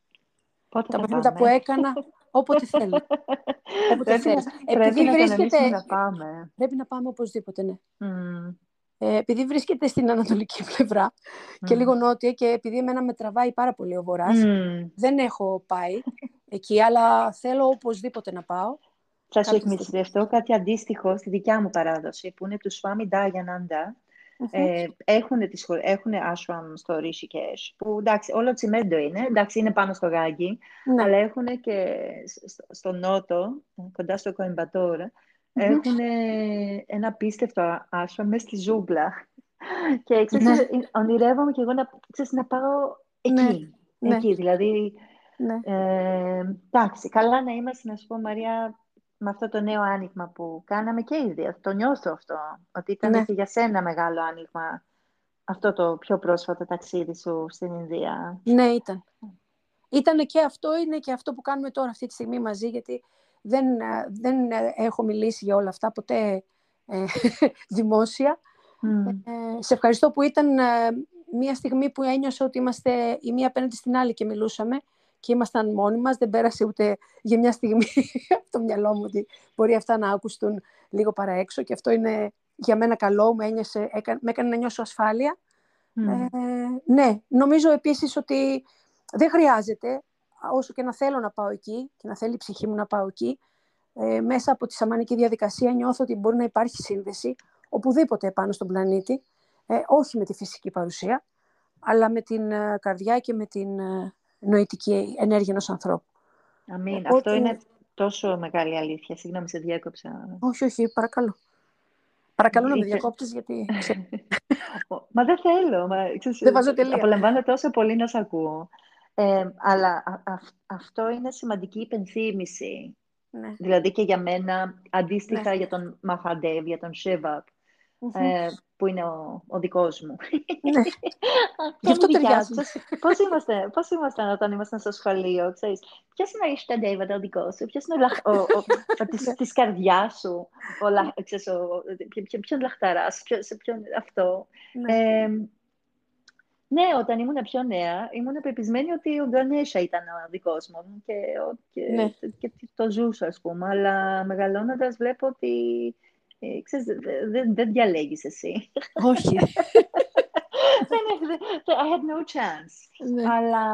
Πότε Τα θα πράγματα πάμε; που έκανα, όποτε θέλω. Όποτε Πρέπει θέλεις. να- πρέπει Επειδή να βρίσκεται... κανονίσουμε να πάμε. Πρέπει να πάμε οπωσδήποτε, ναι. Μμμ. Ε, επειδή βρίσκεται στην ανατολική πλευρά και Μμ. λίγο νότια και επειδή εμένα με τραβάει πάρα πολύ ο Βορράς, Μμμ. δεν έχω πάει εκεί, αλλά θέλω οπωσδήποτε να πάω. Θα σου Κάποια εκμυστηρευτώ κάτι αντίστοιχο στη δικιά μου παράδοση, που είναι του Swami Dayananda. Μμμ. Ε, έχουν, τις, σχολ- έχουν ashram στο Rishikesh, που εντάξει, όλο τσιμέντο είναι, εντάξει, είναι πάνω στο γάγκι, Ναι. αλλά έχουν και στο, στο νότο, κοντά στο Κοεμπατόρα, Μμμ. έχουν ένα απίστευτο ashram μέσα στη ζούγκλα. Και ξέρεις, Ναι. ονειρεύομαι και εγώ να, ξέρεις, να πάω Ναι. εκεί. Ναι. Εκεί, δηλαδή, Ναι. ε, εντάξει, καλά να είμαστε, να σου πω Μαρία, με αυτό το νέο άνοιγμα που κάναμε και ήδη. Το νιώθω αυτό, ότι ήταν Ναι. και για σένα μεγάλο άνοιγμα αυτό το πιο πρόσφατο ταξίδι σου στην Ινδία. Ναι, ήταν. Ήταν και αυτό, είναι και αυτό που κάνουμε τώρα αυτή τη στιγμή μαζί, γιατί δεν, ε, δεν ε, έχω μιλήσει για όλα αυτά ποτέ ε, δημόσια. Μμ. Ε, σε ευχαριστώ που ήταν ε, μια στιγμή που ένιωσα ότι είμαστε η μία απέναντι στην άλλη και μιλούσαμε και ήμασταν μόνοι μας. Δεν πέρασε ούτε για μια στιγμή από το μυαλό μου ότι μπορεί αυτά να άκουστούν λίγο παραέξω και αυτό είναι για μένα καλό, με, ένιωσε, έκα- με έκανε να νιώσω ασφάλεια. Μμ. Ε, ναι, νομίζω επίσης ότι δεν χρειάζεται, όσο και να θέλω να πάω εκεί και να θέλει η ψυχή μου να πάω εκεί, ε, μέσα από τη σαμανική διαδικασία νιώθω ότι μπορεί να υπάρχει σύνδεση οπουδήποτε πάνω στον πλανήτη, ε, όχι με τη φυσική παρουσία, αλλά με την ε, καρδιά και με την ε, νοητική ενέργεια ενός ανθρώπου. Αμήν. Οπότε- Αυτό είναι τόσο μεγάλη αλήθεια. Συγγνώμη, σε διέκοψα. Όχι, όχι, παρακαλώ. Παρακαλώ να με Ήρθε- διακόπτεις γιατί ξέρω, Μα δεν θέλω. Μα, ξέρεις, δεν βάζω τελεία. Απολαμβάνω τόσο πολύ να σε ακούω. Ε, αλλά α- α- αυτό είναι σημαντική υπενθύμηση. Ναι. Δηλαδή και για μένα, αντίστοιχα Ναι. για τον Μαχαντεύ, για τον Σίβα, Μμμ. ε, που είναι ο, ο δικός μου. Ναι. Γι' αυτό ταιριάζουμε. Πώς είμαστε, πώς ήμασταν όταν ήμασταν στο σχολείο, ξέρεις; Ποιος είναι ο Ισταντεύοντα ο δικός σου, ποιος είναι ο, λαχ, ο, ο, ο, της, της καρδιάς σου, ο, λαχ, ξέρεις, ο, ποιο, ποιο, ποιον λαχταράς, ποιο, σε ποιον αυτό. Ναι. Ε, ναι, όταν ήμουν πιο νέα, ήμουν πεπισμένη ότι ο Γκανέσα ήταν ο δικός μου και, ο- και, Ναι. και το ζούσα, ας πούμε. Αλλά μεγαλώνοντας βλέπω ότι, ε, ξέρεις, δεν δεν- δεν διαλέγεις εσύ. Όχι. Δεν έχ- δεν- I had no chance. Ναι. Αλλά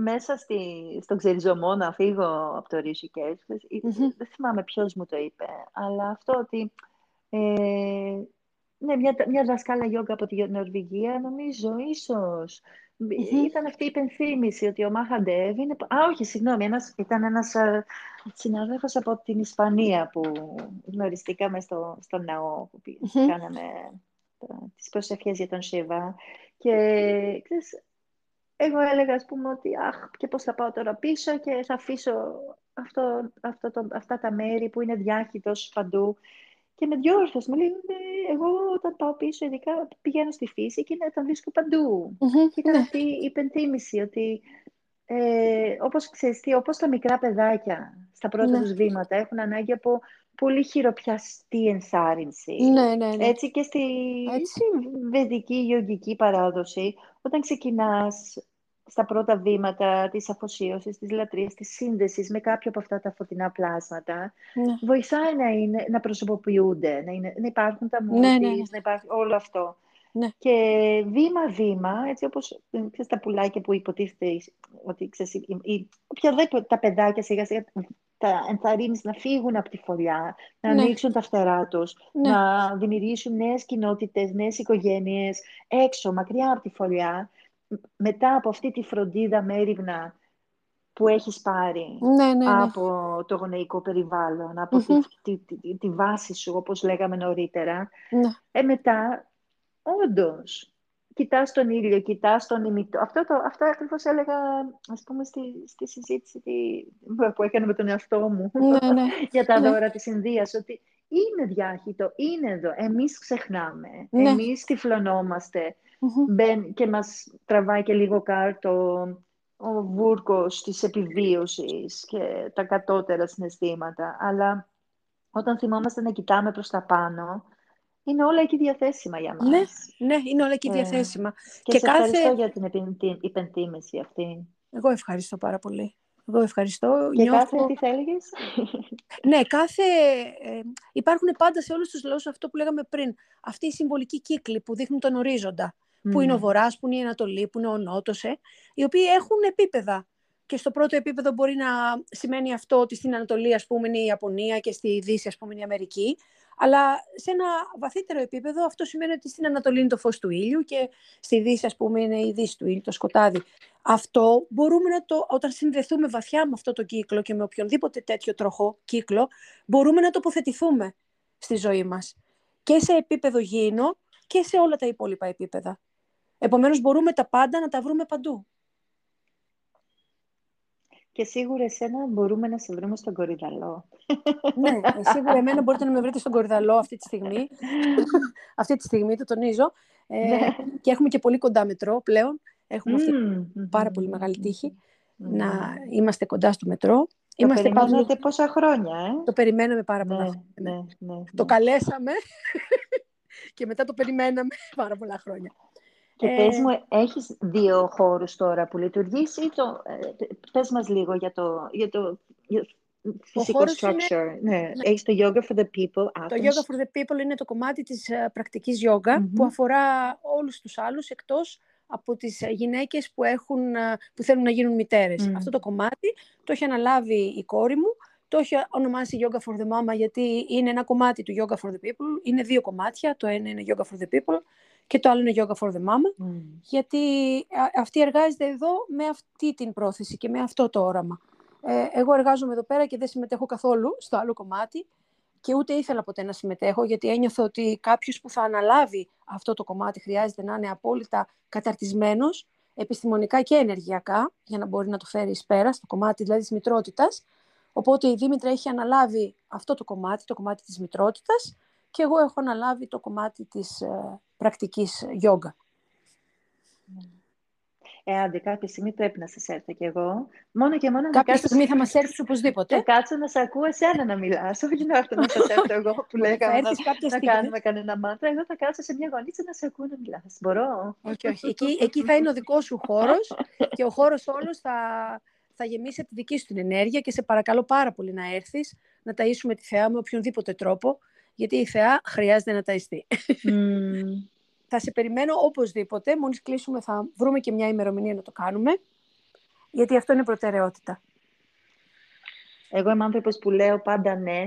μέσα στη, στον ξεριζωμό να φύγω από το Rishikesh, δεν Μμμ. δεν θυμάμαι ποιος μου το είπε, αλλά αυτό ότι ε, ναι, μια, μια δασκάλα γιόγκα από τη Νορβηγία, νομίζω, ίσως. Μμμ. Ήταν αυτή η υπενθύμηση ότι ο Μαχαντεύ είναι... Α, όχι, συγγνώμη, ένας, ήταν ένας ε, συνάδελφος από την Ισπανία που γνωριστήκαμε στο, στο ναό που πήγα- Μμμ. κάναμε ε, τις προσευχές για τον Σίβα. Και ξέρεις, εγώ έλεγα, ας πούμε, ότι αχ, και πώς θα πάω τώρα πίσω και θα αφήσω αυτό, αυτό το, αυτά τα μέρη που είναι διάχυτος παντού. Και με διόρθωσε, μου λέει, «Ναι, εγώ όταν πάω πίσω, ειδικά πηγαίνω στη φύση και είναι, τον βρίσκω παντού. Μμμ. Και ήταν Ναι. αυτή η υπενθύμηση ότι ε, όπως ξέρεις τι, όπως τα μικρά παιδάκια στα πρώτα Ναι. τους βήματα έχουν ανάγκη από πολύ χειροπιαστή ενθάρρυνση. Ναι, ναι, ναι. Έτσι και στη, Έτσι. στη βεδική γιογκική παράδοση, όταν ξεκινάς στα πρώτα βήματα της αφοσίωσης, της λατρείας, της σύνδεσης με κάποιο από αυτά τα φωτεινά πλάσματα, Ναι. βοηθάει να, είναι, να προσωποποιούνται, να, είναι, να υπάρχουν τα Ναι, ναι, ναι. μούτις, να υπάρχει όλο αυτό. Ναι. Και βήμα-βήμα, έτσι όπως ε, ξέρεις, τα πουλάκια που υποτίθεται ότι ξέρεις, η- η- οποιαδήποτε τα παιδάκια σιγά σιγά τα ενθαρρύνεις να φύγουν από τη φωλιά, να Ναι. ανοίξουν τα φτερά τους, Ναι. να δημιουργήσουν νέες κοινότητες, νέες οικογένειες έξω, μακριά από τη φωλιά, μετά από αυτή τη φροντίδα μέρημνα που έχεις πάρει Ναι, ναι, ναι. από το γονεϊκό περιβάλλον, από Μμμ. τη, τη, τη, τη βάση σου, όπως λέγαμε νωρίτερα, Ναι. ε, μετά, όντως, κοιτάς τον ήλιο, κοιτάς τον ημιτό. Αυτό, το, αυτό ακριβώς έλεγα, ας πούμε, στη, στη συζήτηση τη- που έκανα με τον εαυτό μου Ναι, ναι. για τα Ναι. δώρα της Ινδίας, ότι είναι διάχυτο, είναι εδώ. Εμείς ξεχνάμε, Ναι. εμείς τυφλωνόμαστε Μμμ. μπαίνει και μας τραβάει και λίγο κάρτο ο βούρκος της επιβίωσης και τα κατώτερα συναισθήματα. Αλλά όταν θυμόμαστε να κοιτάμε προς τα πάνω, είναι όλα εκεί διαθέσιμα για μας. Ναι, ναι είναι όλα εκεί ε, διαθέσιμα. Και, και σε κάθε... ευχαριστώ για την υπενθύμηση αυτή. Εγώ ευχαριστώ πάρα πολύ. Εγώ ευχαριστώ. Και Νιώθω... κάθε τι θα έλεγες; ναι, κάθε... Ε, υπάρχουν πάντα σε όλους τους λαούς αυτό που λέγαμε πριν. Αυτή η συμβολική κύκλη που δείχνουν τον ορίζοντα. Που είναι ο Βορράς, που είναι η Ανατολή, που είναι ο Νότος, ε, οι οποίοι έχουν επίπεδα. Και στο πρώτο επίπεδο μπορεί να σημαίνει αυτό ότι στην Ανατολή, ας πούμε, είναι η Ιαπωνία και στη Δύση, ας πούμε, είναι η Αμερική. Αλλά σε ένα βαθύτερο επίπεδο αυτό σημαίνει ότι στην Ανατολή είναι το φως του ήλιου και στη Δύση ας πούμε είναι η Δύση του ήλιου, το σκοτάδι. Αυτό μπορούμε να το, όταν συνδεθούμε βαθιά με αυτό το κύκλο και με οποιονδήποτε τέτοιο τροχό κύκλο, μπορούμε να τοποθετηθούμε στη ζωή μας. Και σε επίπεδο γήινο και σε όλα τα υπόλοιπα επίπεδα. Επομένως μπορούμε τα πάντα να τα βρούμε παντού. Και σίγουρα εσένα μπορούμε να σε βρούμε στον Κορυδαλό. ναι, σίγουρα εμένα μπορείτε να με βρείτε στον Κορυδαλό αυτή τη στιγμή. αυτή τη στιγμή, το τονίζω. Ε, ναι. και έχουμε και πολύ κοντά μετρό πλέον. Έχουμε αυτή πάρα πολύ μεγάλη τύχη να είμαστε κοντά στο μετρό. Το είμαστε περιμένετε πόσα χρόνια, ε; Το περιμέναμε πάρα πολλά ναι, χρόνια. Ναι, ναι, το καλέσαμε και μετά το περιμέναμε πάρα πολλά χρόνια. Και ε... πες μου, έχεις δύο χώρους τώρα που λειτουργείς ή το... Ε, πες μας λίγο για το, για το φυσικό structure. Ναι. ναι. Έχεις το Yoga for the People. Το Yoga for the People είναι το κομμάτι της uh, πρακτικής yoga που αφορά όλους τους άλλους εκτός από τις γυναίκες που, έχουν, που θέλουν να γίνουν μητέρες. Αυτό το κομμάτι το έχει αναλάβει η κόρη μου, το έχει ονομάσει Yoga for the Mama γιατί είναι ένα κομμάτι του Yoga for the People. Είναι δύο κομμάτια, το ένα είναι Yoga for the People και το άλλο είναι Yoga for the Mama, γιατί αυτή εργάζεται εδώ με αυτή την πρόθεση και με αυτό το όραμα. Ε, εγώ εργάζομαι εδώ πέρα και δεν συμμετέχω καθόλου στο άλλο κομμάτι και ούτε ήθελα ποτέ να συμμετέχω, γιατί ένιωθω ότι κάποιος που θα αναλάβει αυτό το κομμάτι χρειάζεται να είναι απόλυτα καταρτισμένος, επιστημονικά και ενεργειακά, για να μπορεί να το φέρει εις πέρα, στο κομμάτι δηλαδή της μητρότητας. Οπότε η Δήμητρα έχει αναλάβει αυτό το κομμάτι, το κομμάτι της μητρότητας, και εγώ έχω αναλάβει το κομμάτι της ε, πρακτικής γιόγκα. Ε, άντε, κάποια στιγμή πρέπει να σας έρθω κι εγώ. Μόνο και μόνο κάποια να κάτσω... στιγμή θα μας έρθεις οπωσδήποτε. Θα κάτσω να σε ακούω εσένα να μιλάς. Όχι να έρθω να σας έρθω εγώ που λέγαμε να, να κάνουμε κανένα μάθημα. Εγώ θα κάτσω σε μια γωνίτσα να σε ακούω να μιλάς. Μπορώ; Όχι, όχι. Εκεί, εκεί θα είναι ο δικός σου χώρος και ο χώρος όλος θα, θα γεμίσει από τη δική σου την ενέργεια και σε παρακαλώ πάρα πολύ να έρθεις να ταΐσουμε τη θεά με οποιονδήποτε τρόπο γιατί η θεά χρειάζεται να ταϊστεί. Mm. θα σε περιμένω οπωσδήποτε. Μόλις κλείσουμε θα βρούμε και μια ημερομηνία να το κάνουμε, γιατί αυτό είναι προτεραιότητα. Εγώ είμαι άνθρωπος που λέω πάντα ναι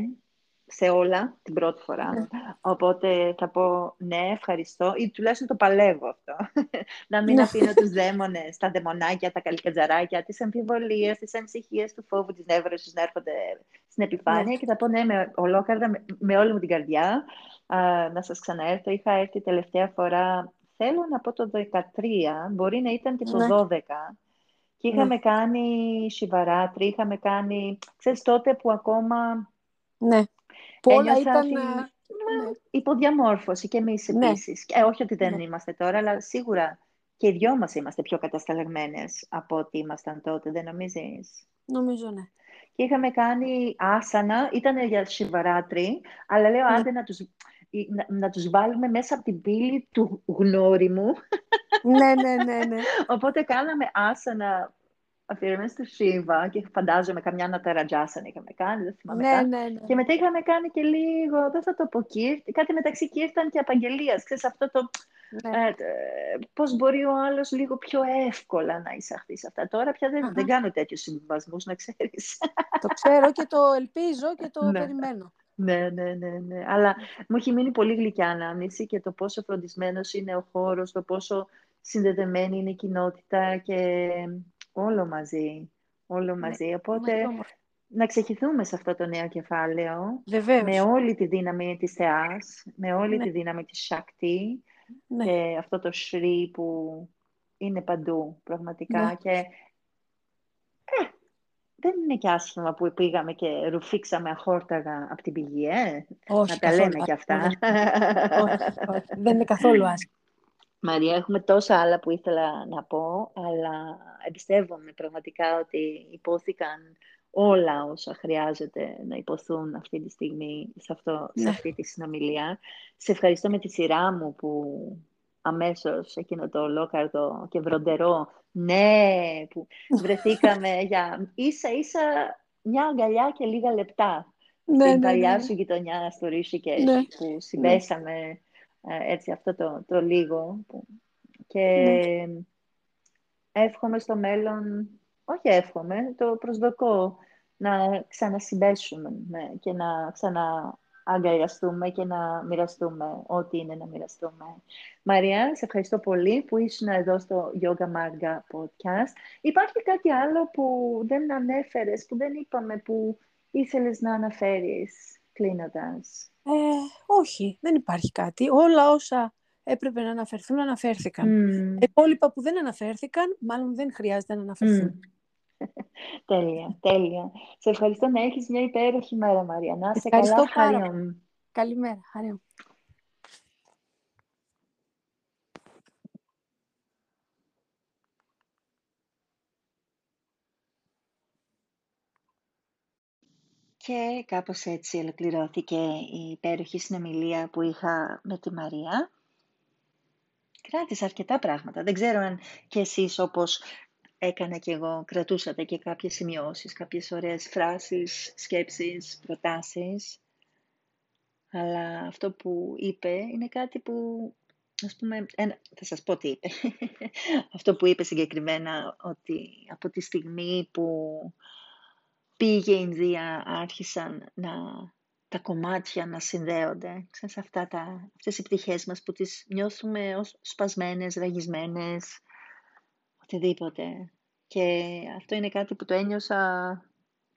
σε όλα την πρώτη φορά. Ναι. Οπότε θα πω ναι, ευχαριστώ ή τουλάχιστον το παλεύω αυτό. να μην ναι. αφήνω τους δαίμονες, τα δαιμονάκια, τα καλικατζαράκια, τις αμφιβολίες, τις ανησυχίες του φόβου, της νεύρωσης να έρχονται στην επιφάνεια ναι. και θα πω ναι με ολόκαρδα, με, όλη μου την καρδιά να σας ξαναέρθω. Είχα έρθει τελευταία φορά, θέλω να πω το 2013, μπορεί να ήταν και το 2012. Και είχαμε κάνει σιβαράτρι, είχαμε κάνει, ξέρεις τότε που ακόμα ναι. Που όλα ήταν... Την... Ναι. Υποδιαμόρφωση και εμείς ναι. επίσης. Ε, όχι ότι δεν ναι. είμαστε τώρα, αλλά σίγουρα και οι δυο μας είμαστε πιο κατασταλαγμένες από ό,τι ήμασταν τότε, δεν νομίζεις; Νομίζω, ναι. Και είχαμε κάνει άσανα, ήταν για σιβαράτρι, αλλά λέω ναι. άντε να τους, να, να τους βάλουμε μέσα από την πύλη του γνώριμου. ναι, ναι, ναι, ναι. Οπότε κάναμε άσανα αφιερωμένη στο Σίβα και φαντάζομαι καμιά Ναταρατζάσαν είχαμε κάνει, δεν θυμάμαι ναι, ναι, ναι. Και μετά είχαμε κάνει και λίγο, δεν θα το πω κάτι μεταξύ Κύρταν και Απαγγελίας. Ξέρεις αυτό το, ναι. ε, πώς μπορεί ο άλλος λίγο πιο εύκολα να εισαχθεί σε αυτά. Τώρα πια δεν, δεν κάνω τέτοιους συμβιβασμούς, να ξέρεις. Το ξέρω και το ελπίζω και το ναι. περιμένω. Ναι, ναι, ναι, ναι. Αλλά μου έχει μείνει πολύ γλυκιά ανάμνηση και το πόσο φροντισμένος είναι ο χώρος, το πόσο συνδεδεμένη είναι η κοινότητα και Όλο μαζί. Όλο ναι, μαζί. Οπότε να ξεχυθούμε σε αυτό το νέο κεφάλαιο. Βεβαίως. Με όλη τη δύναμη της θεάς, με όλη ναι. τη δύναμη της Shakti ναι. και αυτό το Shri που είναι παντού πραγματικά. Ναι. Και ε, δεν είναι και άσχημα που πήγαμε και ρουφήξαμε αχόρταγα από την πηγή, ε. Όχι, να τα λέμε κι αυτά. όχι, δεν είναι καθόλου άσχημα. Μαρία, έχουμε τόσα άλλα που ήθελα να πω, αλλά εμπιστεύομαι πραγματικά ότι υπόθηκαν όλα όσα χρειάζεται να υποθούν αυτή τη στιγμή σε, αυτό, σε ναι. αυτή τη συνομιλία. Σε ευχαριστώ με τη σειρά μου που αμέσως εκείνο το ολόκαρτο και βροντερό ναι που βρεθήκαμε για ίσα ίσα μια αγκαλιά και λίγα λεπτά ναι, στην ναι, παλιά ναι. σου γειτονιά στο Ρίσικε ναι. που συμπέσαμε ε, έτσι αυτό το, το λίγο και εύχομαι στο μέλλον όχι εύχομαι, το προσδοκώ να ξανασυμπέσουμε και να ξανααγκαλιαστούμε και να μοιραστούμε ό,τι είναι να μοιραστούμε. Μαρία, σε ευχαριστώ πολύ που ήσουν εδώ στο Yoga Marga podcast. Υπάρχει κάτι άλλο που δεν ανέφερες, που δεν είπαμε, που ήθελες να αναφέρεις κλείνοντας; Ε, όχι, δεν υπάρχει κάτι. Όλα όσα έπρεπε να αναφερθούν, αναφέρθηκαν. Mm. Τα υπόλοιπα που δεν αναφέρθηκαν, μάλλον δεν χρειάζεται να αναφερθούν. τέλεια, τέλεια. Σε ευχαριστώ να έχεις μια υπέροχη μέρα, Μαρία. Να είσαι καλά, χαρά. Καλημέρα, χαρά. Και κάπως έτσι ολοκληρώθηκε η υπέροχη συνομιλία που είχα με τη Μαρία. Κράτησα αρκετά πράγματα. Δεν ξέρω αν και εσείς όπως έκανα και εγώ, κρατούσατε και κάποιες σημειώσεις, κάποιες ωραίες φράσεις, σκέψεις, προτάσεις. Αλλά αυτό που είπε είναι κάτι που, ας πούμε, θα σας πω τι είπε. αυτό που είπε συγκεκριμένα, ότι από τη στιγμή που πήγε η Ινδία άρχισαν να, τα κομμάτια να συνδέονται. Ξέρεις, αυτά τα, αυτές οι πτυχές μας που τις νιώθουμε ως σπασμένες, ραγισμένες, οτιδήποτε. Και αυτό είναι κάτι που το ένιωσα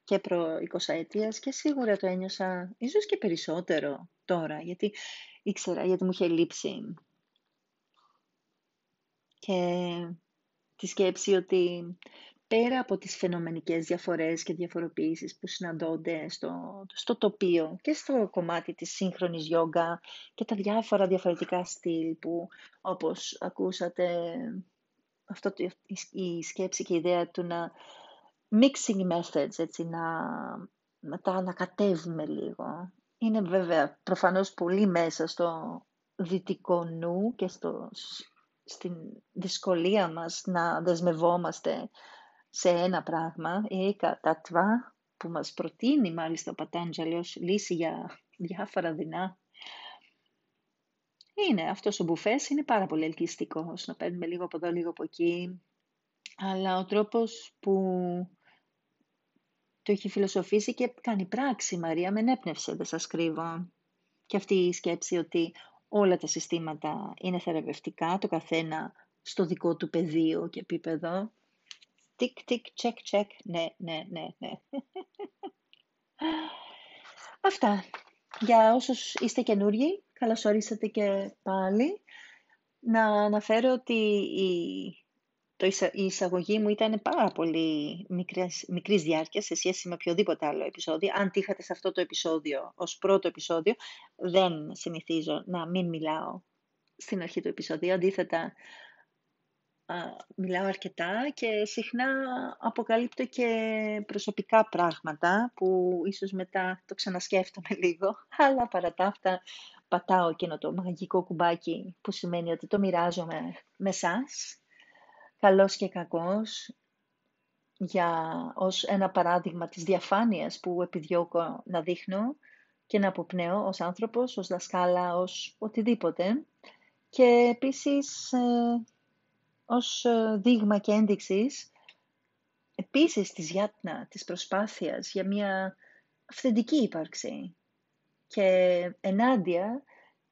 και προ 20 ετίας και σίγουρα το ένιωσα ίσως και περισσότερο τώρα, γιατί ήξερα, γιατί μου είχε λείψει. Και τη σκέψη ότι πέρα από τις φαινομενικές διαφορές και διαφοροποιήσεις που συναντώνται στο, στο τοπίο και στο κομμάτι της σύγχρονης γιόγκα και τα διάφορα διαφορετικά στυλ που όπως ακούσατε αυτό η σκέψη και η ιδέα του να mixing methods, έτσι, να, να τα ανακατεύουμε λίγο. Είναι βέβαια προφανώς πολύ μέσα στο δυτικό νου και στο, στην δυσκολία μας να δεσμευόμαστε σε ένα πράγμα, η κατάτβα που μας προτείνει μάλιστα ο Πατάντζαλη ως λύση για διάφορα δεινά είναι, αυτός ο μπουφές είναι πάρα πολύ ελκυστικός, να παίρνουμε λίγο από εδώ, λίγο από εκεί. Αλλά ο τρόπος που το έχει φιλοσοφήσει και κάνει πράξη, Μαρία, με ενέπνευσε, δεν σας κρύβω. Και αυτή η σκέψη ότι όλα τα συστήματα είναι θεραπευτικά, το καθένα στο δικό του πεδίο και επίπεδο. Τικ, τικ, τσεκ, τσεκ. Ναι, ναι, ναι, ναι. Αυτά. Για όσους είστε καινούργοι, Καλώς ορίσατε και πάλι. Να αναφέρω ότι η, το, η εισαγωγή μου ήταν πάρα πολύ μικρής, μικρής διάρκειας σε σχέση με οποιοδήποτε άλλο επεισόδιο. Αν τύχατε σε αυτό το επεισόδιο ως πρώτο επεισόδιο, δεν συνηθίζω να μην μιλάω στην αρχή του επεισόδου. Αντίθετα, μιλάω αρκετά και συχνά αποκαλύπτω και προσωπικά πράγματα που ίσως μετά το ξανασκέφτομαι λίγο, αλλά παρά τα αυτά πατάω εκείνο το μαγικό κουμπάκι που σημαίνει ότι το μοιράζομαι με σας, καλός και κακός, για, ως ένα παράδειγμα της διαφάνειας που επιδιώκω να δείχνω και να αποπνέω ως άνθρωπος, ως δασκάλα, ως οτιδήποτε. Και επίσης ε, ως ε, δείγμα και ένδειξης επίσης της γιάτνα, της προσπάθειας για μια αυθεντική ύπαρξη και ενάντια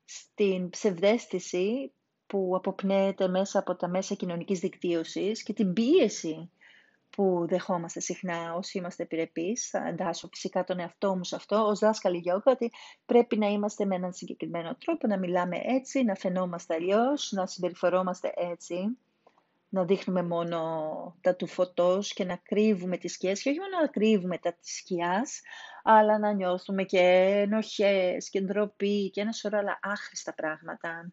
στην ψευδέστηση που αποπνέεται μέσα από τα μέσα κοινωνικής δικτύωσης και την πίεση που δεχόμαστε συχνά όσοι είμαστε επιρρεπείς. Θα εντάσσω φυσικά τον εαυτό μου σε αυτό, ως δάσκαλη γιόγκα, ότι πρέπει να είμαστε με έναν συγκεκριμένο τρόπο, να μιλάμε έτσι, να φαινόμαστε αλλιώς, να συμπεριφερόμαστε έτσι να δείχνουμε μόνο τα του φωτός και να κρύβουμε τις σκιές και όχι μόνο να κρύβουμε τα της σκιάς, αλλά να νιώθουμε και ενοχές και ντροπή και ένα σωρό άλλα άχρηστα πράγματα.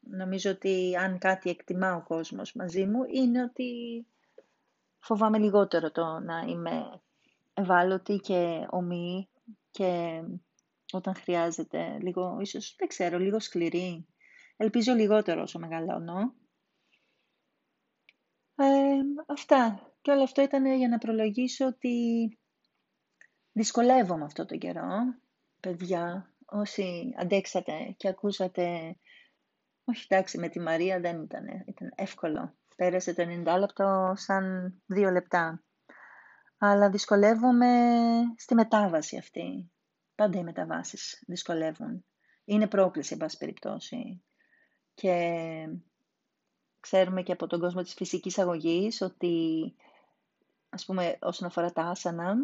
Νομίζω ότι αν κάτι εκτιμά ο κόσμος μαζί μου είναι ότι φοβάμαι λιγότερο το να είμαι ευάλωτη και ομή και όταν χρειάζεται λίγο, ίσως, δεν ξέρω, λίγο σκληρή. Ελπίζω λιγότερο όσο μεγαλώνω. Ε, αυτά. Και όλο αυτό ήταν για να προλογίσω ότι δυσκολεύομαι αυτό το καιρό, παιδιά. Όσοι αντέξατε και ακούσατε, όχι εντάξει με τη Μαρία δεν ήταν, ήταν εύκολο. Πέρασε το 90 λεπτό σαν δύο λεπτά. Αλλά δυσκολεύομαι στη μετάβαση αυτή. Πάντα οι μεταβάσεις δυσκολεύουν. Είναι πρόκληση, εν πάση περιπτώσει. Και ξέρουμε και από τον κόσμο της φυσικής αγωγής ότι, ας πούμε, όσον αφορά τα άσανα,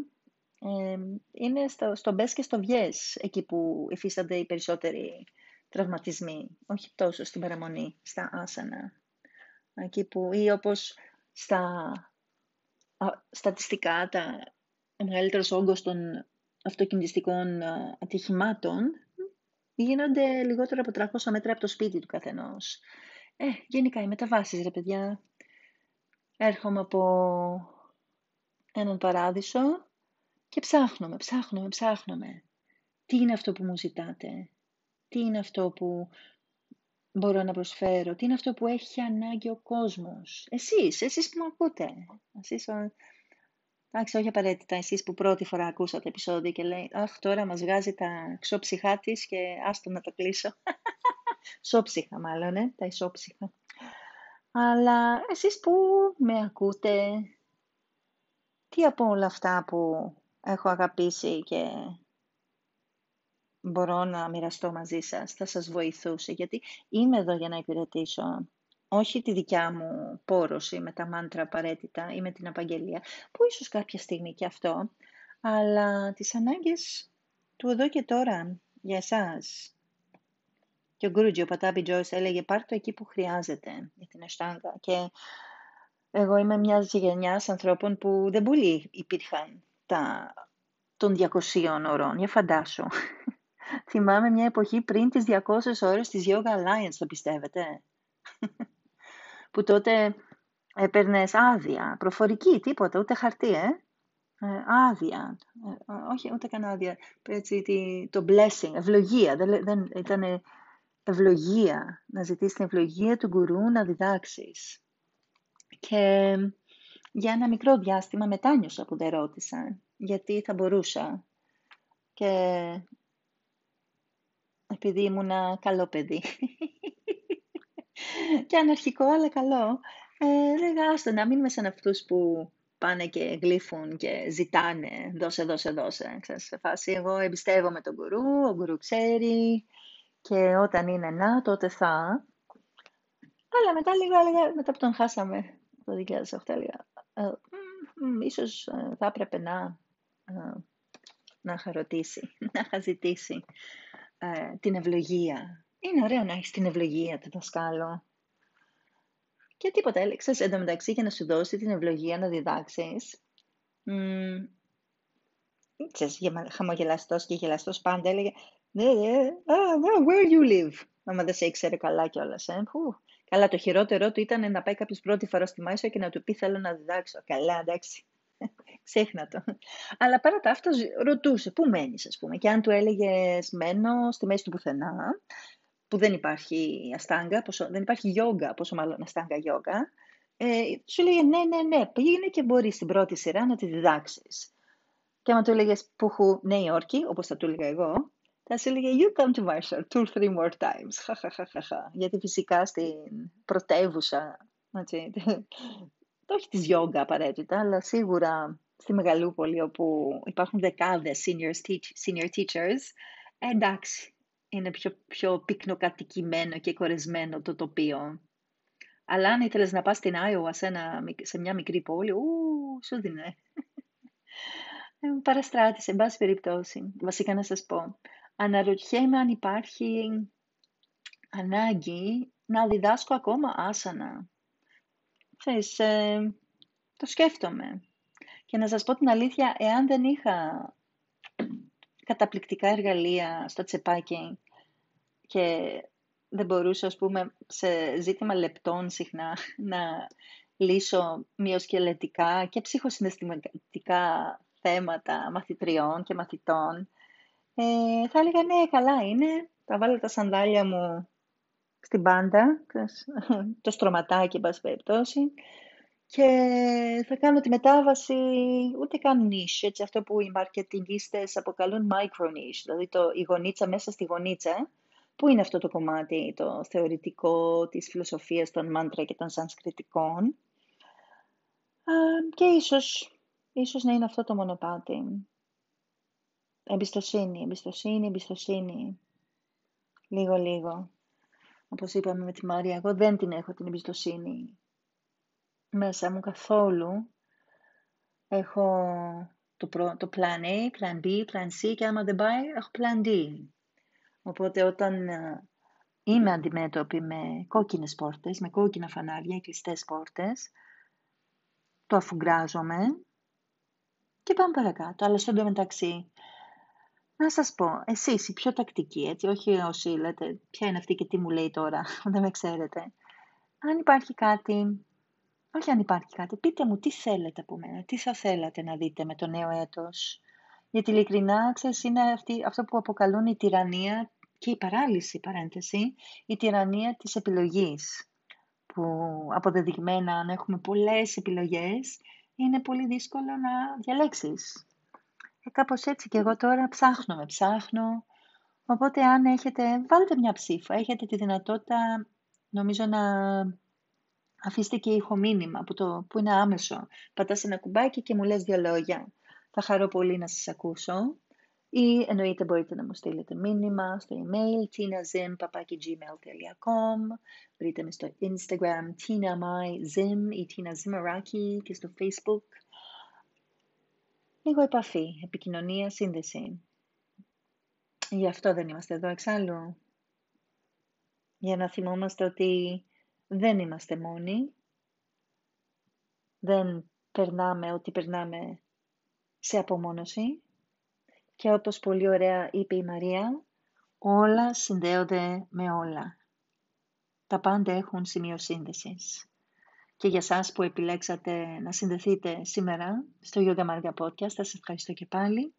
είναι στο, στο μπες και στο βιές, εκεί που υφίστανται οι περισσότεροι τραυματισμοί, όχι τόσο στην παραμονή, στα άσανα. Εκεί που, ή όπως στα στατιστικά, τα, ο μεγαλύτερος όγκος των αυτοκινητιστικών ατυχημάτων γίνονται λιγότερο από 300 μέτρα από το σπίτι του καθενός. Ε, γενικά οι μεταβάσεις, ρε παιδιά. Έρχομαι από έναν παράδεισο και ψάχνουμε, ψάχνουμε, ψάχνουμε. Τι είναι αυτό που μου ζητάτε; Τι είναι αυτό που μπορώ να προσφέρω; Τι είναι αυτό που έχει ανάγκη ο κόσμος; Εσείς, εσείς που με ακούτε. Εσείς, εντάξει, όχι απαραίτητα εσείς που πρώτη φορά ακούσατε επεισόδιο και λέει «Αχ, τώρα μας βγάζει τα ξόψυχά της και άστο να το κλείσω». Σόψυχα μάλλον, ε, τα ισόψυχα. Αλλά εσείς που με ακούτε, τι από όλα αυτά που έχω αγαπήσει και μπορώ να μοιραστώ μαζί σας, θα σας βοηθούσε, γιατί είμαι εδώ για να υπηρετήσω όχι τη δικιά μου πόρωση με τα μάντρα απαραίτητα ή με την απαγγελία, που ίσως κάποια στιγμή και αυτό, αλλά τις ανάγκες του εδώ και τώρα για εσάς. Και ο Γκρούτζι, ο Πατάπη Τζόις, έλεγε πάρ' το εκεί που χρειάζεται για την Εστάγκα. Και εγώ είμαι μιας γενιάς ανθρώπων που δεν πολύ υπήρχαν τα, των 200 ώρων. Για φαντάσου. Θυμάμαι μια εποχή πριν τις 200 ώρες της Yoga Alliance, το πιστεύετε; που τότε έπαιρνες άδεια, προφορική, τίποτα, ούτε χαρτί, ε. ε άδεια. Ε, όχι, ούτε καν άδεια. Έτσι, το blessing, ευλογία. Δεν, δεν, ήταν ευλογία. Να ζητήσεις την ευλογία του γκουρού να διδάξεις. Και για ένα μικρό διάστημα μετάνιωσα που δεν ρώτησα, γιατί θα μπορούσα. Και επειδή ήμουν καλό παιδί. και αναρχικό, αλλά καλό. Ε, λέγα, άστο, να μην είμαι σαν αυτούς που πάνε και γλύφουν και ζητάνε, δώσε, δώσε, δώσε. Ξέρεις, σε φάση, εγώ εμπιστεύομαι τον γκουρού, ο γκουρού ξέρει και όταν είναι να, τότε θα. Αλλά μετά λίγο έλεγα, μετά που τον χάσαμε το 2008, έλεγα, ε, ίσως ε, θα έπρεπε να, ε, να είχα ρωτήσει, να είχα ζητήσει ε, την ευλογία. Είναι ωραίο να έχεις την ευλογία του δασκάλου. Και τίποτα έλεξες εντωμεταξύ για να σου δώσει την ευλογία να διδάξεις. Mm, ξέρεις, χαμογελαστός και γελαστός πάντα έλεγε ναι, ναι, ah, where you live. Άμα δεν σε ήξερε καλά κιόλας. Ε. Καλά, το χειρότερό του ήταν να πάει κάποιος πρώτη φορά στη Μάισο και να του πει θέλω να διδάξω. Καλά, εντάξει. Ξέχνα το. Αλλά παρά τα αυτά ρωτούσε πού μένεις, ας πούμε; Και αν του έλεγες μένω στη μέση του πουθενά, που δεν υπάρχει αστάγκα, πόσο, δεν υπάρχει γιόγκα, πόσο μάλλον αστάγκα γιόγκα, ε, σου λέγε ναι, ναι, ναι, πήγαινε και μπορεί στην πρώτη σειρά να τη διδάξεις. Και άμα του έλεγες που Νέα Υόρκη, όπως θα του έλεγα εγώ, θα σου έλεγε you come to Warsaw two, three more times. Γιατί φυσικά στην πρωτεύουσα, έτσι, όχι της γιόγκα απαραίτητα, αλλά σίγουρα στη Μεγαλούπολη όπου υπάρχουν δεκάδες senior, senior teachers, ε, εντάξει, είναι πιο, πιο πυκνοκατοικημένο και κορεσμένο το τοπίο. Αλλά αν ήθελες να πας στην Άιωα σε, σε μια μικρή πόλη, ου, σου δίνε. Ε, παραστράτησε, εν πάση περιπτώσει. Βασικά να σας πω, αναρωτιέμαι αν υπάρχει ανάγκη να διδάσκω ακόμα άσανα. Θες, ε, το σκέφτομαι. Και να σας πω την αλήθεια, εάν δεν είχα καταπληκτικά εργαλεία στο τσεπάκι και δεν μπορούσα, ας πούμε, σε ζήτημα λεπτών συχνά να λύσω μειοσκελετικά και ψυχοσυναισθηματικά θέματα μαθητριών και μαθητών, ε, θα έλεγα ναι, καλά είναι, θα βάλω τα σανδάλια μου στην πάντα, το στρωματάκι, εν περιπτώσει, και θα κάνω τη μετάβαση, ούτε καν niche, έτσι, αυτό που οι μαρκετινγκίστες αποκαλούν micro niche, δηλαδή το, η γονίτσα μέσα στη γονίτσα, που είναι αυτό το κομμάτι, το θεωρητικό της φιλοσοφίας των μάντρα και των σανσκριτικών. Και ίσως, ίσως να είναι αυτό το μονοπάτι. Εμπιστοσύνη, εμπιστοσύνη, εμπιστοσύνη. Λίγο, λίγο. Όπως είπαμε με τη Μάρια, εγώ δεν την έχω την εμπιστοσύνη μέσα μου καθόλου. Έχω το, το plan A, plan B, plan C και άμα δεν πάει έχω plan D. Οπότε όταν ε, είμαι αντιμέτωπη με κόκκινες πόρτες, με κόκκινα φανάρια, κλειστές πόρτες, το αφουγκράζομαι και πάμε παρακάτω. Αλλά στο μεταξύ, να σας πω, εσείς οι πιο τακτικοί, έτσι, όχι όσοι λέτε ποια είναι αυτή και τι μου λέει τώρα, δεν με ξέρετε. Αν υπάρχει κάτι, όχι αν υπάρχει κάτι, πείτε μου τι θέλετε από μένα, τι θα θέλατε να δείτε με το νέο έτος. Γιατί ειλικρινά, ξέρεις, είναι αυτή, αυτό που αποκαλούν η τυραννία και η παράλυση, παρένθεση, η τυραννία της επιλογής. Που αποδεδειγμένα, αν έχουμε πολλές επιλογές, είναι πολύ δύσκολο να διαλέξεις. Ε, κάπως έτσι και εγώ τώρα ψάχνω με ψάχνω. Οπότε αν έχετε, βάλτε μια ψήφα. Έχετε τη δυνατότητα, νομίζω, να αφήσετε και ηχομήνυμα που, το, που είναι άμεσο. Πατάς ένα κουμπάκι και μου λες δύο λόγια. Θα χαρώ πολύ να σας ακούσω. Ή εννοείται μπορείτε να μου στείλετε μήνυμα στο email tinazim.gmail.com Βρείτε με στο Instagram tinamyzim ή tinazimaraki και στο Facebook. Λίγο επαφή, επικοινωνία, σύνδεση. Γι' αυτό δεν είμαστε εδώ εξάλλου. Για να θυμόμαστε ότι δεν είμαστε μόνοι. Δεν περνάμε ό,τι περνάμε σε απομόνωση. Και όπως πολύ ωραία είπε η Μαρία, όλα συνδέονται με όλα. Τα πάντα έχουν σημείο σύνδεσης. Και για σας που επιλέξατε να συνδεθείτε σήμερα στο Yoga Marga Podcast, θα σας ευχαριστώ και πάλι.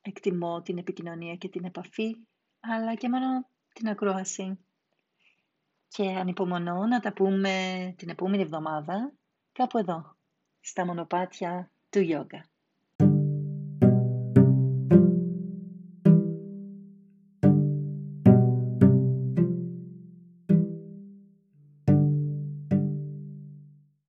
Εκτιμώ την επικοινωνία και την επαφή, αλλά και μόνο την ακρόαση. Και ανυπομονώ να τα πούμε την επόμενη εβδομάδα κάπου εδώ, στα μονοπάτια του Yoga.